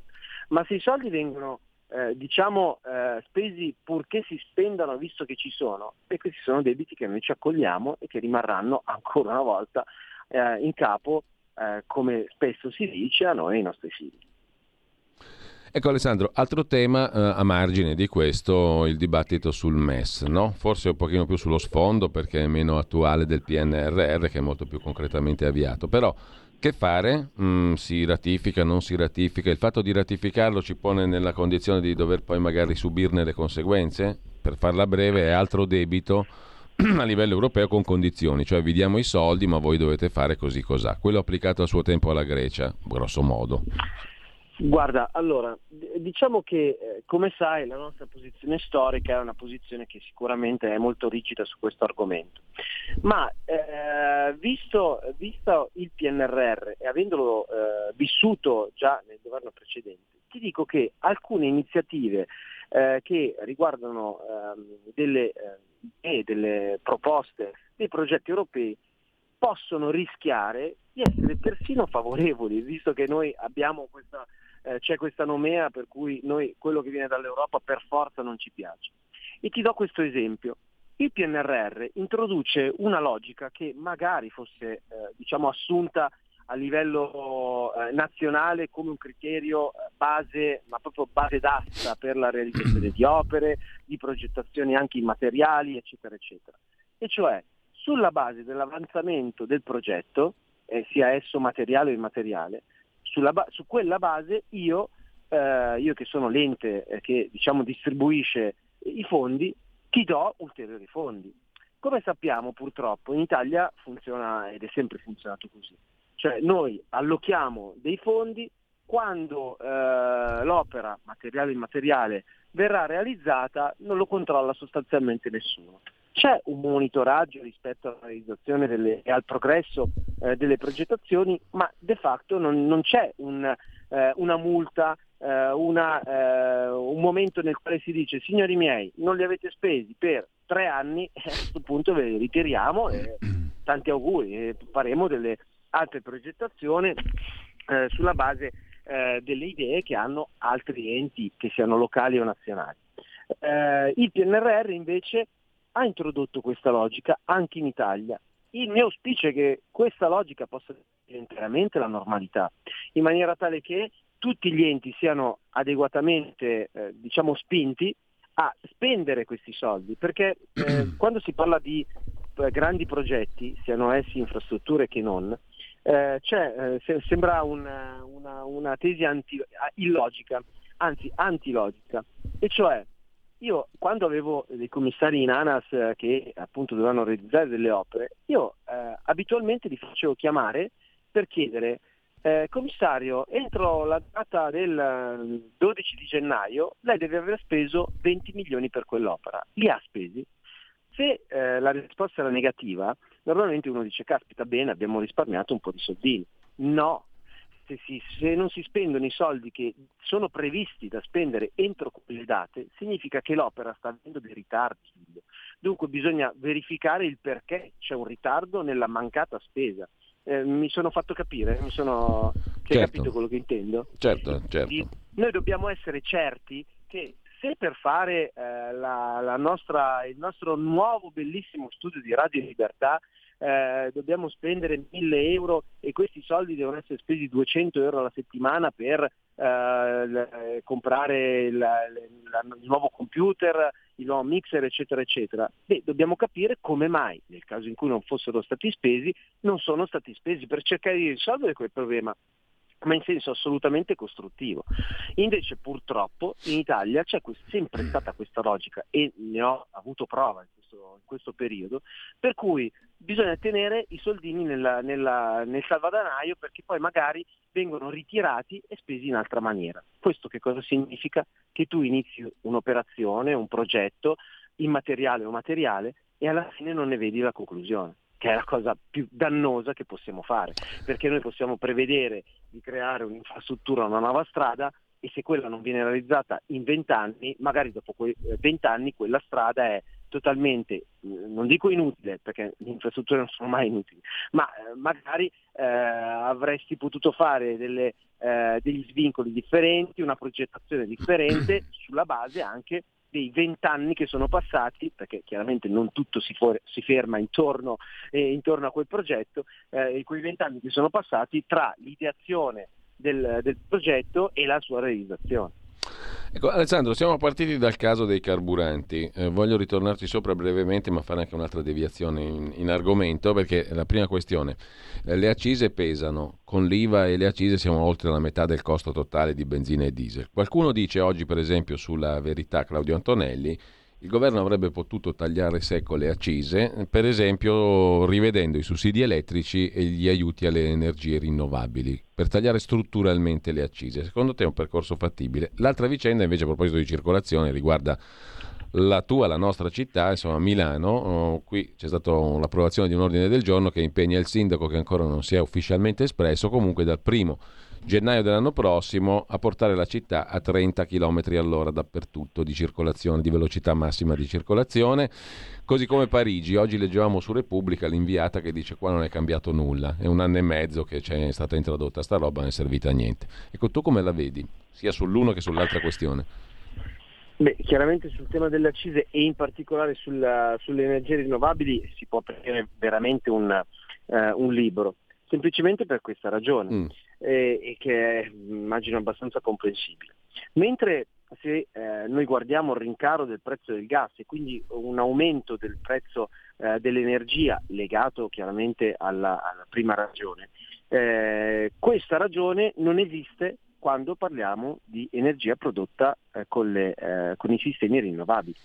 Ma se i soldi vengono eh, diciamo eh, spesi purché si spendano visto che ci sono, e questi sono debiti che noi ci accogliamo e che rimarranno ancora una volta eh, in capo, eh, come spesso si dice, a noi e ai nostri figli. Ecco Alessandro, altro tema eh, a margine di questo, il dibattito sul MES, no? forse un pochino più sullo sfondo perché è meno attuale del PNRR che è molto più concretamente avviato, però che fare? Mm, si ratifica, non si ratifica? Il fatto di ratificarlo ci pone nella condizione di dover poi magari subirne le conseguenze? Per farla breve è altro debito a livello europeo con condizioni, cioè vi diamo i soldi ma voi dovete fare così cos'ha. Quello applicato a suo tempo alla Grecia, grosso modo. Guarda, allora, diciamo che eh, come sai la nostra posizione storica è una posizione che sicuramente è molto rigida su questo argomento, ma eh, visto, visto il PNRR e avendolo eh, vissuto già nel governo precedente, ti dico che alcune iniziative eh, che riguardano ehm, delle, eh, delle proposte, dei progetti europei, possono rischiare di essere persino favorevoli, visto che noi abbiamo questa eh, c'è questa nomea per cui noi quello che viene dall'Europa per forza non ci piace. E ti do questo esempio. Il PNRR introduce una logica che magari fosse eh, diciamo assunta a livello eh, nazionale come un criterio eh, base, ma proprio base d'asta per la realizzazione di opere, di progettazioni anche immateriali, eccetera, eccetera. E cioè sulla base dell'avanzamento del progetto, eh, sia esso materiale o immateriale, ba- su quella base io, eh, io che sono l'ente eh, che diciamo, distribuisce i fondi, ti do ulteriori fondi. Come sappiamo purtroppo in Italia funziona ed è sempre funzionato così. Cioè noi allochiamo dei fondi quando eh, l'opera, materiale immateriale, verrà realizzata non lo controlla sostanzialmente nessuno. c'è un monitoraggio rispetto alla realizzazione delle, e al progresso eh, delle progettazioni, ma de facto non, non c'è un, eh, una multa, eh, una, eh, un momento nel quale si dice signori miei non li avete spesi per tre anni, a questo punto ve li ritiriamo e tanti auguri, faremo delle altre progettazioni eh, sulla base eh, delle idee che hanno altri enti, che siano locali o nazionali. il PNRR invece ha introdotto questa logica anche in Italia. Il mio auspicio è che questa logica possa diventare interamente la normalità, in maniera tale che tutti gli enti siano adeguatamente eh, diciamo, spinti a spendere questi soldi, perché eh, quando si parla di eh, grandi progetti, siano essi infrastrutture che non, eh, se, sembra una, una, una tesi anti, illogica, anzi antilogica, e cioè io quando avevo dei commissari in ANAS eh, che appunto dovevano realizzare delle opere, io eh, abitualmente li facevo chiamare per chiedere eh, commissario, entro la data del 12 di gennaio lei deve aver speso 20 milioni per quell'opera. Li ha spesi? Se eh, la risposta era negativa, normalmente uno dice caspita bene, abbiamo risparmiato un po' di soldini. No, se, si, se, non si spendono i soldi che sono previsti da spendere entro quelle date, significa che l'opera sta avendo dei ritardi. Dunque bisogna verificare il perché c'è un ritardo nella mancata spesa. Eh, mi sono fatto capire? Mi sono... Certo. Hai capito quello che intendo? Certo, certo. Noi dobbiamo essere certi che se per fare eh, la, la nostra, il nostro nuovo bellissimo studio di Radio Libertà eh, dobbiamo spendere 1000 euro e questi soldi devono essere spesi 200 euro alla settimana per eh, l- comprare il, il, il nuovo computer, il nuovo mixer, eccetera, eccetera. Beh, dobbiamo capire come mai, nel caso in cui non fossero stati spesi, non sono stati spesi per cercare di risolvere quel problema ma in senso assolutamente costruttivo. Invece purtroppo in Italia c'è sempre stata questa logica e ne ho avuto prova in questo, in questo periodo, per cui bisogna tenere i soldini nella, nella, nel salvadanaio perché poi magari vengono ritirati e spesi in altra maniera. Questo che cosa significa? Che tu inizi un'operazione, un progetto immateriale o materiale e alla fine non ne vedi la conclusione che è la cosa più dannosa che possiamo fare, perché noi possiamo prevedere di creare un'infrastruttura, una nuova strada e se quella non viene realizzata in 20 anni, magari dopo quei 20 eh, anni quella strada è totalmente, eh, non dico inutile, perché le infrastrutture non sono mai inutili, ma eh, magari eh, avresti potuto fare delle, eh, degli svincoli differenti, una progettazione differente sulla base anche dei vent'anni che sono passati, perché chiaramente non tutto si, for- si ferma intorno, eh, intorno, a quel progetto, eh, quei vent'anni che sono passati tra l'ideazione del, del progetto e la sua realizzazione. Ecco, Alessandro, siamo partiti dal caso dei carburanti. Eh, voglio ritornarci sopra brevemente, ma fare anche un'altra deviazione in, in argomento, perché la prima questione, eh, le accise pesano, con l'IVA e le accise siamo oltre la metà del costo totale di benzina e diesel. Qualcuno dice oggi, per esempio, sulla verità Claudio Antonelli, il governo avrebbe potuto tagliare secco le accise, per esempio rivedendo i sussidi elettrici e gli aiuti alle energie rinnovabili, per tagliare strutturalmente le accise. Secondo te è un percorso fattibile? L'altra vicenda invece a proposito di circolazione riguarda la tua, la nostra città, insomma Milano. Oh, qui c'è stata l'approvazione di un ordine del giorno che impegna il sindaco che ancora non si è ufficialmente espresso, comunque dal primo gennaio dell'anno prossimo a portare la città a 30 km all'ora dappertutto di circolazione, di velocità massima di circolazione, così come Parigi. Oggi leggevamo su Repubblica l'inviata che dice qua non è cambiato nulla, è un anno e mezzo che c'è stata introdotta sta roba, non è servita a niente. Ecco, tu come la vedi, sia sull'uno che sull'altra questione? Beh, chiaramente sul tema delle accise e in particolare sulla, sulle energie rinnovabili si può aprire veramente un, uh, un libro semplicemente per questa ragione, mm. eh, e che è immagino abbastanza comprensibile. Mentre se eh, noi guardiamo il rincaro del prezzo del gas e quindi un aumento del prezzo eh, dell'energia legato chiaramente alla, alla prima ragione, eh, questa ragione non esiste quando parliamo di energia prodotta eh, con, le, eh, con i sistemi rinnovabili.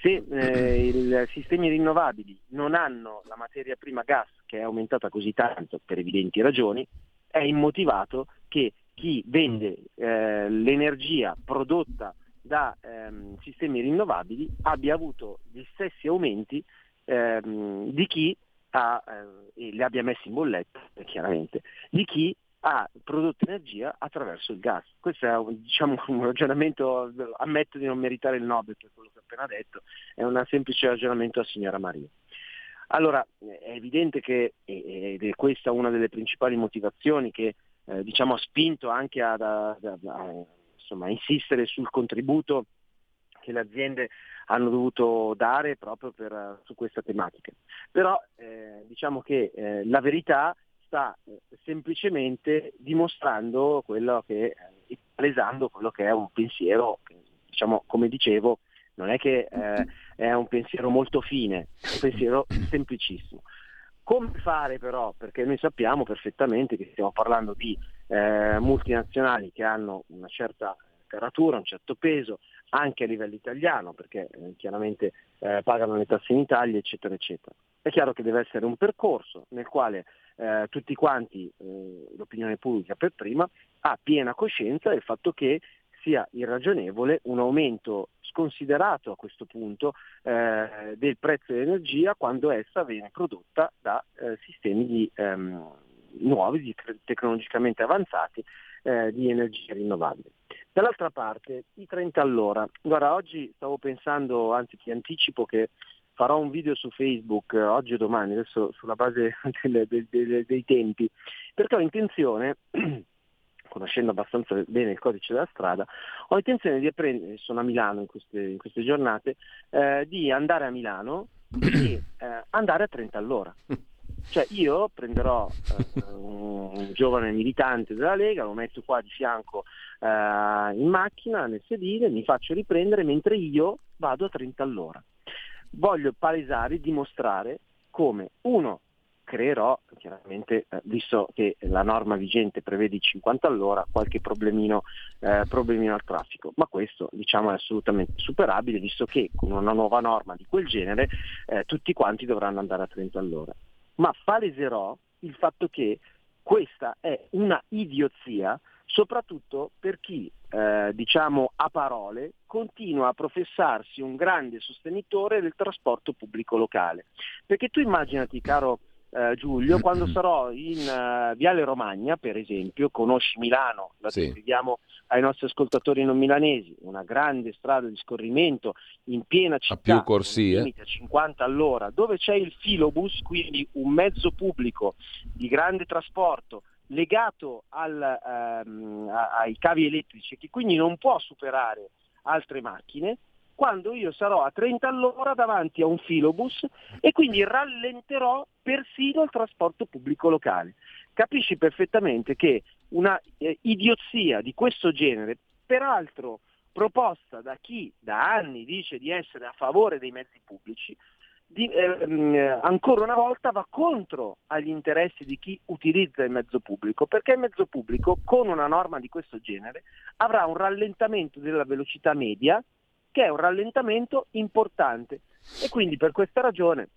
Se eh, i sistemi rinnovabili non hanno la materia prima gas che è aumentata così tanto per evidenti ragioni, è immotivato che chi vende eh, l'energia prodotta da ehm, sistemi rinnovabili abbia avuto gli stessi aumenti ehm, di chi ha, eh, e li abbia messi in bolletta, chiaramente, di chi ha prodotto energia attraverso il gas. Questo è diciamo, un ragionamento, ammetto di non meritare il Nobel per quello che ho appena detto, è un semplice ragionamento a signora Maria. Allora, è evidente che, ed è questa una delle principali motivazioni che eh, diciamo, ha spinto anche a, a, a, a insistere sul contributo che le aziende hanno dovuto dare proprio per, su questa tematica. Però eh, diciamo che eh, la verità sta eh, semplicemente dimostrando quello che, eh, palesando quello che è un pensiero, diciamo, come dicevo, non è che eh, è un pensiero molto fine, è un pensiero semplicissimo. Come fare però? Perché noi sappiamo perfettamente che stiamo parlando di eh, multinazionali che hanno una certa caratura, un certo peso, anche a livello italiano, perché eh, chiaramente eh, pagano le tasse in Italia, eccetera, eccetera. È chiaro che deve essere un percorso nel quale eh, tutti quanti, eh, l'opinione pubblica per prima, ha piena coscienza del fatto che sia irragionevole un aumento sconsiderato a questo punto eh, del prezzo dell'energia quando essa viene prodotta da eh, sistemi di, ehm, nuovi, di, tecnologicamente avanzati di energia rinnovabile. Dall'altra parte i 30 all'ora. Guarda, oggi stavo pensando, anzi ti anticipo che farò un video su Facebook eh, oggi o domani, adesso sulla base delle, delle, dei tempi, perché ho intenzione conoscendo abbastanza bene il codice della strada, ho intenzione di apprendere, sono a Milano in queste, in queste giornate, eh, di andare a Milano e eh, andare a 30 all'ora. Cioè io prenderò eh, un giovane militante della Lega, lo metto qua di fianco eh, in macchina, nel sedile, mi faccio riprendere mentre io vado a 30 all'ora. Voglio palesare, dimostrare come uno creerò, chiaramente eh, visto che la norma vigente prevede i 50 all'ora, qualche problemino, eh, problemino al traffico, ma questo diciamo, è assolutamente superabile visto che con una nuova norma di quel genere eh, tutti quanti dovranno andare a 30 all'ora. Ma paleserò il fatto che questa è una idiozia soprattutto per chi, eh, diciamo a parole, continua a professarsi un grande sostenitore del trasporto pubblico locale. Perché tu immaginati, caro eh, Giulio, quando sarò in uh, Viale Romagna, per esempio, conosci Milano, la sì. descriviamo ai nostri ascoltatori non milanesi, una grande strada di scorrimento in piena città, a più corsie. limite a 50 all'ora, dove c'è il filobus, quindi un mezzo pubblico di grande trasporto legato al, um, ai cavi elettrici che quindi non può superare altre macchine, quando io sarò a 30 all'ora davanti a un filobus e quindi rallenterò persino il trasporto pubblico locale. Capisci perfettamente che una eh, idiozia di questo genere, peraltro proposta da chi da anni dice di essere a favore dei mezzi pubblici, di, eh, ancora una volta va contro agli interessi di chi utilizza il mezzo pubblico, perché il mezzo pubblico con una norma di questo genere avrà un rallentamento della velocità media che è un rallentamento importante. E quindi per questa ragione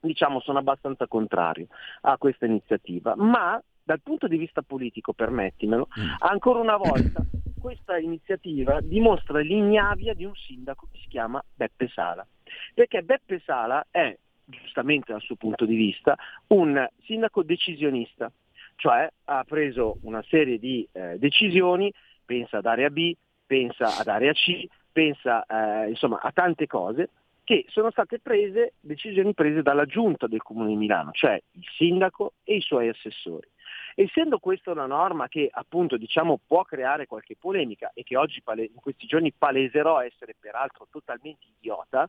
diciamo sono abbastanza contrario a questa iniziativa, ma dal punto di vista politico, permettimelo, mm. ancora una volta questa iniziativa dimostra l'ignavia di un sindaco che si chiama Beppe Sala, perché Beppe Sala è, giustamente dal suo punto di vista, un sindaco decisionista, cioè ha preso una serie di eh, decisioni, pensa ad area B, pensa ad area C, pensa eh, insomma, a tante cose che sono state prese, decisioni prese dalla giunta del Comune di Milano, cioè il sindaco e i suoi assessori. Essendo questa una norma che appunto diciamo può creare qualche polemica e che oggi in questi giorni paleserò essere peraltro totalmente idiota,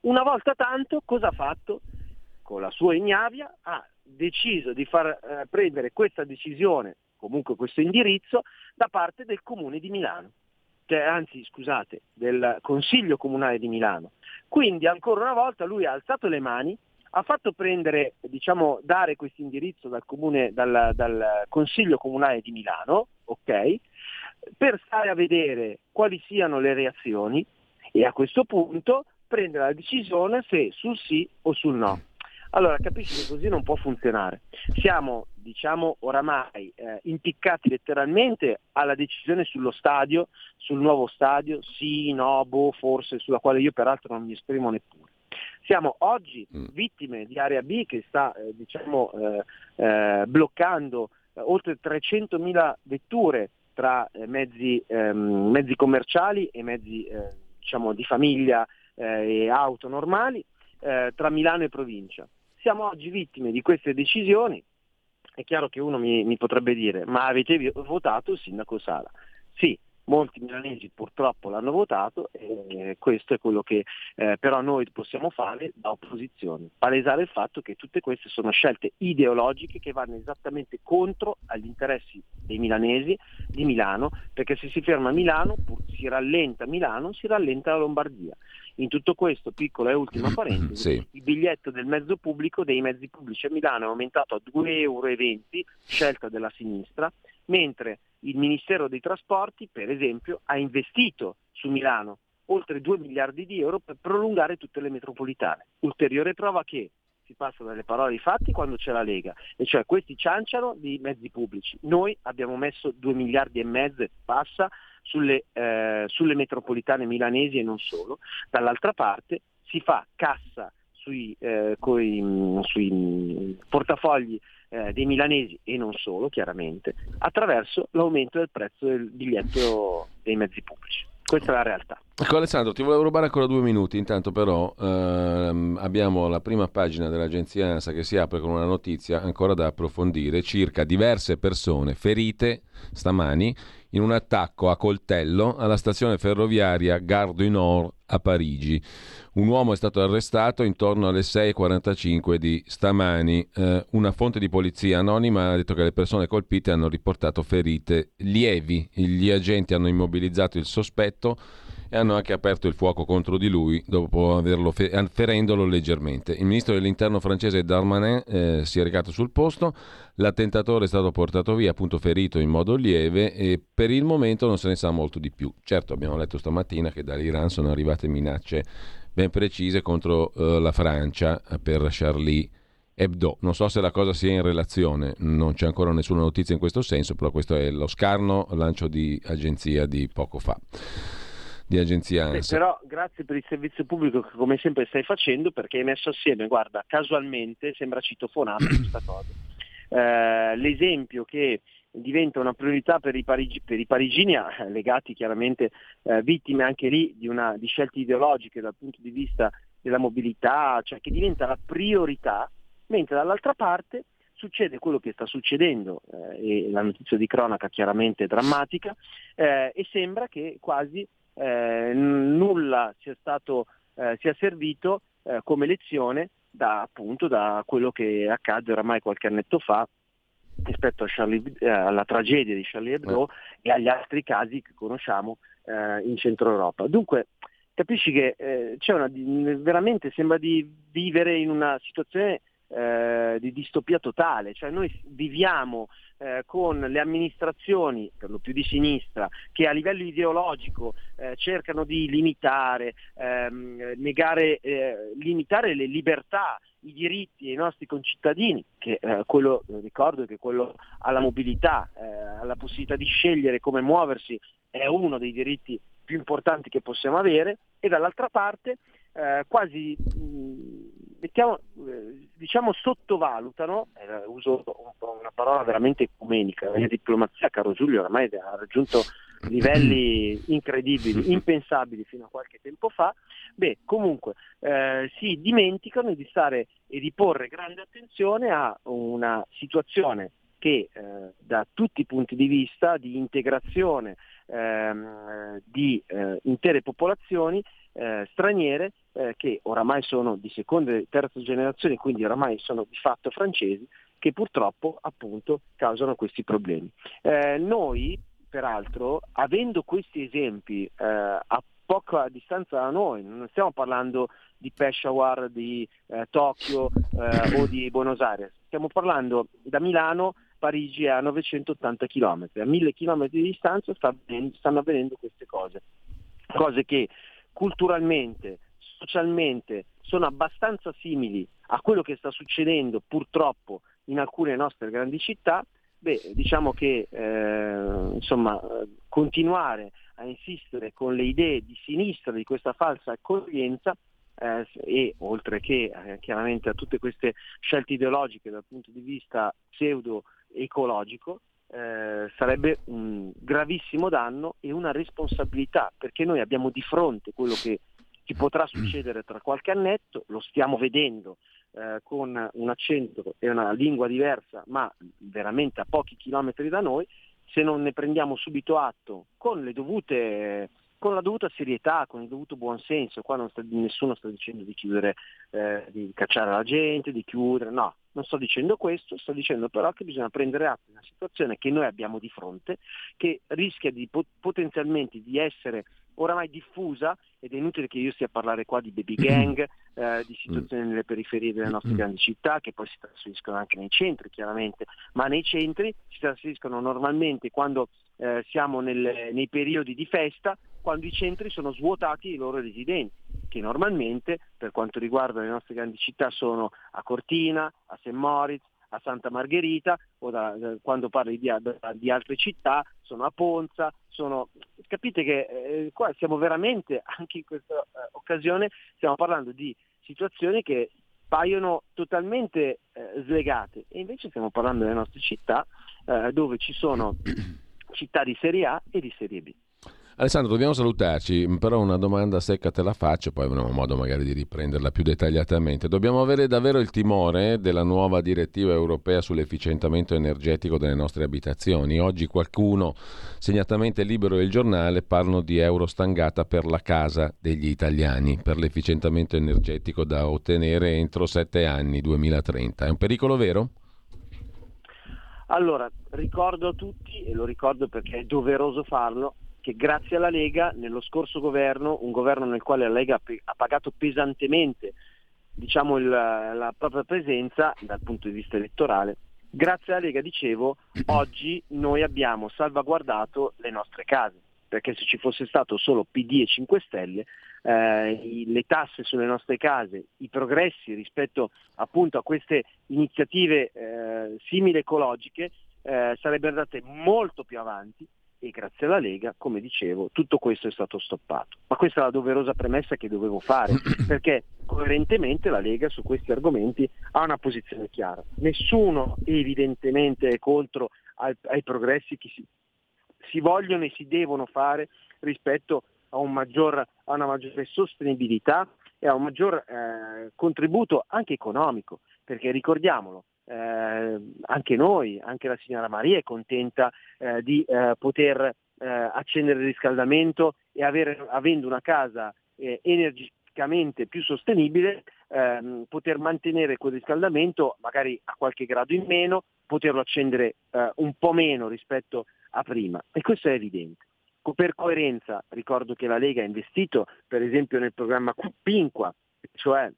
una volta tanto cosa ha fatto? Con la sua ignavia ha deciso di far eh, prendere questa decisione, comunque questo indirizzo, da parte del Comune di Milano cioè, anzi scusate, del Consiglio Comunale di Milano. Quindi ancora una volta lui ha alzato le mani, ha fatto prendere, diciamo, dare questo indirizzo dal, dal, dal Consiglio Comunale di Milano, ok, per stare a vedere quali siano le reazioni e a questo punto prendere la decisione se sul sì o sul no. Allora, capisci che così non può funzionare. Siamo, diciamo, oramai eh, impiccati letteralmente alla decisione sullo stadio, sul nuovo stadio, sì, no, boh, forse, sulla quale io peraltro non mi esprimo neppure. Siamo oggi mm. vittime di Area B che sta eh, diciamo, eh, eh bloccando eh, oltre 300.000 vetture tra eh, mezzi, ehm, mezzi, commerciali e mezzi diciamo, di famiglia e auto normali tra Milano e provincia. Siamo oggi vittime di queste decisioni. È chiaro che uno mi, mi potrebbe dire, ma avete votato il sindaco Sala? Sì, molti milanesi purtroppo l'hanno votato e questo è quello che eh, però noi possiamo fare da opposizione, palesare il fatto che tutte queste sono scelte ideologiche che vanno esattamente contro agli interessi dei milanesi di Milano, perché se si ferma Milano, si rallenta Milano, si rallenta la Lombardia. In tutto questo, piccola e ultima parentesi, sì. il biglietto del mezzo pubblico, dei mezzi pubblici a Milano è aumentato a 2,20 euro, scelta della sinistra, mentre il Ministero dei Trasporti, per esempio, ha investito su Milano oltre 2 miliardi di euro per prolungare tutte le metropolitane. Ulteriore prova che si passa dalle parole ai fatti quando c'è la Lega, e cioè questi cianciano di mezzi pubblici. Noi abbiamo messo 2 miliardi e mezzo e passa sulle, eh, sulle metropolitane milanesi e non solo. Dall'altra parte si fa cassa sui, eh, coi, sui portafogli eh, dei milanesi e non solo, chiaramente, attraverso l'aumento del prezzo del biglietto dei mezzi pubblici. Questa è la realtà. Ecco Alessandro, ti volevo rubare ancora due minuti, intanto però ehm, abbiamo la prima pagina dell'agenzia ANSA che si apre con una notizia ancora da approfondire, circa diverse persone ferite stamani in un attacco a coltello alla stazione ferroviaria Gare Nord a Parigi. Un uomo è stato arrestato intorno alle 6.45 di stamani. Eh, una fonte di polizia anonima ha detto che le persone colpite hanno riportato ferite lievi. Gli agenti hanno immobilizzato il sospetto e hanno anche aperto il fuoco contro di lui dopo averlo fe- ferendolo leggermente. Il ministro dell'interno francese Darmanin eh, si è recato sul posto, l'attentatore è stato portato via, appunto ferito in modo lieve e per il momento non se ne sa molto di più. Certo abbiamo letto stamattina che dall'Iran sono arrivate minacce ben precise contro uh, la Francia per Charlie Hebdo. Non so se la cosa sia in relazione, non c'è ancora nessuna notizia in questo senso, però questo è lo scarno lancio di agenzia di poco fa. Di agenzia ANSA. Sì, però grazie per il servizio pubblico che come sempre stai facendo perché hai messo assieme, guarda, casualmente sembra citofonato questa cosa. Eh, l'esempio che diventa una priorità per i, parigi, per i parigini, eh, legati chiaramente eh, vittime anche lì di, una, di, scelte ideologiche dal punto di vista della mobilità, cioè che diventa la priorità, mentre dall'altra parte succede quello che sta succedendo, eh, e la notizia di cronaca chiaramente è drammatica, eh, e sembra che quasi eh, nulla sia, stato, eh, sia servito come lezione da, appunto, da quello che accade oramai qualche annetto fa rispetto Charlie, eh, alla tragedia di Charlie Hebdo eh. e agli altri casi che conosciamo eh, in Centro Europa. Dunque, capisci che eh, c'è una, veramente sembra di vivere in una situazione eh, di distopia totale, cioè noi viviamo eh, con le amministrazioni, per lo più di sinistra, che a livello ideologico eh, cercano di limitare, ehm, negare, eh, limitare le libertà, i diritti ai nostri concittadini, che eh, quello, ricordo che quello alla mobilità, eh, alla possibilità di scegliere come muoversi è uno dei diritti più importanti che possiamo avere, e dall'altra parte eh, quasi mh, mettiamo, eh, diciamo sottovalutano, eh, uso una parola veramente ecumenica, la diplomazia, caro Giulio, ormai ha raggiunto livelli incredibili, impensabili fino a qualche tempo fa, beh, comunque eh, si dimenticano di stare e di porre grande attenzione a una situazione che eh, da tutti i punti di vista di integrazione ehm, di eh, intere popolazioni eh, straniere eh, che oramai sono di seconda e terza generazione, quindi oramai sono di fatto francesi, che purtroppo appunto causano questi problemi. Eh, noi, peraltro, avendo questi esempi eh, a poca distanza da noi, non stiamo parlando di Peshawar, di eh, Tokyo eh, o di Buenos Aires, stiamo parlando da Milano Parigi è a 980 km, a 1000 km di distanza stanno avvenendo queste cose, cose che culturalmente socialmente sono abbastanza simili a quello che sta succedendo purtroppo in alcune nostre grandi città, beh, diciamo che eh, insomma, continuare a insistere con le idee di sinistra di questa falsa accoglienza eh, e oltre che eh, chiaramente a tutte queste scelte ideologiche dal punto di vista pseudo-ecologico, eh, sarebbe un gravissimo danno e una responsabilità, perché noi abbiamo di fronte quello che ci potrà succedere tra qualche annetto, lo stiamo vedendo eh, con un accento e una lingua diversa, ma veramente a pochi chilometri da noi, se non ne prendiamo subito atto con le dovute con la dovuta serietà, con il dovuto buonsenso, qua sta, nessuno sta dicendo di chiudere, eh, di cacciare la gente, di chiudere, no, non sto dicendo questo, sto dicendo però che bisogna prendere atto di una situazione che noi abbiamo di fronte, che rischia di, potenzialmente di essere oramai diffusa ed è inutile che io stia a parlare qua di baby gang, eh, di situazioni nelle periferie delle nostre grandi città che poi si trasferiscono anche nei centri chiaramente, ma nei centri si trasferiscono normalmente quando eh, siamo nel, nei periodi di festa, quando i centri sono svuotati i loro residenti, che normalmente per quanto riguarda le nostre grandi città sono a Cortina, a St. Moritz, a Santa Margherita o da, da, quando parli di, da, di, altre città sono a Ponza, sono, capite che eh, qua siamo veramente, anche in questa eh, occasione, stiamo parlando di situazioni che paiono totalmente eh, slegate e invece stiamo parlando delle nostre città eh, dove ci sono città di Serie A e di Serie B. Alessandro, dobbiamo salutarci, però una domanda secca te la faccio, poi avremo modo magari di riprenderla più dettagliatamente. Dobbiamo avere davvero il timore della nuova direttiva europea sull'efficientamento energetico delle nostre abitazioni. Oggi qualcuno, segnatamente libero del giornale, parlano di euro stangata per la casa degli italiani, per l'efficientamento energetico da ottenere entro sette anni, 2030. È un pericolo vero? Allora, ricordo a tutti, e lo ricordo perché è doveroso farlo, che grazie alla Lega nello scorso governo, un governo nel quale la Lega ha pagato pesantemente diciamo, il, la propria presenza dal punto di vista elettorale, grazie alla Lega, dicevo, oggi noi abbiamo salvaguardato le nostre case, perché se ci fosse stato solo PD e 5 Stelle, eh, le tasse sulle nostre case, i progressi rispetto appunto a queste iniziative eh, simili ecologiche eh, sarebbero andate molto più avanti e grazie alla Lega, come dicevo, tutto questo è stato stoppato. Ma questa è la doverosa premessa che dovevo fare, perché coerentemente la Lega su questi argomenti ha una posizione chiara. Nessuno evidentemente è contro ai, ai progressi che si, si, vogliono e si devono fare rispetto a, un maggior, a una maggiore sostenibilità e a un maggior eh, contributo anche economico, perché ricordiamolo, eh, anche noi, anche la signora Maria è contenta eh, di eh, poter eh, accendere il riscaldamento e avere, avendo una casa eh, energicamente più sostenibile, ehm, poter mantenere quel riscaldamento magari a qualche grado in meno, poterlo accendere eh, un po' meno rispetto a prima e questo è evidente. Per coerenza ricordo che la Lega ha investito per esempio nel programma Pinqua, cioè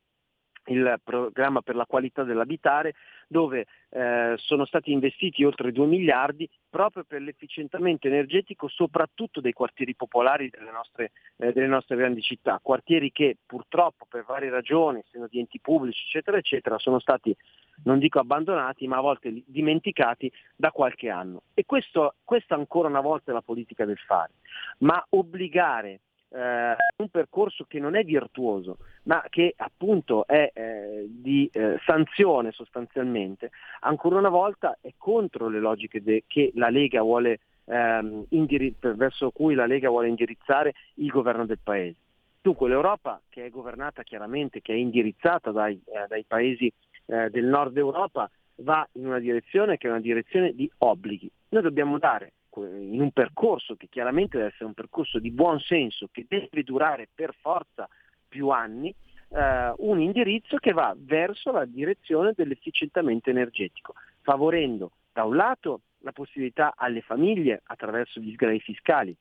il programma per la qualità dell'abitare, dove eh, sono stati investiti oltre 2 miliardi proprio per l'efficientamento energetico soprattutto dei quartieri popolari delle nostre, eh, delle nostre grandi città, quartieri che purtroppo per varie ragioni, essendo di enti pubblici eccetera eccetera, sono stati non dico abbandonati, ma a volte dimenticati da qualche anno. E questo, questa ancora una volta è la politica del fare, ma obbligare eh, un percorso che non è virtuoso, ma che appunto è eh, di eh, sanzione sostanzialmente, ancora una volta è contro le logiche de- che la Lega vuole, ehm, indiri- verso cui la Lega vuole indirizzare il governo del Paese. Dunque l'Europa, che è governata chiaramente, che è indirizzata dai, eh, dai paesi eh, del nord Europa, va in una direzione che è una direzione di obblighi. Noi dobbiamo dare in un percorso che chiaramente deve essere un percorso di buon senso, che deve durare per forza più anni, eh, un indirizzo che va verso la direzione dell'efficientamento energetico, favorendo da un lato la possibilità alle famiglie attraverso gli sgravi fiscali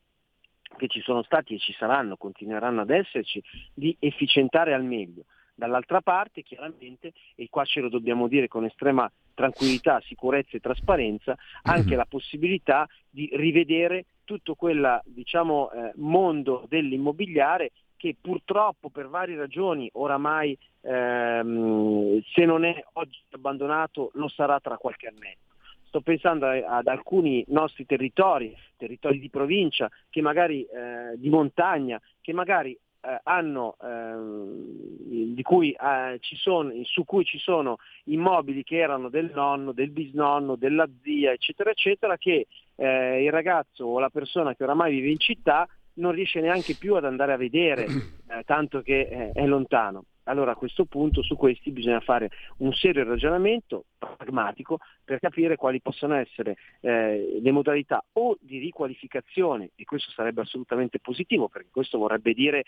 che ci sono stati e ci saranno, continueranno ad esserci, di efficientare al meglio, Dall'altra parte, chiaramente, e qua ce lo dobbiamo dire con estrema tranquillità, sicurezza e trasparenza, anche mm-hmm. la possibilità di rivedere tutto quel diciamo, eh, mondo dell'immobiliare che purtroppo per varie ragioni oramai ehm, se non è oggi abbandonato lo sarà tra qualche annetto. Sto pensando ad alcuni nostri territori, territori di provincia, che magari eh, di montagna, che magari eh, hanno, eh, cui, eh, sono, su cui ci sono immobili che erano del nonno, del bisnonno, della zia, eccetera, eccetera, che eh, il ragazzo o la persona che oramai vive in città non riesce neanche più ad andare a vedere, eh, tanto che eh, è lontano. Allora a questo punto su questi bisogna fare un serio ragionamento pragmatico per capire quali possono essere eh, le modalità o di riqualificazione, e questo sarebbe assolutamente positivo perché questo vorrebbe dire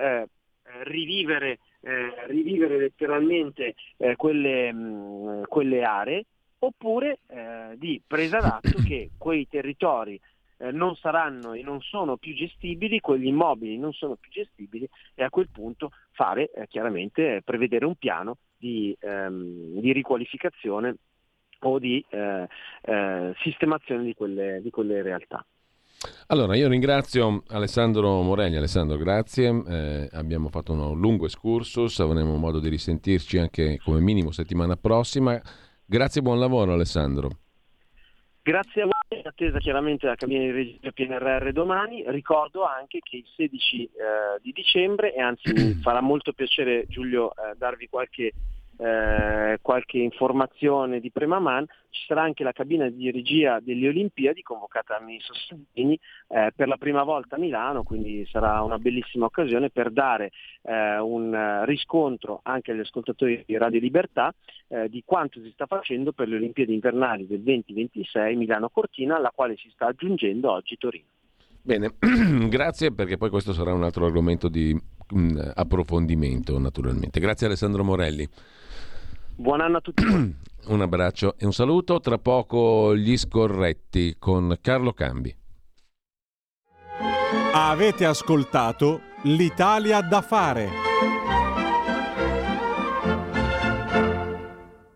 eh, rivivere, eh, rivivere, letteralmente eh, quelle, mh, quelle, aree, oppure eh, di presa d'atto che quei territori eh, non saranno e non sono più gestibili, quegli immobili non sono più gestibili e a quel punto fare eh, chiaramente eh, prevedere un piano di, ehm, di riqualificazione o di eh, eh, sistemazione di quelle, di quelle realtà. Allora, io ringrazio Alessandro Morelli. Alessandro, grazie. Eh, abbiamo fatto un lungo excursus, avremo modo di risentirci anche come minimo settimana prossima. Grazie e buon lavoro Alessandro. Grazie a voi, in attesa chiaramente la cabina di regia PNRR domani. Ricordo anche che il 16 eh, di dicembre, e anzi mi farà molto piacere Giulio eh, darvi qualche eh, qualche informazione di prima man, ci sarà anche la cabina di regia delle Olimpiadi convocata da Ministro Salvini eh, per la prima volta a Milano, quindi sarà una bellissima occasione per dare eh, un riscontro anche agli ascoltatori di Radio Libertà eh, di quanto si sta facendo per le Olimpiadi invernali del 2026 Milano-Cortina, alla quale si sta aggiungendo oggi Torino. Bene, grazie perché poi questo sarà un altro argomento di mm, approfondimento naturalmente. Grazie Alessandro Morelli. Buon anno a tutti. un abbraccio e un saluto. Tra poco gli scorretti con Carlo Cambi. Avete ascoltato l'Italia da fare.